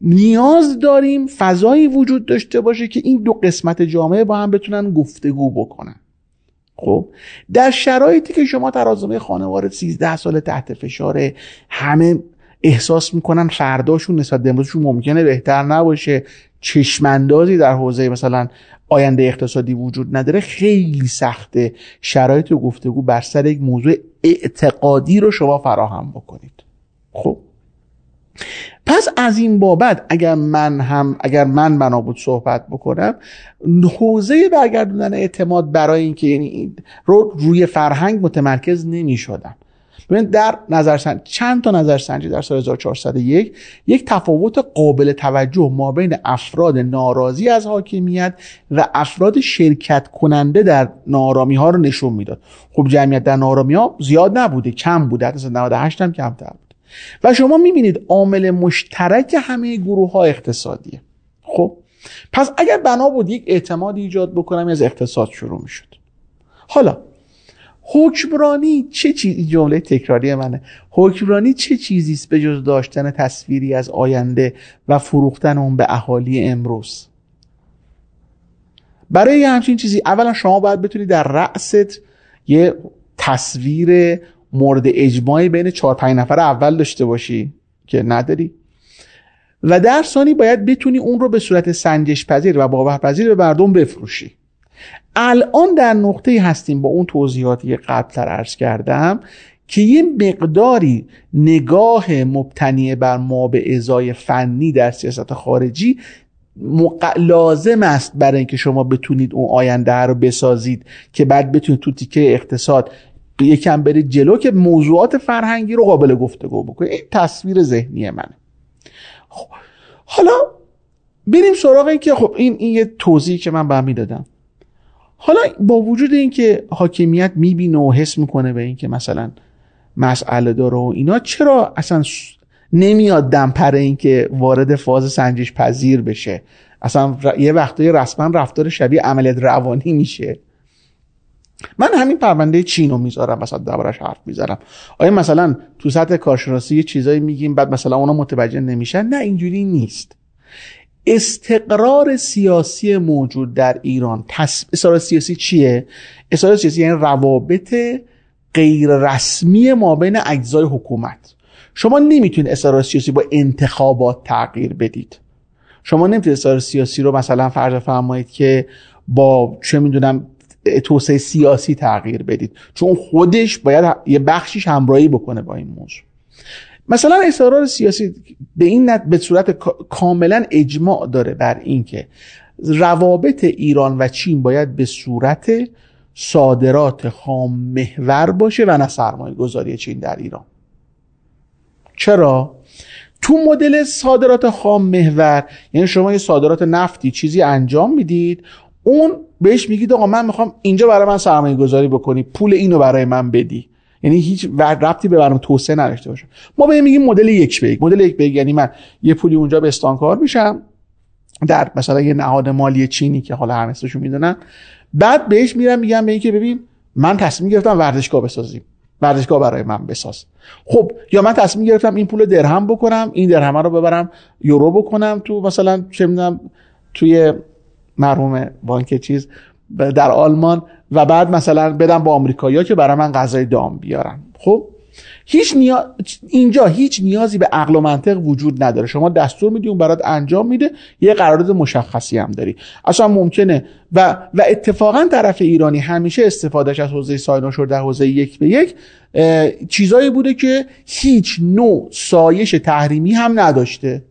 نیاز داریم فضایی وجود داشته باشه که این دو قسمت جامعه با هم بتونن گفتگو بکنن. خب در شرایطی که شما ترازمه خانوار 13 سال تحت فشاره همه احساس می‌کنن فرداشون نسبت به امروزشون ممکنه بهتر نباشه. چشماندازی در حوزه مثلا آینده اقتصادی وجود نداره. خیلی سخته شرایط گفتگو بر سر یک موضوع اعتقادی رو شما فراهم بکنید. خب پس از این بابت اگر من هم اگر من بنا بود صحبت بکنم حوزه برگردوندن اعتماد برای اینکه یعنی رو روی فرهنگ متمرکز نمی شدم ببینید در نظرسنج چند تا نظرسنجی در سال 1401 یک تفاوت قابل توجه ما بین افراد ناراضی از حاکمیت و افراد شرکت کننده در نارامی ها رو نشون می‌داد. خب جمعیت در نارامی ها زیاد نبوده کم بوده حتی 98 هم کمتر بود. و شما می‌بینید عامل مشترک همه گروه ها اقتصادیه. خب پس اگر بنا بود یک اعتماد ایجاد بکنم از اقتصاد شروع می‌شد. حالا حکمرانی چه چیزی جمله تکراری منه. حکمرانی چه چیزی است به داشتن تصویری از آینده و فروختن اون به اهالی امروز؟ برای همچین چیزی اولا شما باید بتونی در رأست یه تصویر مورد اجماعی بین چهار پنج نفر اول داشته باشی که نداری. و در ثانی باید بتونی اون رو به صورت سنجش پذیر و باورپذیر به مردم بفروشی. الان در نقطه هستیم با اون توضیحاتی که قبلتر عرض کردم که یه مقداری نگاه مبتنی بر ما به ازای فنی در سیاست خارجی لازم است برای اینکه شما بتونید اون آینده رو بسازید که بعد بتونید تو تیکه اقتصاد یکم برید جلو که موضوعات فرهنگی رو قابل گفتگو بکنید. این تصویر ذهنی منه. خب، حالا بریم سراغ این که خب این این یه توضیحی که من به می‌دادم حالا با وجود اینکه حاکمیت می‌بینه و حس می‌کنه به اینکه مثلا مسئله داره و اینا چرا اصلا نمیاد دمپر اینکه وارد فاز سنجش پذیر بشه؟ اصلا یه وقتای رسما رفتار شبیه عملیات روانی میشه. من همین پرونده چین رو می‌ذارم مثلا دربارش حرف می‌ذارم آیا مثلا تو سطح کارشناسی یه چیزایی میگیم بعد مثلا اونا متوجه نمیشن؟ نه اینجوری نیست. استقرار سیاسی موجود در ایران استقرار سیاسی چیه؟ استقرار سیاسی یعنی روابط غیر رسمی ما بین اجزای حکومت. شما نمی‌تونید استقرار سیاسی با انتخابات تغییر بدید. شما نمی‌تونید استقرار سیاسی رو مثلا فرض فرمایید که با چه می‌دونم توسعه سیاسی تغییر بدید. چون خودش باید یه بخشیش همراهی بکنه با این موضوع. مثلا استقرار سیاسی به این نت به صورت کاملا اجماع داره بر اینکه روابط ایران و چین باید به صورت صادرات خام محور باشه و نه سرمایه گذاری چین در ایران. چرا؟ تو مدل صادرات خام محور یعنی شما یه صادرات نفتی چیزی انجام می‌دید اون بهش میگید آقا من می‌خوام اینجا برای من سرمایه گذاری بکنی پول اینو برای من بدی. یعنی هیچ ربطی به برنامه توسعه نداشته باشه. ما به میگیم مدل یک به یک. مدل یک به یک یعنی من یه پولی اونجا به استانکار میشم در مثلا یه نهاد مالی چینی که حالا همه می‌دونن. بعد بهش میرم میگم به اینکه ببین من تصمیم گرفتم ورزشگاه بسازیم. ورزشگاه برای من بساز. خب یا من تصمیم گرفتم این پول درهم بکنم این درهم رو ببرم یورو بکنم تو مثلا چه می‌دونم توی مرحوم بانک چیز در آلمان و بعد مثلا بدم با آمریکایی‌ها که برای من غذای دام بیارن. خب هیچ نیا... اینجا هیچ نیازی به عقل و منطق وجود نداره. شما دستور میدی اون برات انجام میده یه قرارداد مشخصی هم داری. اصلا ممکنه. و و اتفاقا طرف ایرانی همیشه استفادهش از حوزه ساینوشور در حوزه یک به یک چیزایی بوده که هیچ نوع سایش تحریمی هم نداشته.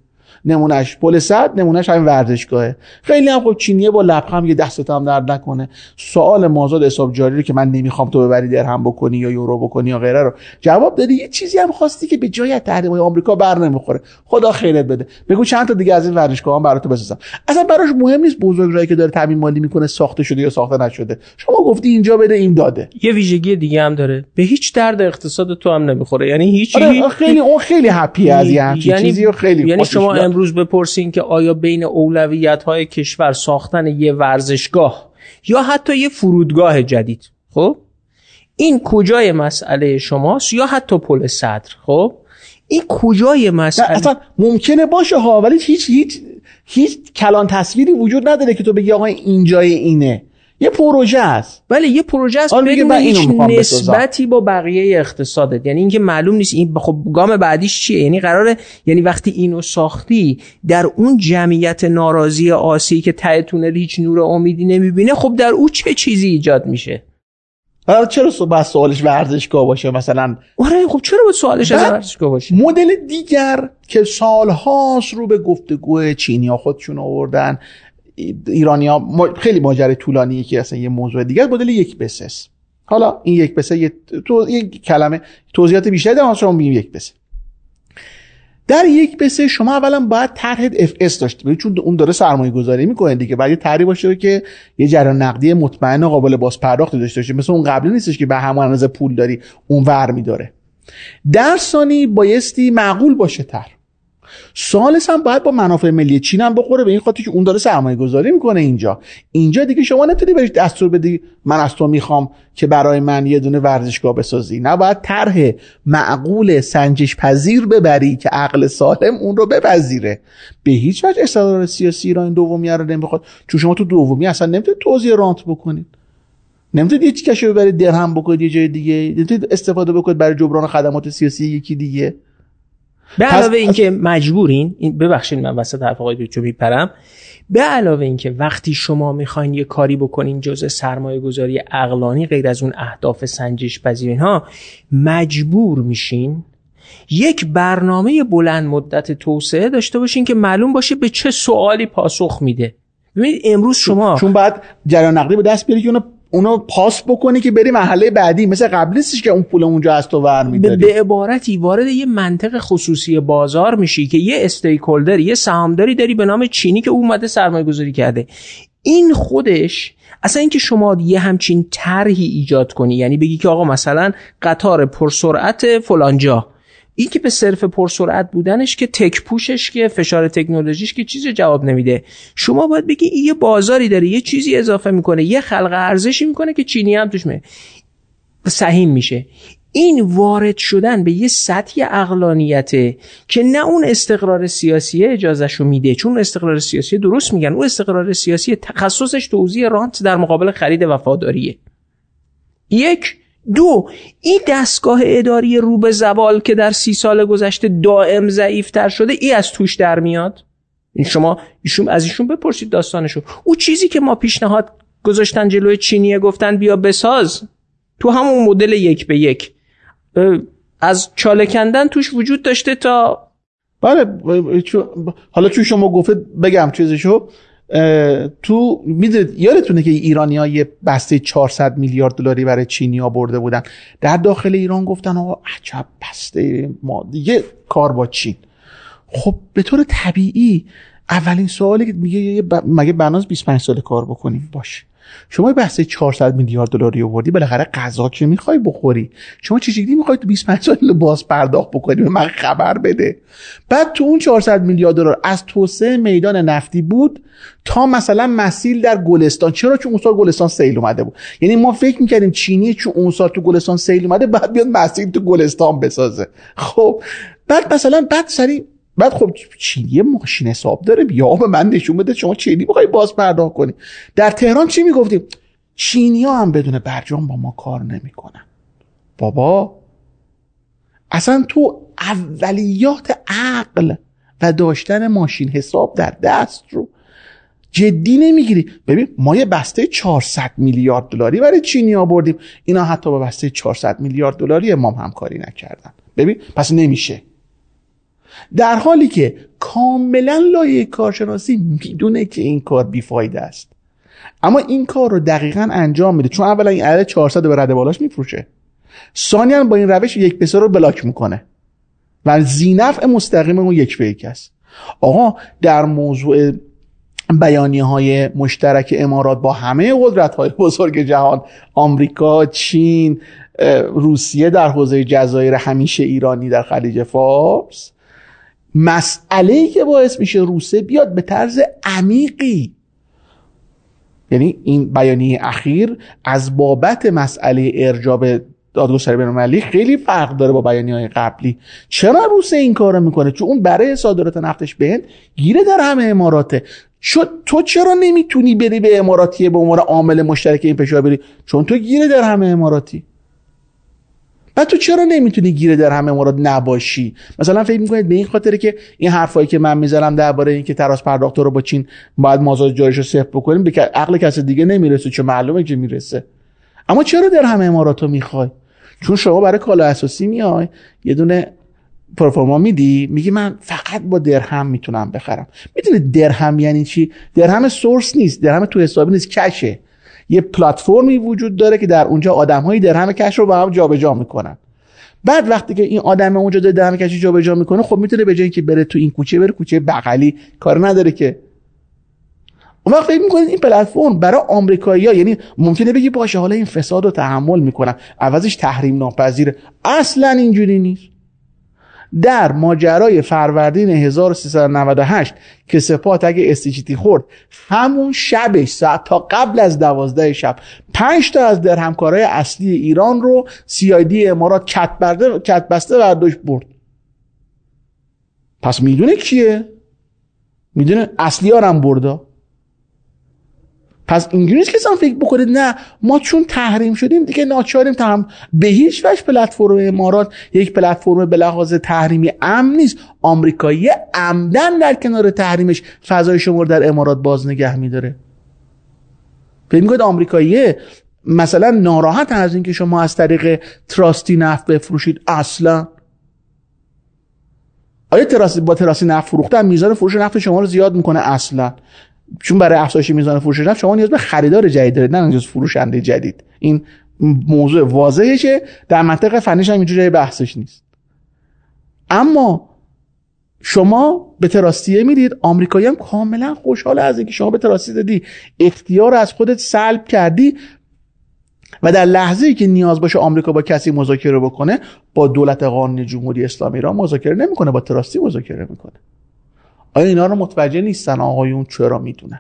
نمونهش پل صد نمونهش همین ورزشگاهه. خیلی هم خب چینیه با لبخند یه دستت هم درد نکنه. سوال مازاد حساب جاری رو که من نمی‌خوام تو ببری درهم بکنی یا یورو بکنی یا غیره رو. جواب دادی یه چیزی هم خواستی که به جای تحریم های آمریکا بر نمی‌خوره. خدا خیرت بده. بگو چند تا دیگه از این ورزشگاه هم برات بسازم. اصلا براش مهم نیست بزرگراهی که داره تامین مالی می‌کنه ساخته شده یا ساخته نشده. شما گفتی اینجا بده این داده. یه ویژگی دیگه هم داره. به هیچ درد اقتصاد تو هم نمی‌خوره. یعنی هیچ آره خیلی اون خیلی هپی از یعنی چیزی خیلی یعنی شما امروز بپرسین که آیا بین اولویت های کشور ساختن یه ورزشگاه یا حتی یه فرودگاه جدید؟ خب؟ این کجای مسئله شماست یا حتی پل صدر؟ خب؟ این کجای مسئله؟ اصلا ممکنه باشه ها ولی هیچ هیچ هیچ کلان تصویری وجود نداره که تو بگی آقا اینجای اینه. یه پروژه است بله یه پروژه است بدون هیچ نسبتی با بقیه اقتصادت. یعنی اینکه معلوم نیست این خب گام بعدیش چیه؟ یعنی قراره یعنی وقتی اینو ساختی در اون جمعیت ناراضی آسی که ته تونل هیچ نور امیدی نمی‌بینه خب در او چه چیزی ایجاد میشه؟ چرا صبح سوالش ورزشگاه باشه مثلا؟ آره خب چرا با سوالش از ورزشگاه باشه؟ مدل دیگر که سالهاست رو به گفتگو چینیا خودشون آوردن ایرانیا خیلی ماجرای طولانی که اصلا یه موضوع دیگه مدل یک بسس حالا این یک بسه تو... یه کلمه توضیحات بیشتری در شما میگیم یک بسه در یک بسه شما اولا باید طرح اف اس داشته باشید چون اون داره سرمایه گذاری می‌کنه دیگه. باید یه طرحی باشه که یه جریان نقدی مطمئن و قابل باز پرداخت داشته باشه مثل اون قبلی نیستش که به همون اندازه پول داری اون ور میداره. در ثانی بایستی معقول باشه تر سالس هم باید با منافع ملی چین هم بخوره به این خاطر که اون داره سرمایه گذاری می‌کنه اینجا. اینجا دیگه شما نمی‌تونی بهش دستور بدی من از تو می‌خوام که برای من یه دونه ورزشگاه بسازی. نه باید طرح معقول سنجش پذیر ببری که عقل سالم اون رو بپذیره. به هیچ وجه استقرار سیاسی ایران دومی رو نمی‌خواد. چون شما تو دومی اصلا نمی‌تونید توضیح رانت بکنید. نمی‌تونید یه چیکشو ببرید درهم بکنید یه جای دیگه. نمی‌تونید استفاده بکنید برای جبران خدمات سیاسی یکی دیگه. به علاوه اینکه مجبورین این ببخشید من وسط حرف آقای دکتر میپرم. به علاوه اینکه وقتی شما می‌خواین یه کاری بکنین جزء سرمایه گذاری اقلانی غیر از اون اهداف سنجش پذیر ها مجبور میشین یک برنامه بلند مدت توسعه داشته باشین که معلوم باشه به چه سوالی پاسخ میده. ببینید امروز شما چون بعد جریان نقدی به دست بیاری که اونو اونو پاس بکنی که بری محله بعدی. مثل قبل نیستش که اون پول اونجا از تو ور میداری به عبارتی وارد یه منطق خصوصی بازار میشی که یه استیک هولدر یه سهامداری داری به نام چینی که اومده سرمایه گذاری کرده. این خودش اصلا اینکه شما یه همچین طرحی ایجاد کنی یعنی بگی که آقا مثلا قطار پرسرعت فلانجا. این که به صرف پرسرعت بودنش که تک پوشش که فشار تکنولوژیش که چیزی جواب نمیده. شما باید بگی این یه بازاری داره یه چیزی اضافه می‌کنه یه خلق ارزشی می‌کنه که چینی هم توش می سهیم میشه. این وارد شدن به یه سطحی اقلانیته که نه اون استقرار سیاسی اجازهشو میده چون استقرار سیاسی درست میگن. اون استقرار سیاسی تخصصش توزیع رانت در مقابل خرید وفاداریه. یک دو این دستگاه اداری رو به زوال که در سی سال گذشته دائم ضعیفتر شده ای از توش در میاد؟ این شما ایشون از ایشون بپرسید داستانشو. او چیزی که ما پیشنهاد گذاشتن جلوی چینیه گفتن بیا بساز. تو همون مدل یک به یک. از چاله کندن توش وجود داشته تا بله حالا چون شما گفته بگم چیزشو. تو می‌دونید یادتونه که ایرانی ها یه بسته 400 میلیارد دلاری برای چینی ها برده بودن. در داخل ایران گفتن آقا عجب بسته ما. دیگه کار با چین. خب به طور طبیعی اولین سوالی که میگه مگه بناز 25 سال کار بکنیم؟ باشه. شما بحث 400 میلیارد دلاری آوردی بالاخره غذا که می‌خوای بخوری؟ شما چه شکلی می‌خوای تو 25 سال باز پرداخت بکنی؟ به من خبر بده. بعد تو اون 400 میلیارد دلار از توسعه میدان نفتی بود تا مثلا مسیل در گلستان. چرا؟ چون اون سال گلستان سیل اومده بود. یعنی ما فکر می‌کردیم چینی چون اون سال تو گلستان سیل اومده بعد بیاد مسیل تو گلستان بسازه. خب بعد مثلا بعد سری بعد خب چینی ماشین حساب داره بیا به من نشون بده شما چینی می‌خوای باز پرداخت کنی. در تهران چی می‌گفتیم؟ چینی ها هم بدون برجام با ما کار نمی‌کنن. بابا اصلا تو اولیات عقل و داشتن ماشین حساب در دست رو جدی نمی‌گیری. ببین ما یه بسته 400 میلیارد دلاری برای چینی ها بردیم اینا حتی با بسته 400 میلیارد دلاری امام همکاری نکردن. ببین پس نمیشه. در حالی که کاملا لایه کارشناسی می‌دونه که این کار بیفایده است. اما این کار رو دقیقا انجام میده. چون اولا این عدد 400 به رده بالاش میفروشه. ثانیا با این روش یک بسر رو بلاک می‌کنه. و زینف مستقیم اون یک به است. آقا در موضوع بیانیه های مشترک امارات با همه قدرت های بزرگ جهان آمریکا چین روسیه در حوزه جزایر همیشه ایرانی در خلیج فارس مسئله ای که باعث میشه روسه بیاد به طرز عمیقی. یعنی این بیانیه اخیر از بابت مسئله ارجاب دادگستری بین خیلی فرق داره با بیانیه های قبلی. چرا روسیه این کارو می‌کنه؟ چون اون برای صادرات نفتش به گیره در همه اماراته. چون تو چرا نمی‌تونی بری به اماراتی به عنوان عامل مشترک این پشا بری؟ چون تو گیره در همه اماراتی. بعد تو چرا نمی‌تونی گیره در همه مورد نباشی؟ مثلا فکر می‌کنید به این خاطره که این حرفایی که من می‌زنم درباره اینکه تراس پرداخت رو با چین باید مازاد جایش رو صفر بکنیم به عقل کسی دیگه نمی‌رسه چون معلومه که می‌رسه. اما چرا در همه امارات رو می‌خوای؟ چون شما برای کالا اساسی میای یه دونه پرفورما میدی میگی من فقط با درهم می‌تونم بخرم. می‌دونی درهم یعنی چی؟ درهم سورس نیست درهم تو حسابی نیست کشه. یه پلتفرمی وجود داره که در اونجا آدمهایی درهم کش رو با هم جابجا می‌کنن. بعد وقتی که این آدم اونجا داره درهم کش جابجا می‌کنه خب می‌تونه به جای که بره تو این کوچه بره کوچه بغلی. کار نداره که. اون وقت فکر می‌کنید این پلتفرم برای آمریکایی‌ها یعنی ممکنه بگی باشه حالا این فساد رو تحمل می‌کنم. عوضش تحریم ناپذیره اصلا اینجوری نیست. در ماجرای فروردین 1398 که سپاه اگه استیچیتی خورد همون شبش ساعت تا قبل از دوازده شب پنج تا از در همکارای اصلی ایران رو سی امارات کت بسته برداشت برد. پس می‌دونه کیه؟ می‌دونه اصلی هم برده. پس اینجوری نیست که فکر بکنید نه ما چون تحریم شدیم دیگه ناچاریم تحریم به هیچ وجه پلتفرم امارات یک پلتفرم به لحاظ تحریمی امن نیست. آمریکایی عمدن در کنار تحریمش فضای شما در امارات باز نگه میداره. فکر می‌کنید آمریکایی مثلا ناراحت از اینکه شما از طریق تراستی نفت بفروشید. اصلا. آیا تراسی با تراسی نفت فروختن میزان فروش نفت شما رو زیاد می‌کنه؟ اصلا. چون برای افزایش میزان فروش نفت شما نیاز به خریدار جدید دارید نه نیاز فروشنده جدید. این موضوع واضحشه در منطق فنیش هم اینجوری بحثش نیست. اما شما به تراستیه می‌دید آمریکایی هم کاملا خوشحال از اینکه شما به تراستی دادی اختیار از خودت سلب کردی و در لحظه ای که نیاز باشه آمریکا با کسی مذاکره بکنه با دولت قانونی جمهوری اسلامی ایران مذاکره نمی‌کنه با تراستی مذاکره می‌کنه. آیا اینا رو متوجه نیستن آقایون چرا می‌دونن؟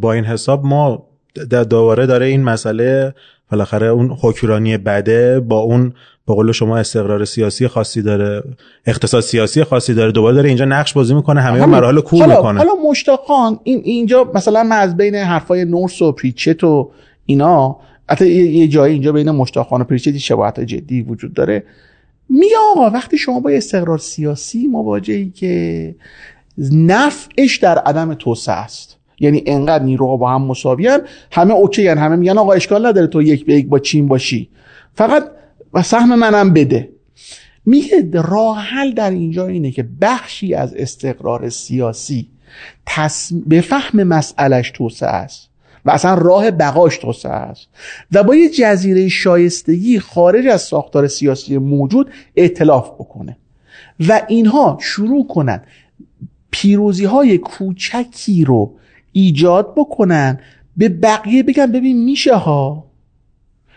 با این حساب ما در دوباره داره این مسئله بالاخره اون حکمرانی بده با اون به قول شما استقرار سیاسی خاصی داره اقتصاد سیاسی خاصی داره دوباره داره اینجا نقش بازی می‌کنه همه مراحل کور حالا می‌کنه. حالا مشتاقان این اینجا مثلا من از بین حرفای نورس و پریچت و اینا حتی یه جایی اینجا بین مشتاقخان و پریچتی شباهت جدی وجود داره. میگه آقا وقتی شما با استقرار سیاسی مواجهی که نفعش در عدم توسعه است. یعنی انقدر نیروها با هم مساویان همه اوکی هن. همه میگن آقا اشکال نداره تو یک به یک با چین باشی. فقط و سهم منم بده. میگه راه حل در اینجا اینه که بخشی از استقرار سیاسی تص... به فهم مسئلش توسعه است و اصلا راه بقاش توسعه است. و با یه جزیره شایستگی خارج از ساختار سیاسی موجود اعتلاف بکنه. و اینها شروع کنن پیروزی های کوچکی رو ایجاد بکنن به بقیه بگن ببین میشه ها؟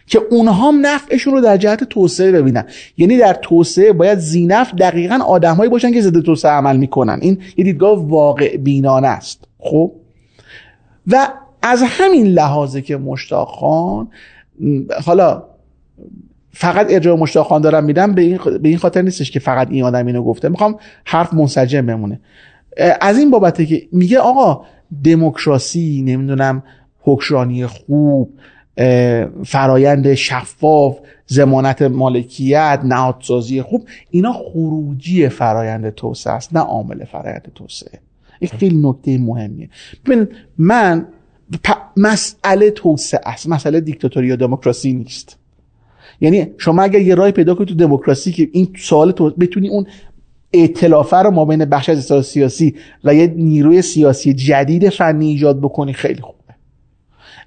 که اونها نفعشون رو در جهت توسعه ببینن. یعنی در توسعه باید زینف دقیقا آدمهایی باشن که ضد توسعه عمل می‌کنن. این یه دیدگاه واقع بینانه است. خب؟ و از همین لحاظه که مشتاق خان حالا فقط ارجاع مشتاق خان دارم میدم به این, به این خاطر نیستش که فقط این آدم اینو گفته. می‌خوام حرف منسجم بمونه. از این بابته که میگه آقا دموکراسی نمی‌دونم حکمرانی خوب فرایند شفاف زمانت مالکیت نهادسازی خوب اینا خروجی فرایند توسعه است نه عامل فرایند توسعه. این خیلی نکته مهمیه. ببین من مسئله توسعه است مسئله دیکتاتوری یا دموکراسی نیست. یعنی شما اگر یه رای پیدا کنید تو دموکراسی که این سوال تو بتونی اون ائتلافه رو ما بین بخش از اصلاح سیاسی و یه نیروی سیاسی جدید فنی ایجاد بکنی خیلی خوبه.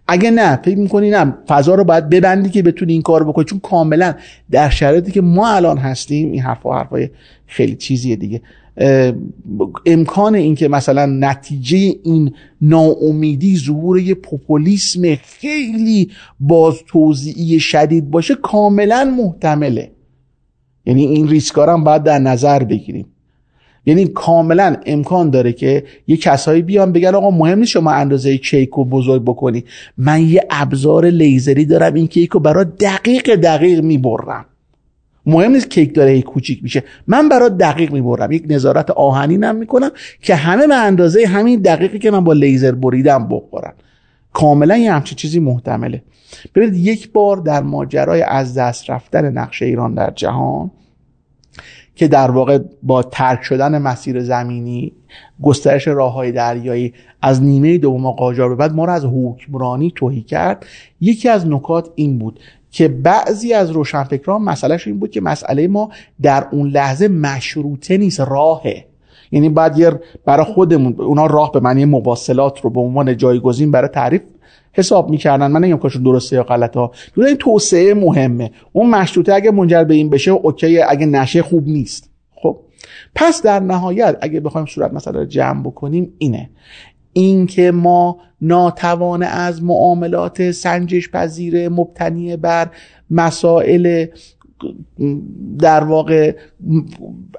اگه نه فکر می‌کنی نه فضا رو باید ببندی که بتونی این کار بکنی. چون کاملا در شرایطی که ما الان هستیم این حرفا حرفای خیلی چیزیه دیگه. امکان اینکه مثلا نتیجه این ناامیدی ظهور یه پوپولیسم خیلی باز توضیعی شدید باشه کاملا محتمله. یعنی این ریسکارم هم باید در نظر بگیریم. یعنی کاملا امکان داره که یه کسایی بیان بگن آقا مهم نیست شما اندازه کیک رو بزرگ بکنی. من یه ابزار لیزری دارم این کیک رو برای دقیق دقیق می‌برم. مهم نیست کیک داره هی کوچیک میشه. من برای دقیق می‌برم. یک نظارت آهنینم می‌کنم که همه به اندازه همین دقیقی که من با لیزر بریدم بخورن. کاملا یه همچین چیزی محتمله. ببینید یک بار در ماجرای از دست رفتن نقش ایران در جهان که در واقع با ترک شدن مسیر زمینی گسترش راه های دریایی از نیمه دوم قاجار به بعد ما را از حکمرانی توهی کرد یکی از نکات این بود که بعضی از روشنفکران مسئلهش این بود که مسئله ما در اون لحظه مشروطه نیست راهه. یعنی بعد یه برای خودمون اونا راه به معنی مواصلات رو به عنوان جایگزین برای تعریف حساب می‌کردن. من نمیگم کارشون درسته یا غلط ها. این توسعه مهمه. اون مشروطه اگه منجر به این بشه اوکی اگه نشه خوب نیست. خب؟ پس در نهایت اگه بخوایم صورت مثلا جمع بکنیم اینه. اینکه ما ناتوان از معاملات سنجش پذیر مبتنی بر مسائل در واقع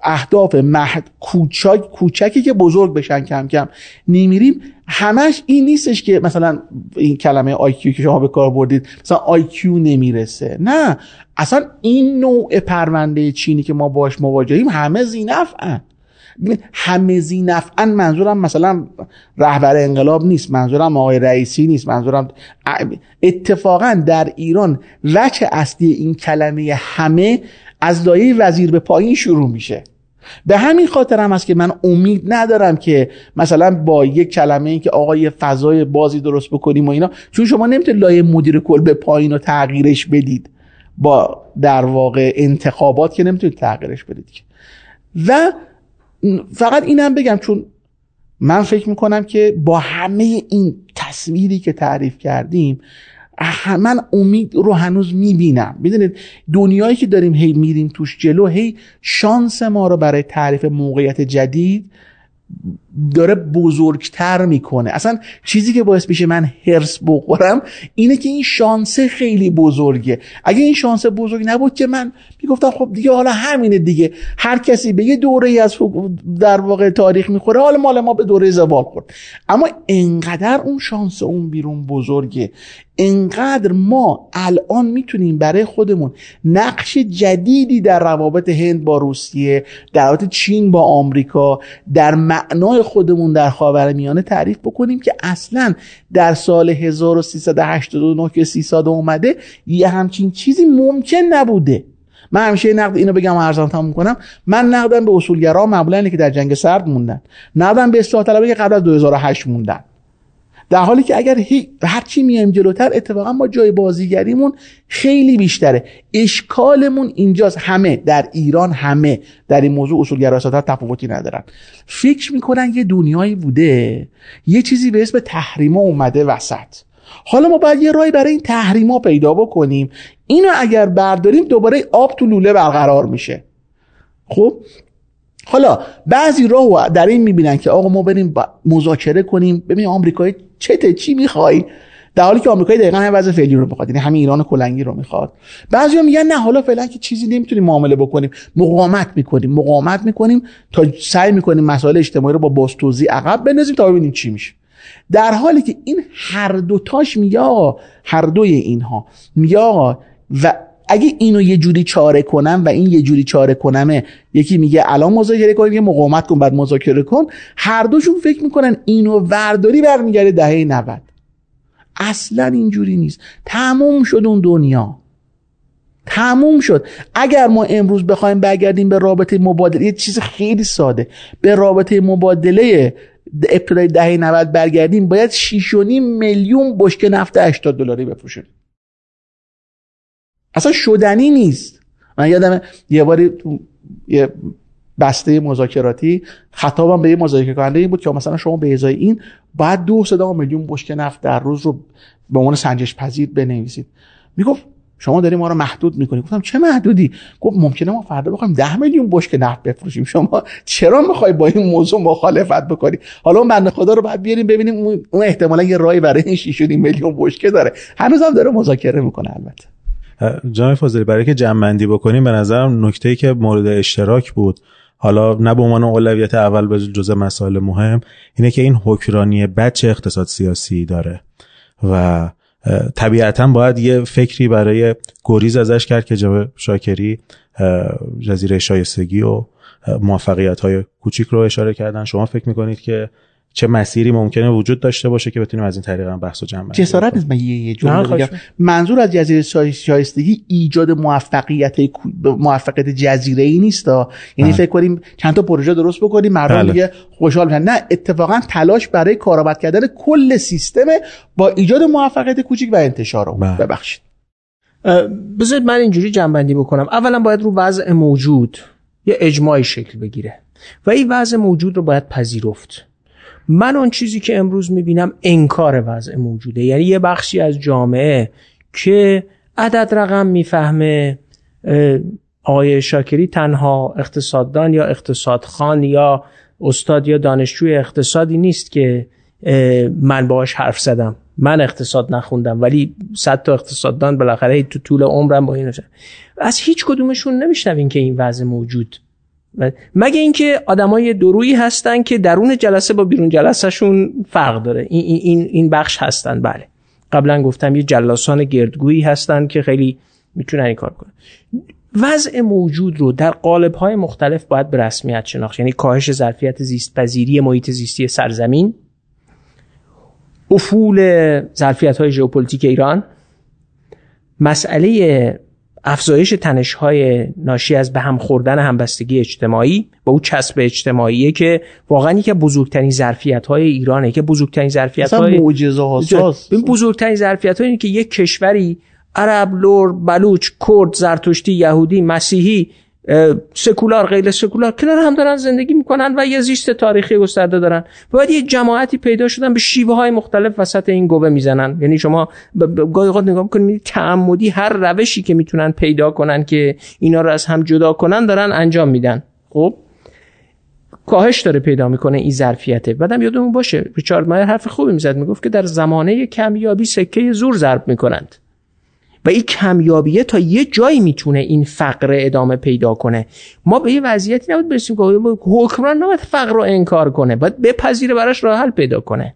اهداف مهد کوچک کوچکی که بزرگ بشن کم کم نمیریم همش این نیستش که مثلا این کلمه آیکیو که شما به کار بردید مثلا آیکیو نمی‌رسه. نه. اصلا این نوع پرونده چینی که ما باش مواجهیم همه زینفعن همه زینفعن منظورم مثلا رهبر انقلاب نیست منظورم آقای رئیسی نیست منظورم اتفاقا در ایران وجه اصلی این کلمه همه از لایه وزیر به پایین شروع میشه. به همین خاطر هم است که من امید ندارم که مثلا با یک کلمه ای که آقا یه فضای بازی درست بکنیم و اینا چون شما نمی‌تونید لایه مدیر کل به پایین و تغییرش بدید. با در واقع انتخابات که نمی‌تونید تغییرش بدید و فقط اینم بگم چون من فکر می‌کنم که با همه این تصویری که تعریف کردیم من امید رو هنوز می‌بینم. می‌دونید دنیایی که داریم هی میریم توش جلو هی شانس ما رو برای تعریف موقعیت جدید داره بزرگتر می‌کنه. اصلا چیزی که باعث میشه من هرس بخورم اینه که این شانسه خیلی بزرگه. اگه این شانس بزرگ نبود که من می‌گفتم خب دیگه حالا همینه دیگه. هر کسی به یه دوره ای از در واقع تاریخ می‌خوره حالا مال ما به دوره زوال خورد. اما انقدر اون شانس اون بیرون بزرگه. انقدر ما الان می‌تونیم برای خودمون نقش جدیدی در روابط هند با روسیه در روابط چین با آمریکا در معنای خودمون در خاورمیانه تعریف بکنیم که اصلا در سال 1389 که سی ساده اومده یه همچین چیزی ممکن نبوده. من همیشه نقد اینو بگم و ارزان تموم کنم. من نقدم به اصولگرا معمولا که در جنگ سرد موندن. نقدم به اصلاح طلبه که قبل از 2008 موندن. در حالی که اگر هر چی میایم جلوتر اتفاقا ما جای بازیگریمون خیلی بیشتره. اشکالمون اینجاست. همه. در ایران همه. در این موضوع اصولگرا تفاوتی ندارن. فکر می‌کنن یه دنیایی بوده. یه چیزی به اسم تحریما اومده وسط. حالا ما باید یه رای برای این تحریما پیدا بکنیم. اینو اگر برداریم دوباره آب تو لوله برقرار میشه. خب؟ حالا بعضی راه در این می‌بینن که آقا ما بریم مذاکره کنیم. ببین آمریکایی چته چی می‌خوای؟ در حالی که آمریکایی دقیقا هم وضع فعلی رو می‌خواد یعنی همین ایران کلنگی رو می‌خواد. بعضیا میگن نه حالا فعلا که چیزی نمی‌تونیم معامله بکنیم. مقاومت می‌کنیم مقاومت می‌کنیم تا سعی می‌کنیم مسائل اجتماعی رو با باستوزی عقب بندازیم تا ببینیم چی میشه. در حالی که این هر دوتاش میگه آقا هر دوی اینها میگه و اگه اینو یه جوری چاره کنم و این یه جوری چاره کنمه یکی میگه الان مذاکره کن یه مقاومت کن بعد مذاکره کن. هر دوشون فکر می‌کنن اینو ورداری برمیگرده دهه 90 اصلا اینجوری نیست. تموم شد اون دنیا. تموم شد. اگر ما امروز بخوایم برگردیم به رابطه مبادله یه چیز خیلی ساده. به رابطه مبادله ابتدای دهه 90 برگردیم باید 6.5 میلیون بشکه نفت 80 دلاری بفروشیم. اصلا شدنی نیست. من یادم یه باری تو یه بسته مذاکراتی خطابم به یه مذاکره کننده این بود که مثلا شما به ازای این باید دو صدا میلیون بشکه نفت در روز رو به عنوان سنجش پذیر بنویسید. می‌گفت شما داری ما رو محدود می‌کنی. گفتم چه محدودی؟ گفت ممکنه ما فردا بخوایم ده میلیون بشکه نفت بفروشیم. شما چرا می‌خوای با این موضوع مخالفت بکنی؟ حالا اون بنده خدا رو بعد بیاریم ببینیم اون احتمالا یه راهی برای این 6 میلیون بشکه داره. هنوزم داره مذاکره می‌کنه البته. جناب فاضلی برای که جمع بکنیم به نظرم نکته ای که مورد اشتراک بود حالا نه به عنوان اولویت اول به جزء مسائل مهم اینه که این حکرانی بد چه اقتصاد سیاسی داره. و طبیعتا باید یه فکری برای گریز ازش کرد که جناب شاکری جزیره شایستگی و موفقیت های کوچیک رو اشاره کردن. شما فکر می‌کنید که چه مسیری ممکنه وجود داشته باشه که بتونیم از این طریق هم بحث و جمع جسارت نیست من یه یه جمله بگم. منظور از جزیره شایستگی ایجاد موفقیت موفقیت جزیره ای نیست یعنی فکر کنیم چند تا پروژه درست بکنیم مردم بله. دیگه خوشحال میشن. نه اتفاقا تلاش برای کارآمد کردن کل سیستم با ایجاد موفقیت کوچیک و انتشار رو. بله. ببخشید. بذارید من اینجوری جنبندی بکنم. اولا باید رو وضع موجود یه اجماعی شکل بگیره و این وضع موجود رو باید پذیرفت. من اون چیزی که امروز می‌بینم انکار وضع موجوده. یعنی یه بخشی از جامعه که عدد رقم می‌فهمه آقای شاکری تنها اقتصاددان یا اقتصادخان یا استاد یا دانشجوی اقتصادی نیست که من باهاش حرف زدم. من اقتصاد نخوندم ولی صد تا اقتصاددان بالاخره تو طول عمرم با این از هیچ کدومشون نمیشنوین که این وضع موجود. مگه اینکه آدمای درویی هستن که درون جلسه با بیرون جلسهشون فرق داره. این این این بخش هستن. بله. قبلا گفتم یه جلاسان گردگویی هستن که خیلی می‌تونن این کار کنن. وضع موجود رو در قالب های مختلف باید به رسمیت شناخت. یعنی کاهش ظرفیت زیست پذیری محیط زیستی سرزمین افول ظرفیت های ژئوپلیتیک ایران مسئله افزایش تنش های ناشی از به هم خوردن همبستگی اجتماعی با او چسب اجتماعیه که واقعا یکی بزرگترین ظرفیت های ایرانه که بزرگترین ظرفیت های بزرگترین ظرفیت که یک کشوری عرب، لور، بلوچ، کرد، زرتشتی، یهودی، مسیحی سکولار غیر سکولار کنار هم دارن زندگی می‌کنن و یه زیست تاریخی گسترده دارن. باید یه جماعتی پیدا شدن به شیوه های مختلف وسط این گوه می‌زنن. یعنی شما گاهی اوقات نگاه می‌کنید تعمدی هر روشی که می‌تونن پیدا کنن که اینا رو از هم جدا کنن دارن انجام میدن. خب؟ کاهش داره پیدا می‌کنه این ظرفیته بعدم یادمون باشه ریچارد مایر حرف خوبی می‌زد می‌گفت که در زمانه کمیابی سکه زور ضرب می‌کنند. و این کمیابیه تا یه جایی می‌تونه این فقر ادامه پیدا کنه. ما به یه وضعیتی نبود برسیم که حکمران نباید فقر رو انکار کنه باید بپذیره براش راه حل پیدا کنه.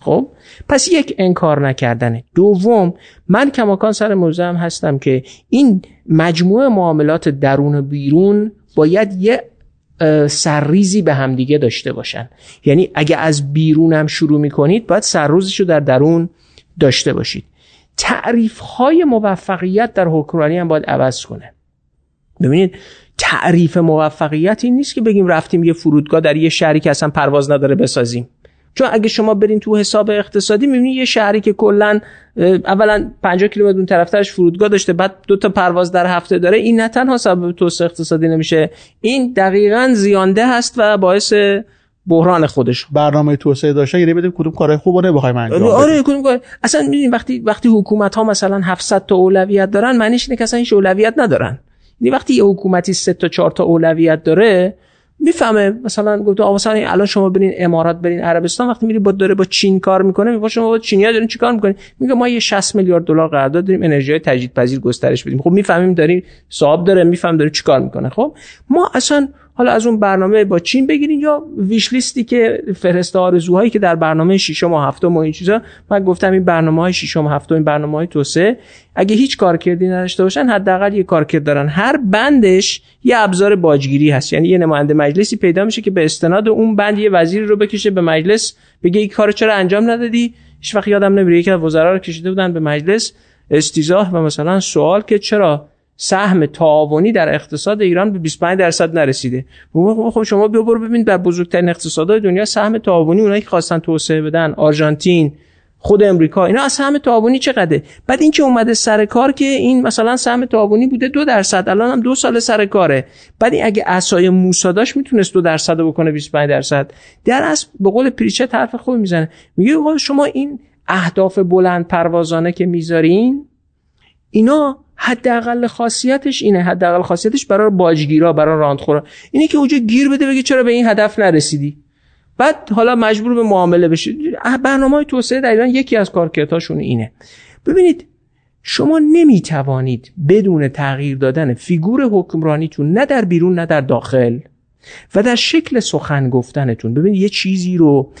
خب؟ پس یک انکار نکردنه. دوم من کماکان سر هم هستم که این مجموعه معاملات درون و بیرون باید یه سرریزی به همدیگه داشته باشن. یعنی اگه از بیرونم شروع می‌کنید باید سرروزش رو در درون داشته باشید. تعریف های موفقیت در حکمرانی هم باید عوض کنه. ببینید تعریف موفقیت این نیست که بگیم رفتیم یه فرودگاه در یه شهری که اصلا پرواز نداره بسازیم. چون اگه شما برین تو حساب اقتصادی می‌بینید یه شهری که کلا اولا 50 کیلومتر اون طرفترش فرودگاه داشته بعد دو تا پرواز در هفته داره این نه تنها سبب توسعه اقتصادی نمیشه این دقیقا زیانده هست و باعث بحران خودش. برنامه توسعه داشته یعنی بدیم کدوم کارهای خوبو نمی‌خوایم انجام بدیم. آره کدوم کار اصلا می‌دونید وقتی وقتی حکومت ها مثلا 700 تا اولویت دارن معنیش اینه که اصلا هیچ اولویت ندارن. یعنی وقتی یه حکومتی سه تا چهار تا اولویت داره می‌فهمه مثلا گفت آقا مثلا الان شما برین امارات برین عربستان وقتی میری با داره با چین کار می‌کنه میگه شما با چینیا دارین چیکار می‌کنین؟ میگه ما یه 60 میلیارد دلار قرارداد داریم انرژی های تجدیدپذیر گسترش بدیم. خب می‌فهمیم داریم صاحب داره میفهم داره چیکار می‌کنه. خب ما اصلا حالا از اون برنامه با چین بگیرین یا ویش لیستی که فرست آرزوهایی که در برنامه ششم و هفتم و این چیزا من گفتم این برنامه های ششم و هفتم این برنامه های توسعه اگه هیچ کارکردی نداشته باشن حداقل یه کارکرد دارن. هر بندش یه ابزار باجگیری هست. یعنی یه نماینده مجلسی پیدا میشه که به استناد اون بند یه وزیری رو بکشه به مجلس بگه این کارو چرا انجام ندادی؟ هیچ وقت یادم نمیره یکی از وزرا رو کشیده بودن به مجلس. استیزاه و مثلا سوال که چرا سهم تعاونی در اقتصاد ایران به 25 درصد نرسیده. خب شما بیا برو ببین در بزرگترین اقتصادهای دنیا سهم تعاونی اونایی که خواستن توسعه بدن آرژانتین خود امریکا اینا از سهم تعاونی چقدره؟ بعد اینکه اومده سر کار که این مثلا سهم تعاونی بوده دو درصد الان هم دو سال سر کاره. بعد این اگه اسای موسی داشت می‌تونست دو درصد بکنه 25 درصد. در اصل به قول پریچه حرف خوب می‌زنه. میگه شما این اهداف بلند پروازانه که می‌ذارین اینا حداقل خاصیتش اینه حداقل خاصیتش برای باجگیرا برای راندخورا. اینه که اونجا گیر بده بگه چرا به این هدف نرسیدی. بعد حالا مجبور به معامله بشه. برنامه توسعه در ایران یکی از کارکردهاشون اینه. ببینید شما نمی‌توانید بدون تغییر دادن فیگور حکمرانیتون نه در بیرون نه در داخل. و در شکل سخن گفتنتون ببینید یه چیزی رو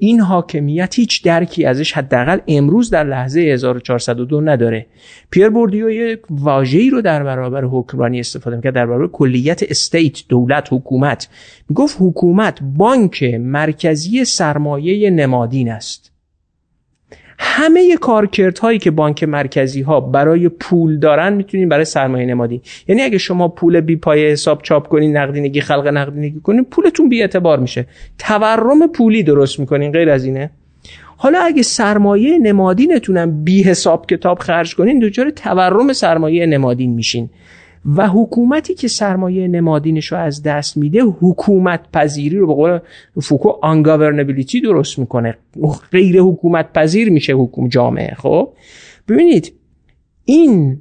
این حاکمیت هیچ درکی ازش حداقل امروز در لحظه 1402 نداره. پیر بوردیو یک واژه‌ای رو در برابر حکمرانی استفاده می‌کرد در برابر کلیت state دولت حکومت. می‌گفت حکومت بانک مرکزی سرمایه نمادین است. همه کارکردهایی که بانک مرکزی ها برای پول دارن می‌تونین برای سرمایه نمادین یعنی اگه شما پول بی پای حساب چاپ کنین نقدینگی خلق نقدینگی کنین پولتون بی اعتبار میشه. تورم پولی درست می‌کنین غیر از اینه. حالا اگه سرمایه نمادینتونم بی حساب کتاب خرج کنین دچار تورم سرمایه نمادین میشین. و حکومتی که سرمایه نمادینش رو از دست میده حکومت پذیری رو به قول فوکو آنگاورنبیلیتی درست می‌کنه. غیر حکومت پذیر میشه حکوم جامعه خب؟ ببینید این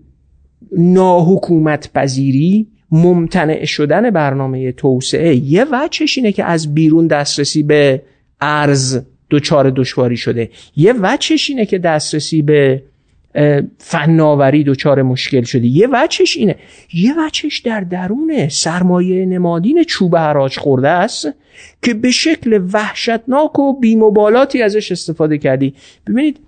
ناحکومت پذیری ممتنع شدن برنامه توسعه یه وجهش اینه که از بیرون دسترسی به ارز دچار دشواری شده. یه وجهش اینه که دسترسی به فناوری دچار مشکل شده یه وچش اینه. یه وچش در درون سرمایه نمادین چوب حراج خورده است که به شکل وحشتناک و بیمبالاتی ازش استفاده کردی. ببینید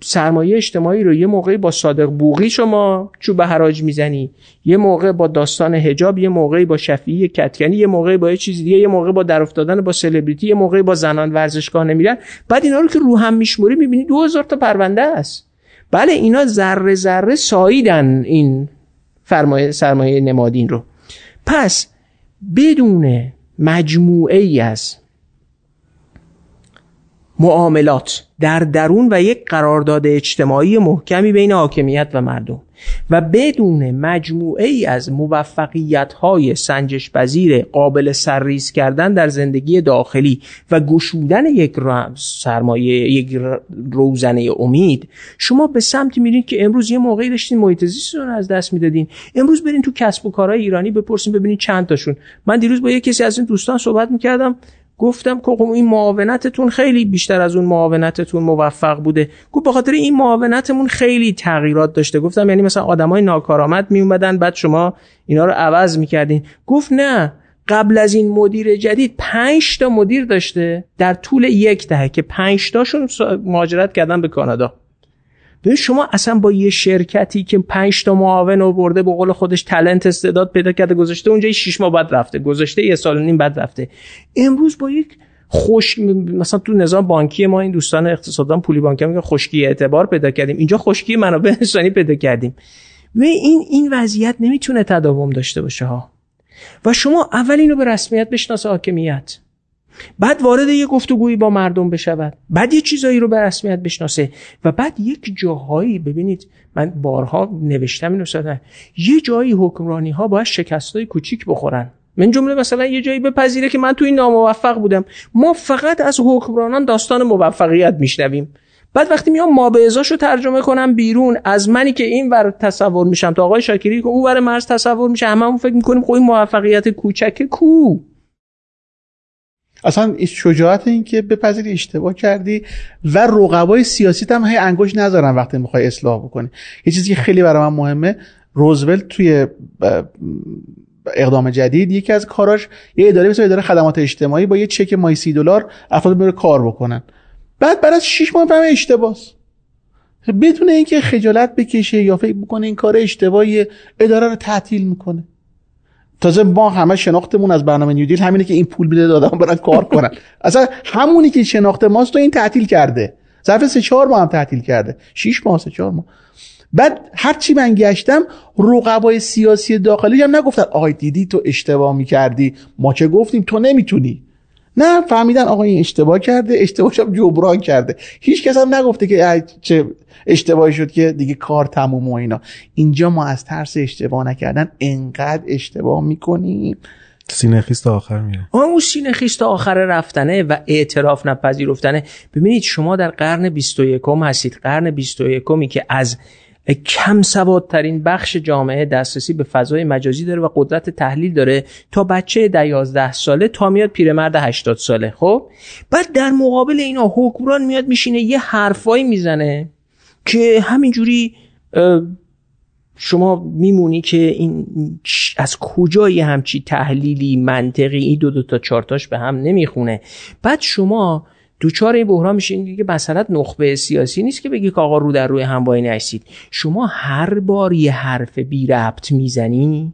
سرمایه اجتماعی رو یه موقعی با صادق بوغی شما چوب حراج می‌زنی یه موقع با داستان هجاب یه موقعی با شفیعی کتکنی یه موقعی با یه چیز دیگه یه موقع با در افتادن با سلبریتی یه موقعی با زنان ورزشگاه نمیرن. بعد اینا رو که رو هم میشموری می‌بینی 2000 تا پرونده است. بله اینا ذره ذره ساییدن این فرمایه سرمایه نمادین رو. پس بدون مجموعه ای از معاملات در درون و یک قرارداد اجتماعی محکمی بین حاکمیت و مردم. و بدون مجموعه ای از موفقیت های سنجش پذیر قابل سرریز کردن در زندگی داخلی و گشودن یک سرمایه یک روزنه امید شما به سمت میرین که امروز یه موقعی داشتین محیط رو از دست می‌دادین. امروز برین تو کسب و کارهای ایرانی بپرسین ببینین چند تاشون. من دیروز با یه کسی از این دوستان صحبت می‌کردم. گفتم که خب این معاونتتون خیلی بیشتر از اون معاونتتون موفق بوده. گفت به خاطر این معاونتمون خیلی تغییرات داشته. گفتم یعنی مثلا آدمای ناکارآمد می اومدن بعد شما اینا رو عوض می‌کردین. گفت نه قبل از این مدیر جدید پنج تا مدیر داشته. در طول یک دهه که پنج تاشون مهاجرت کردن به کانادا. ببین شما اصلا با یه شرکتی که پنج تا معاون آورده به قول خودش تلنت استعداد پیدا کرده گذاشته اونجا 6 ماه بعد رفته گذاشته یه سال و نیم بعد رفته. امروز با یک خوش مثلا تو نظام بانکی ما این دوستان اقتصاددان پولی بانکی میگن خشکی اعتبار پیدا کردیم. اینجا خشکی منابع انسانی پیدا کردیم. و این این وضعیت نمی‌تونه تداوم داشته باشه ها. و شما اول اینو به رسمیت بشناسه حاکمیت. بعد وارد یه گفتگویی با مردم بشود. بعد یه چیزایی رو به رسمیت بشناسه. و بعد یک جاهایی ببینید من بارها نوشتم اینو سادن یه جایی حکمرانی ها باید شکستای کوچیک بخورن. من جمله مثلا یه جایی بپذیره که من تو این ناموفق بودم. ما فقط از حکمرانان داستان موفقیت میشنویم. بعد وقتی میام ما به رو ترجمه کنم بیرون از منی که این ور تصور میشم تا آقای شاکری که اون ور مرز تصور میشه هممون فکر می‌کنیم خب این موفقیت کوچک کو؟ اصلا شجاعت این که بپذیری اشتباه کردی و رقبای سیاسی هم هی انگوش نذارن وقتی می‌خوای اصلاح بکنی. یه چیزی که خیلی برای من مهمه روزولت توی اقدام جدید یکی از کاراش یه اداره مثل اداره خدمات اجتماعی با یه چک مای سی دلار افراد بره کار بکنن. بعد بعد از 6 ماه فهمه اشتباس. بدون اینکه خجالت بکشه یا فکر بکنه این کار اشتباهی اداره رو تعطیل می‌کنه. تازه ما همه شناختمون از برنامه نیودیل همینه که این پول میده دادم برن کار کنن. اصلا همونی که شناخت ماست تو این تعطیل کرده. ظرف سه چهار ماه هم تعطیل کرده. 6 ماه سه چهار ماه. بعد هرچی من گشتم رقبای سیاسی داخلی هم نگفتن آقای دیدی تو اشتباه می‌کردی. ما چه گفتیم؟ تو نمی‌تونی. نه فهمیدن آقا این اشتباه کرده اشتباهش هم جبران کرده. هیچ کس هم نگفته که چه اشتباهی شد که دیگه کار تموم و اینا. اینجا ما از ترس اشتباه نکردن انقدر اشتباه می‌کنیم. سینه خیست آخر میره اون سینه خیست آخر رفتنه و اعتراف نپذیرفتنه. ببینید شما در قرن 21 هستید. قرن 21 که از کم سوادترین بخش جامعه دسترسی به فضای مجازی داره و قدرت تحلیل داره. تا بچه ده یازده ساله تا میاد پیرمرد 80 ساله. خب؟ بعد در مقابل اینا حکمران میاد میشینه یه حرفایی می‌زنه که همینجوری شما میمونی که این از کجای همچی تحلیلی منطقی این دو دو تا چارتاش به هم نمی‌خونه. بعد شما دوچار این بحران میشین دیگه مثلا نخبه سیاسی نیست که بگی که آقا رو در روی هم وای نشید. شما هر بار یه حرف بی ربط می‌زنی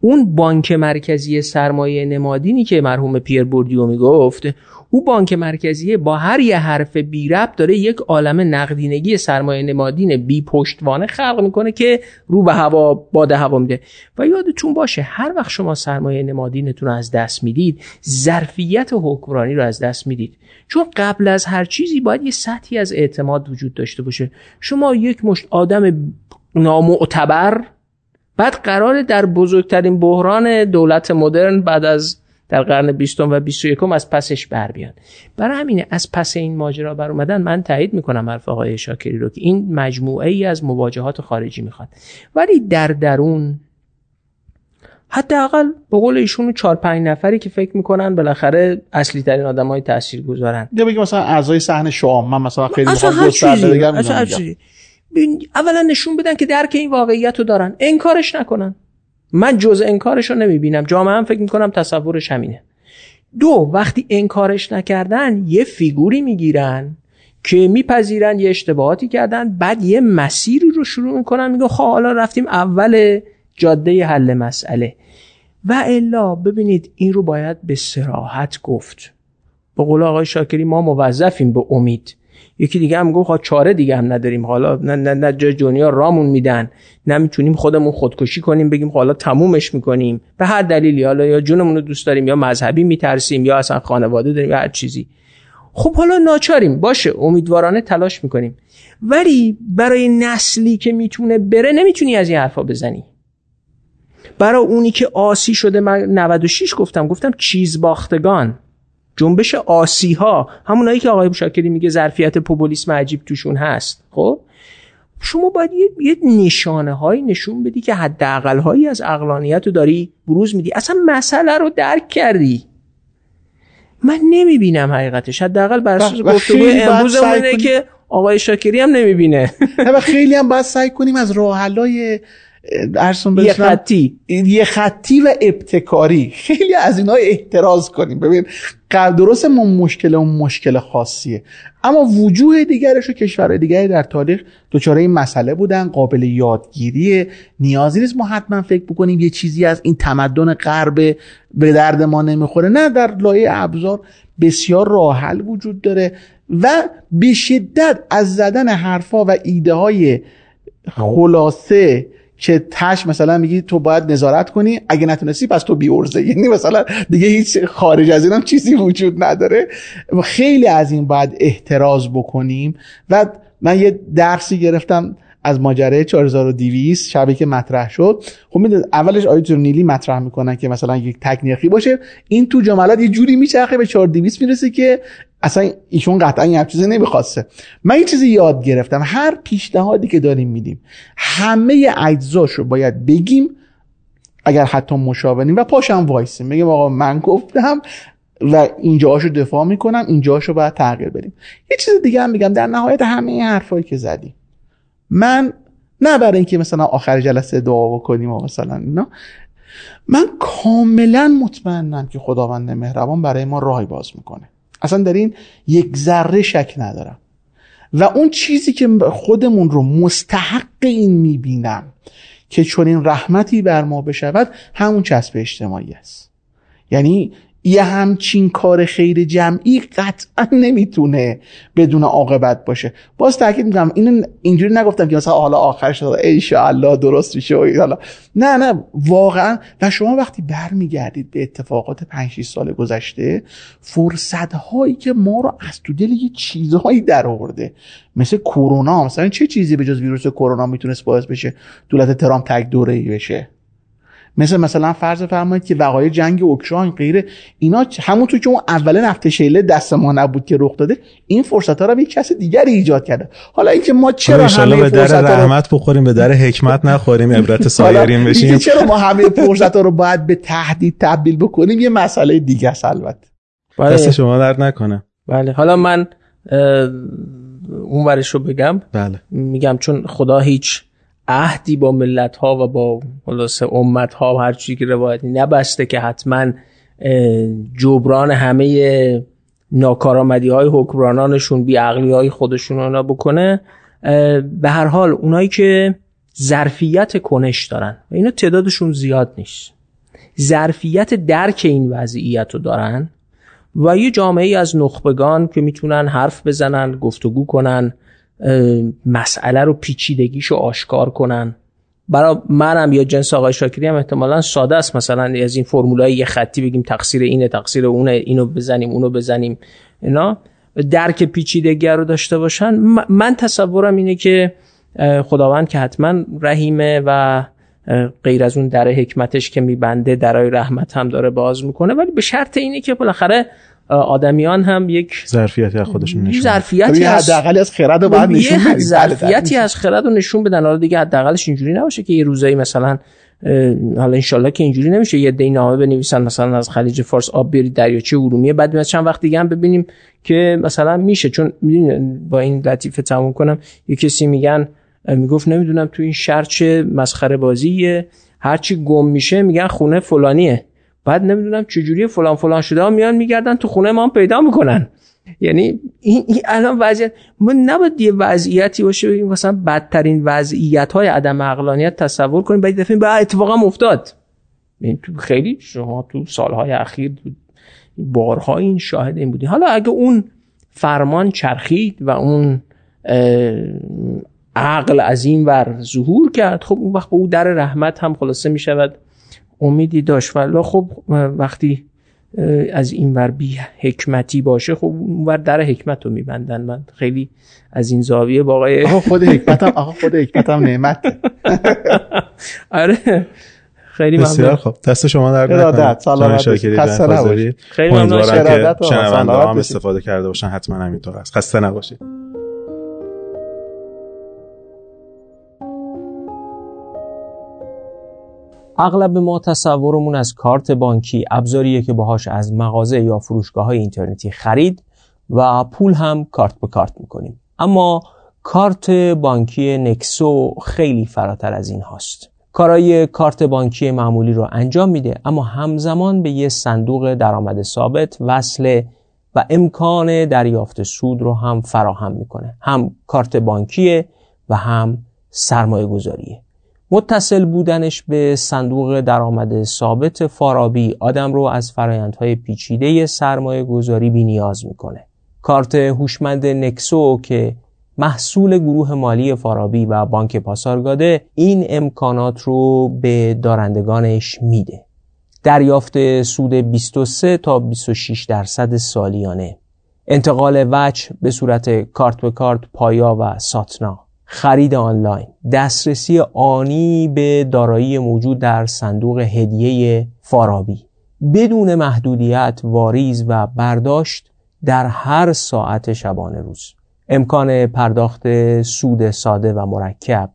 اون بانک مرکزی سرمایه نمادینی که مرحوم پیر بوردیو می‌گفت او بانک مرکزی با هر یه حرف بی ربط داره یک عالم نقدینگی سرمایه نمادین بی پشتوانه خلق می‌کنه که رو به هوا باد هوا میده. و یادتون باشه هر وقت شما سرمایه نمادینتون رو از دست می‌دید ظرفیت حکمرانی رو از دست می‌دید. چون قبل از هر چیزی باید یه سطحی از اعتماد وجود داشته باشه. شما یک مشت آدم نامعتبر بعد قرار در بزرگترین بحران دولت مدرن بعد از در قرن بیستم و بیست و از پسش بر بیاد. برای همینه از پس این ماجرا بر اومدن من تایید می‌کنم حرف آقای شاکری رو که این مجموعه ای از مواجهات خارجی می‌خواد. ولی در درون حداقل به قول ایشون چهار پنج نفری که فکر می‌کنن بالاخره اصلی ترین آدم های تاثیر گذارن یا بگیم مثلا اعضای صحن شام من مثلا خیلی اولا نشون بدن که درک این واقعیت رو دارن. انکارش نکنن. من جز انکارش رو نمی‌بینم. جامعه هم فکر می‌کنم تصورش همینه. دو وقتی انکارش نکردن یه فیگوری می‌گیرن که میپذیرن یه اشتباهاتی کردن بعد یه مسیری رو شروع می‌کنن میگن خب حالا رفتیم اول جاده حل مسئله. و الا ببینید این رو باید به سراحت گفت. به قول آقای شاکری ما موظفیم به امید یکی دیگه هم گفت چاره دیگه هم نداریم. حالا نه نه, نه جای دنیا رامون میدن نمی‌تونیم خودمون خودکشی کنیم بگیم حالا تمومش می‌کنیم. به هر دلیلی حالا یا جونمون رو دوست داریم یا مذهبی میترسیم یا اصلا خانواده داریم یا هر چیزی. خب حالا ناچاریم. باشه امیدوارانه تلاش می‌کنیم. ولی برای نسلی که می‌تونه بره نمی‌تونی از این حرفا بزنی. برای اونی که آسی شده من 96 گفتم گفتم چیز باختگان جنبش آسی ها همونایی که آقای شاکری میگه ظرفیت پوپولیسم عجیب توشون هست. خب؟ شما باید یه, یه نشانه هایی نشون بدی که حداقل هایی از اقلانیت رو داری بروز میدی. اصلا مسئله رو درک کردی. من نمی‌بینم حقیقتش. حداقل بر اساس گفتگو امروز که آقای شاکری هم نمی‌بینه. و خیلی هم باید سعی کنیم از راه ارسون یه خطی. یه خطی و ابتکاری. خیلی از اینا احتراز کنیم. ببین درست ما مشکل اون مشکل خاصیه. اما وجوه دیگرش و کشورهای دیگری در تاریخ دچار این مسئله بودن. قابل یادگیری نیازی نیست ما حتما فکر بکنیم یه چیزی از این تمدن غرب به درد ما نمی‌خوره. نه در لایه ابزار بسیار راحل وجود داره و به شدت از زدن حرفا و ایده های خلاصه که تش مثلا میگی تو باید نظارت کنی اگه نتونستی پس تو بیورزه. یعنی مثلا دیگه هیچ خارج از اینم چیزی وجود نداره. خیلی از این باید احتراز بکنیم. و من یه درسی گرفتم از ماجرای 4200 شبی که مطرح شد. خب اولش آیت نیلی مطرح می‌کنن که مثلا یک تکنیخی باشه. این تو جملات یه جوری میچرخه به 4200 می‌رسه که اصلا ایشون قطعا یه چیزی نمی‌خواسته. من یه چیزی یاد گرفتم. هر پیشنهادی که داریم میدیم همه اجزاش رو باید بگیم اگر حتی مشابهیم و پاشم وایسیم. بگیم آقا من گفتم و اینجاهاشو دفاع می‌کنم اینجاهاشو باید تغییر بدیم. یه چیز دیگه هم میگم در نهایت همه این حرفایی که زدیم. من نه برای اینکه مثلا آخر جلسه دعا بکنیم و مثلا اینا من کاملا مطمئنم که خداوند مهربان برای ما راهی باز می‌کنه. اصلا در این یک ذره شک ندارم. و اون چیزی که خودمون رو مستحق این می‌بینم که چون این رحمتی بر ما بشود همون چسب اجتماعی است. یعنی یه همچین کار خیر جمعی قطعا نمی‌تونه بدون عاقبت باشه. باز تاکید می‌کنم اینو اینجوری نگفتم که مثلا حالا آخر شد ان درست میشه حالا. نه نه واقعا. و شما وقتی برمیگردید به اتفاقات 5 6 سال گذشته فرصت هایی که ما رو از تو دل یه چیزهایی در آورده. مثل کرونا مثلا چه چیزی به جز ویروس کرونا می‌تونست باعث بشه دولت ترامپ تک دوره ای بشه؟ مثل مثلا فرض فرمایید که وقایع جنگ اوکراین غیره. اینا همونطور که اون اول نفت شیله دست ما نبود که رخ داده این فرصت ها رو یک کس دیگری ایجاد کرده. حالا اینکه ما چرا همه به در رحمت بخوریم به در حکمت نخوریم عبرت سایرین بشیم. چرا ما همه فرصت ها رو باید به تهدید تبدیل بکنیم یه مسئله دیگه است البته. بله. دست شما درد نکنه. بله. حالا من اون ورش رو بگم. بله. میگم چون خدا هیچ عهدی با ملت ها و با خلاصه امت ها و هر چیزی که روایتی نبسته که حتما جبران همه ناکارآمدی های حکمرانانشون بی عقلی های خودشون اونا بکنه به هر حال اونایی که ظرفیت کنش دارن و اینا تعدادشون زیاد نیست. ظرفیت درک این وضعیت رو دارن و یه جامعه از نخبگان که می‌تونن حرف بزنن گفتگو کنن. مسئله رو پیچیدگیشو آشکار کنن. برای منم یا جنس آقای شاکری هم احتمالا ساده است. مثلا از این فرمولای یه خطی بگیم تقصیر اینه تقصیر اونه اینو بزنیم اونو بزنیم اینا. درک پیچیدگی رو داشته باشن. من تصورم اینه که خداوند که حتما رحیمه و غیر از اون در حکمتش که میبنده درای رحمت هم داره باز می‌کنه. ولی به شرط اینه که بالاخره آدمیان هم یک ظرفیتی از خودشون نشون ظرفیتی از حداقل از خرد باید نشون بدن ظرفیتی از خرد رو نشون بدن. حالا دیگه حداقلش اینجوری نباشه که یه روزایی مثلا حالا انشالله که اینجوری نمیشه. یه دی نامه بنویسن مثلا از خلیج فارس آب برید دریاچه ارومیه. بعد چند وقت دیگه هم ببینیم که مثلا میشه. چون با این لطیفه تموم کنم یه کسی میگن می‌گفت نمی‌دونم تو این شهر چه مسخره بازیه هرچی گم میشه میگن خونه فلانیه. بعد نمی‌دونم چجوری فلان فلان شده ها میان میگردن تو خونه ما پیدا می‌کنن. یعنی این, این الان وضعیت ما نباید یه وضعیتی باشه بگیم مثلا بدترین وضعیت های عدم عقلانیت تصور کنیم بعد دفعه بعد اتفاقا افتاد. این تو خیلی شما تو سالهای اخیر بارها این شاهد این بودی. حالا اگه اون فرمان چرخید و اون عقل از این ور ظهور کرد خب اون وقت به او در رحمت هم خلاصه می شود امیدی داشت. ولی خب وقتی از این ور بی حکمتی باشه خب اون ور در حکمت رو میبندن. من خیلی از این زاویه با آقای آقا خود حکمتم آقا خود حکمتم نعمت. آره. خیلی بسیار خب دست شما در نکنه. سلامت خسته نباشید. خیلی ممنون. که شنونده هم استفاده کرده باشن. حتما همینطور است خسته نباشید. اغلب ما تصورمون از کارت بانکی ابزاریه که باهاش از مغازه یا فروشگاه های اینترنتی خرید و پول هم کارت به کارت می‌کنیم. اما کارت بانکی نکسو خیلی فراتر از این هاست. کارای کارت بانکی معمولی رو انجام میده اما همزمان به یه صندوق درآمد ثابت وصله و امکان دریافت سود رو هم فراهم می‌کنه. هم کارت بانکیه و هم سرمایه گذاریه متصل بودنش به صندوق درآمد ثابت فارابی آدم رو از فرایندهای پیچیده سرمایه گذاری بی نیاز می‌کنه. کارت هوشمند نکسو که محصول گروه مالی فارابی و بانک پاسارگاده این امکانات رو به دارندگانش میده. دریافت سود 23 تا 26 درصد سالیانه. انتقال وجه به صورت کارت به کارت پایا و ساتنا. خرید آنلاین. دسترسی آنی به دارایی موجود در صندوق هدیه فارابی. بدون محدودیت واریز و برداشت در هر ساعت شبانه روز. امکان پرداخت سود ساده و مرکب.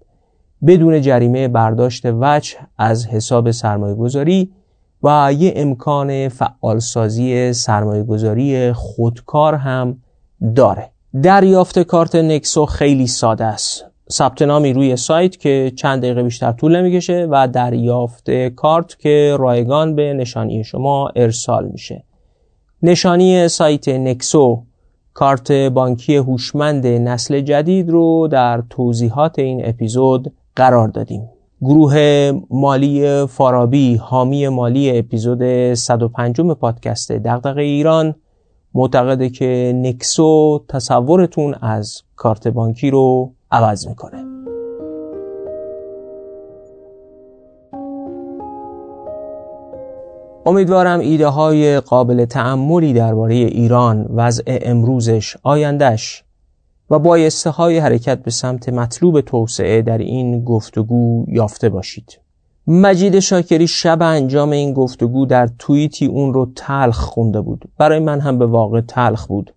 بدون جریمه برداشت وجه از حساب سرمایه گذاری و یه امکان فعالسازی سرمایه گذاری خودکار هم داره. دریافت کارت نکسو خیلی ساده است. ثبت نامی روی سایت که چند دقیقه بیشتر طول نمی‌کشه و دریافت کارت که رایگان به نشانی شما ارسال میشه. نشانی سایت نکسو کارت بانکی هوشمند نسل جدید رو در توضیحات این اپیزود قرار دادیم. گروه مالی فارابی حامی مالی اپیزود 105 پادکست دغدغه ایران معتقده که نکسو تصورتون از کارت بانکی رو عوض می‌کنه. امیدوارم ایده های قابل تعملی درباره ایران وضع امروزش آیندش و بایسته های حرکت به سمت مطلوب توسعه در این گفتگو یافته باشید. مجید شاکری شب انجام این گفتگو در توییتی اون رو تلخ خونده بود. برای من هم به واقع تلخ بود.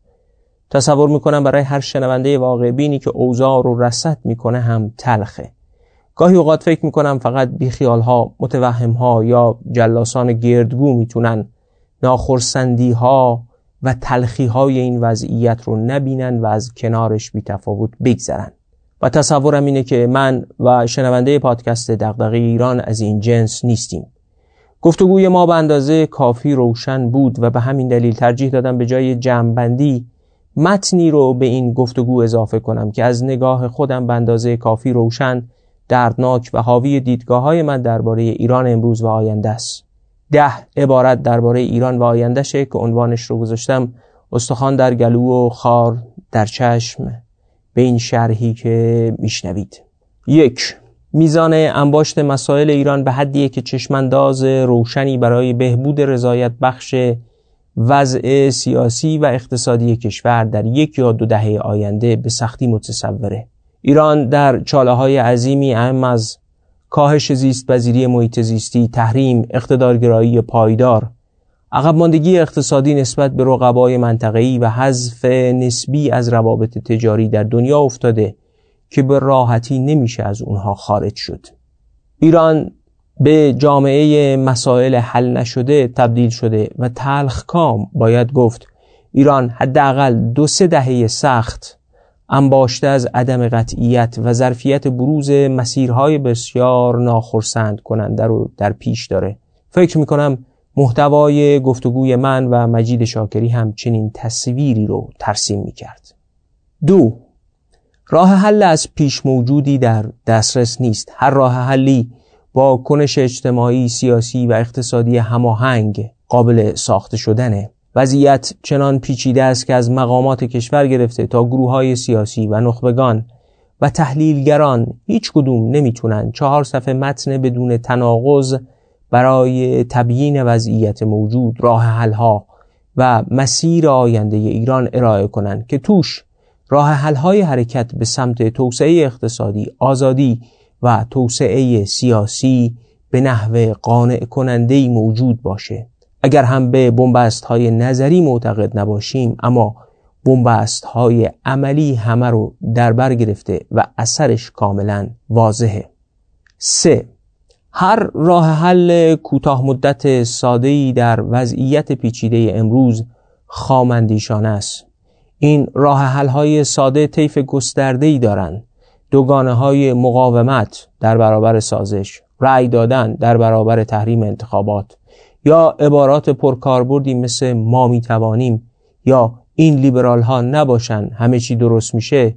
تصور می‌کنم برای هر شنونده واقع بینی که اوضاع رو رسد می‌کنه هم تلخه. گاهی اوقات فکر می‌کنم فقط بیخیال ها متوهم ها یا جلاسان گردگو می‌تونن ناخرسندی ها و تلخی های این وضعیت رو نبینن و از کنارش بی تفاوت بگذرن. و تصورم اینه که من و شنونده پادکست دغدغه ایران از این جنس نیستیم. گفتگوی ما به اندازه کافی روشن بود و به همین دلیل ترجیح دادم به جای جمعبندی متنی رو به این گفتگو اضافه کنم که از نگاه خودم به اندازه کافی روشن دردناک و حاوی دیدگاه های من درباره ایران امروز و آینده است. ده عبارت درباره ایران و آیندهشه که عنوانش رو گذاشتم. استخوان در گلو و خار در چشم. به این شرحی که میشنوید. یک میزان انباشت مسائل ایران به حدیه که چشمانداز روشنی برای بهبود رضایت بخش وضع سیاسی و اقتصادی کشور در یک یا دو دهه آینده به سختی متصوره. ایران در چاله های عظیمی اهم از کاهش زیست پذیری محیط زیستی تحریم اقتدارگرایی پایدار عقب ماندگی اقتصادی نسبت به رقبای منطقه‌ای و حذف نسبی از روابط تجاری در دنیا افتاده که به راحتی نمیشه از اونها خارج شد. ایران به جامعه مسائل حل نشده تبدیل شده و تلخ کام باید گفت. ایران حداقل دو سه دهه سخت انباشته از عدم قطعیت و ظرفیت بروز مسیرهای بسیار ناخرسند کننده رو در پیش داره. فکر می‌کنم محتوای گفتگوی من و مجید شاکری هم چنین تصویری رو ترسیم می‌کرد. دو راه حل از پیش موجودی در دسترس نیست. هر راه حلی با کنش اجتماعی، سیاسی و اقتصادی هماهنگ قابل ساخته شدنه. وضعیت چنان پیچیده است که از مقامات کشور گرفته تا گروه های سیاسی و نخبگان و تحلیلگران هیچ کدوم نمی‌تونن چهار صفحه متن بدون تناقض برای تبیین وضعیت موجود راه حلها و مسیر آینده ایران ارائه کنند که توش راه حلهای حرکت به سمت توسعه اقتصادی، آزادی و توسعه سیاسی به نحو قانع کننده موجود باشه. اگر هم به بنبست های نظری معتقد نباشیم اما بنبست های عملی همه رو در بر گرفته و اثرش کاملا واضحه. سه هر راه حل کوتاه مدت ساده در وضعیت پیچیده امروز خامندیشانه است. این راه حل های ساده طیف گسترده ای دارند. دوگانه های مقاومت در برابر سازش رأی دادن در برابر تحریم انتخابات یا عبارات پرکاربردی مثل ما می‌توانیم یا این لیبرال ها نباشن همه چی درست میشه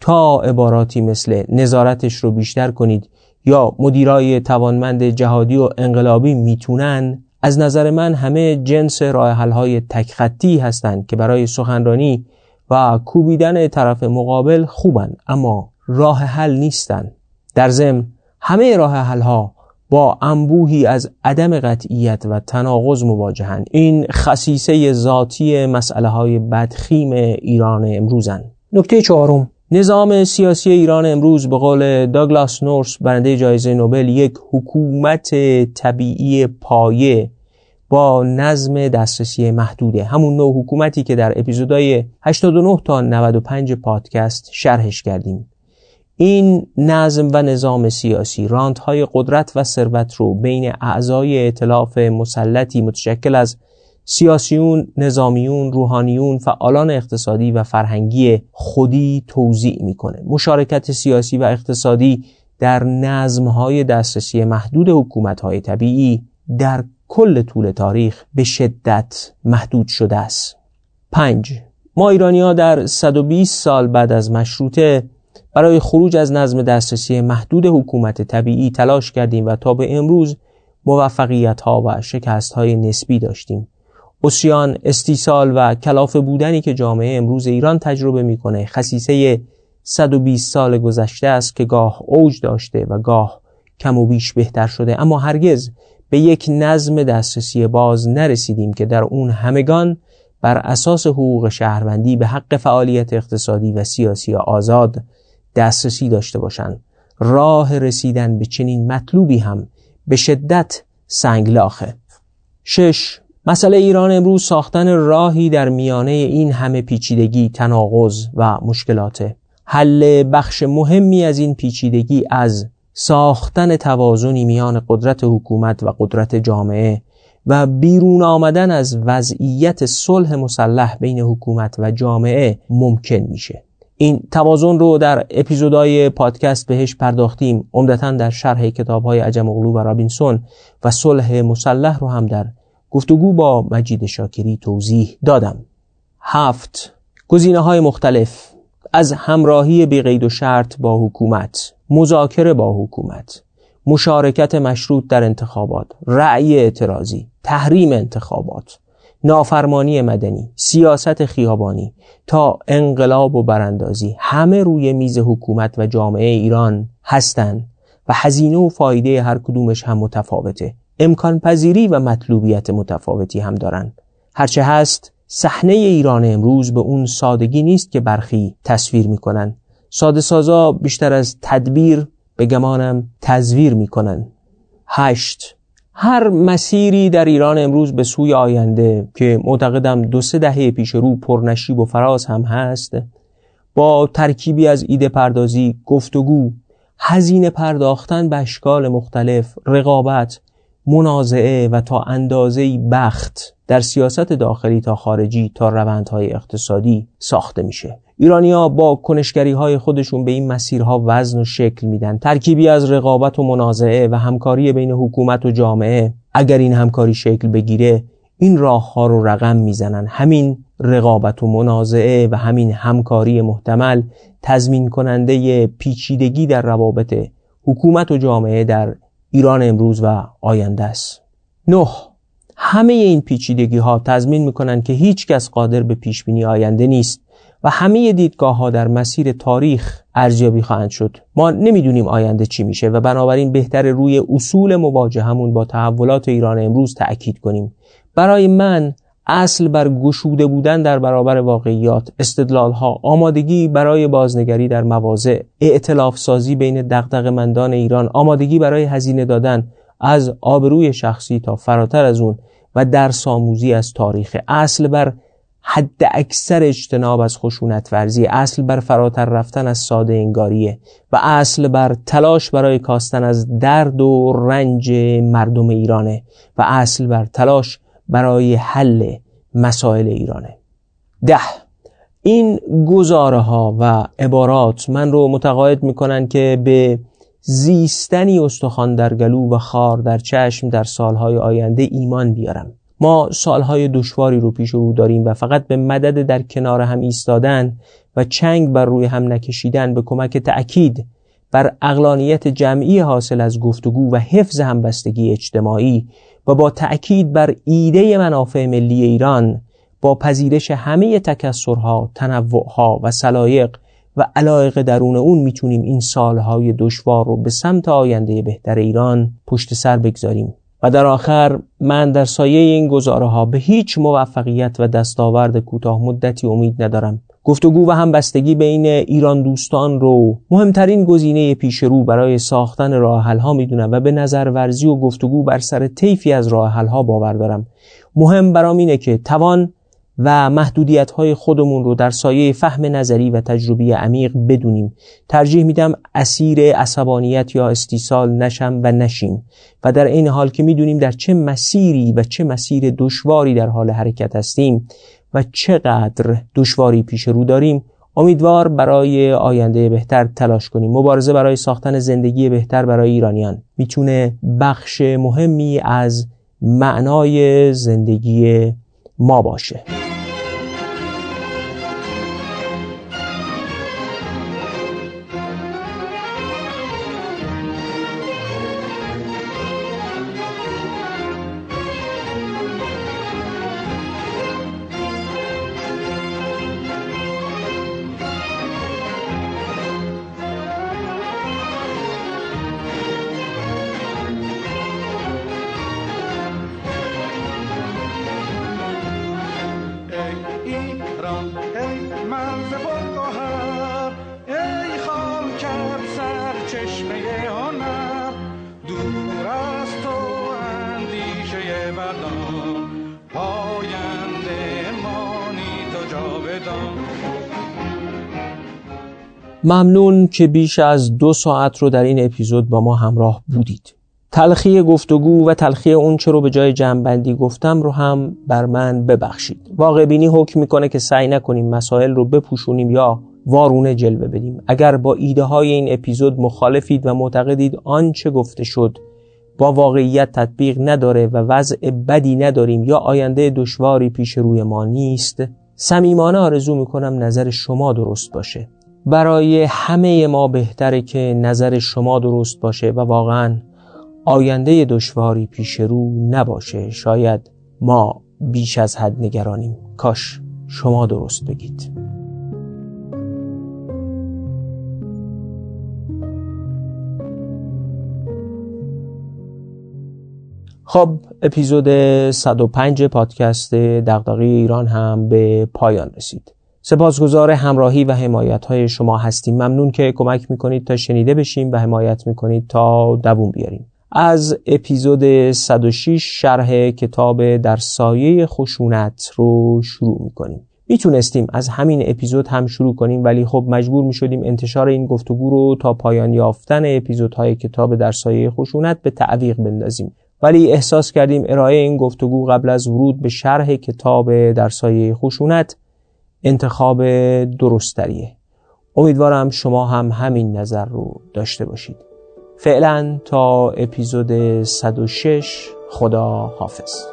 تا عباراتی مثل نظارتش رو بیشتر کنید یا مدیرای توانمند جهادی و انقلابی می‌تونن؟ از نظر من همه جنس راه های تکخطی هستند که برای سخنرانی و کوبیدن طرف مقابل خوبن اما راه حل نیستن. در ضمن همه راه حل ها با انبوهی از عدم قطعیت و تناقض مواجهند این خصیصه ذاتی مسئله های بدخیم ایران امروزن. نکته چهارم نظام سیاسی ایران امروز به قول داگلاس نورس برنده جایزه نوبل یک حکومت طبیعی پایه با نظم دسترسی محدوده. همون نوع حکومتی که در اپیزودهای 89 تا 95 پادکست شرحش کردیم. این نظم و نظام سیاسی راندهای قدرت و ثروت رو بین اعضای ائتلاف مسلطی متشکل از سیاسیون، نظامیون، روحانیون، فعالان اقتصادی و فرهنگی خودی توضیع می‌کنه. مشارکت سیاسی و اقتصادی در نظمهای دسترسی محدود حکومتهای طبیعی در کل طول تاریخ به شدت محدود شده است. 5. ما ایرانی ها در 120 سال بعد از مشروطه برای خروج از نظم دسترسی محدود حکومت طبیعی تلاش کردیم و تا به امروز موفقیت ها و شکست های نسبی داشتیم. اسیان استیصال و کلافه بودنی که جامعه امروز ایران تجربه می‌کنه خصیصه 120 سال گذشته است که گاه اوج داشته و گاه کم و بیش بهتر شده. اما هرگز به یک نظم دسترسی باز نرسیدیم که در اون همگان بر اساس حقوق شهروندی به حق فعالیت اقتصادی و سیاسی آزاد دسترسی داشته باشند. راه رسیدن به چنین مطلوبی هم به شدت سنگلاخه. شش مسئله ایران امروز ساختن راهی در میانه این همه پیچیدگی تناقض و مشکلاته. حل بخش مهمی از این پیچیدگی از ساختن توازنی میان قدرت حکومت و قدرت جامعه و بیرون آمدن از وضعیت صلح مسلح بین حکومت و جامعه ممکن میشه. این توازن رو در اپیزودهای پادکست بهش پرداختیم عمدتا در شرح کتابهای عجم اغلو و رابینسون و صلح مسلح رو هم در گفتگو با مجید شاکری توضیح دادم. هفت گزینه های مختلف. از همراهی بی و شرط با حکومت مذاکره با حکومت مشارکت مشروط در انتخابات رأی اعتراضی تحریم انتخابات نافرمانی مدنی سیاست خیابانی تا انقلاب و براندازی. همه روی میز حکومت و جامعه ایران هستند و هزینه و فایده هر کدومش هم متفاوته. امکان پذیری و مطلوبیت متفاوتی هم دارن هرچه هست صحنه ایران امروز به اون سادگی نیست که برخی تصویر می‌کنن ساده سازا بیشتر از تدبیر به گمانم تزویر می‌کنن هشت. هر مسیری در ایران امروز به سوی آینده که معتقدم دو سه دهه پیش رو پرنشیب و فراز هم هست با ترکیبی از ایده پردازی، گفتگو، هزینه پرداختن به اشکال مختلف، رقابت، منازعه و تا اندازه بخت در سیاست داخلی تا خارجی تا روندهای اقتصادی ساخته میشه. ایرانیا با کنشگری های خودشون به این مسیرها وزن و شکل میدن. ترکیبی از رقابت و منازعه و همکاری بین حکومت و جامعه اگر این همکاری شکل بگیره این راه ها رو رقم می‌زنن. همین رقابت و منازعه و همین همکاری محتمل تضمین کننده پیچیدگی در روابط حکومت و جامعه در ایران امروز و آینده است. نه همه این پیچیدگی ها تضمین می‌کنن که هیچ کس قادر به پیش بینی آینده نیست و همه دیدگاه ها در مسیر تاریخ ارزیابی خواهند شد. ما نمی‌دونیم آینده چی میشه و بنابراین بهتر روی اصول مواجهمون با تحولات ایران امروز تأکید کنیم. برای من اصل بر گشوده بودن در برابر واقعیات استدلال ها آمادگی برای بازنگری در مواضع اعتلاف سازی بین دغدغه مندان ایران آمادگی برای هزینه دادن از آبروی شخصی تا فراتر از اون و در ساموزی از تاریخ اصل بر حد اکثر اجتناب از خشونت ورزی اصل بر فراتر رفتن از ساده انگاریه و اصل بر تلاش برای کاستن از درد و رنج مردم ایرانه و اصل بر تلاش برای حل مسائل ایرانه. ده این گزاره ها و عبارات من رو متقاعد می‌کنن که به زیستنی استخوان در گلو و خار در چشم در سالهای آینده ایمان بیارم. ما سالهای دشواری رو پیش رو داریم و فقط به مدد در کنار هم ایستادن و چنگ بر روی هم نکشیدن به کمک تأکید بر اقلانیت جمعی حاصل از گفتگو و حفظ همبستگی اجتماعی و با تأکید بر ایده منافع ملی ایران با پذیرش همه تکسرها، تنوعها و سلایق و علایق درون اون می‌تونیم این سالهای دشوار رو به سمت آینده بهتر ایران پشت سر بگذاریم. و در آخر من در سایه این گزاره ها به هیچ موفقیت و دستاورد کوتاه مدتی امید ندارم. گفتگو و همبستگی بین ایران دوستان رو مهمترین گزینه پیش رو برای ساختن راه ها می‌دونم و به نظر ورزی و گفتگو بر سر طیفی از راه ها باور دارم. مهم برام اینه که توان و محدودیت های خودمون رو در سایه فهم نظری و تجربی عمیق بدونیم. ترجیح میدم اسیر عصبانیت یا استیصال نشم و نشیم و در این حال که می‌دونیم در چه مسیری و چه مسیر دشواری در حال حرکت هستیم و چقدر دشواری پیش رو داریم امیدوار برای آینده بهتر تلاش کنیم. مبارزه برای ساختن زندگی بهتر برای ایرانیان. می‌تونه بخش مهمی از معنای زندگی ما باشه. ممنون که بیش از دو ساعت رو در این اپیزود با ما همراه بودید. تلخی گفتگو و تلخی اون چه رو به جای جمعبندی گفتم رو هم بر من ببخشید. واقع بینی حکم می‌کنه که سعی نکنیم مسائل رو بپوشونیم یا وارونه جلوه بدیم. اگر با ایده های این اپیزود مخالفید و معتقدید آنچه گفته شد با واقعیت تطبیق نداره و وضع بدی نداریم یا آینده دشواری پیش روی ما نیست صمیمانه آرزو می‌کنم نظر شما درست باشه. برای همه ما بهتره که نظر شما درست باشه و واقعا آینده دشواری پیش رو نباشه. شاید ما بیش از حد نگرانیم. کاش شما درست بگید. خب اپیزود 105 پادکست دغدغه ایران هم به پایان رسید. سپاسگزار همراهی و حمایت های شما هستیم. ممنون که کمک می‌کنید تا شنیده بشیم و حمایت می‌کنید تا دووم بیاریم. از اپیزود 106 شرح کتاب در سایه خشونت رو شروع می‌کنیم. می‌تونستیم از همین اپیزود هم شروع کنیم ولی خب مجبور می‌شدیم انتشار این گفتگو رو تا پایان یافتن اپیزودهای کتاب در سایه خشونت به تعویق بندازیم. ولی احساس کردیم ارائه این گفتگو قبل از ورود به شرح کتاب در سایه خشونت انتخاب درستریه. امیدوارم شما هم همین نظر رو داشته باشید. فعلا تا اپیزود 106 خدا حافظ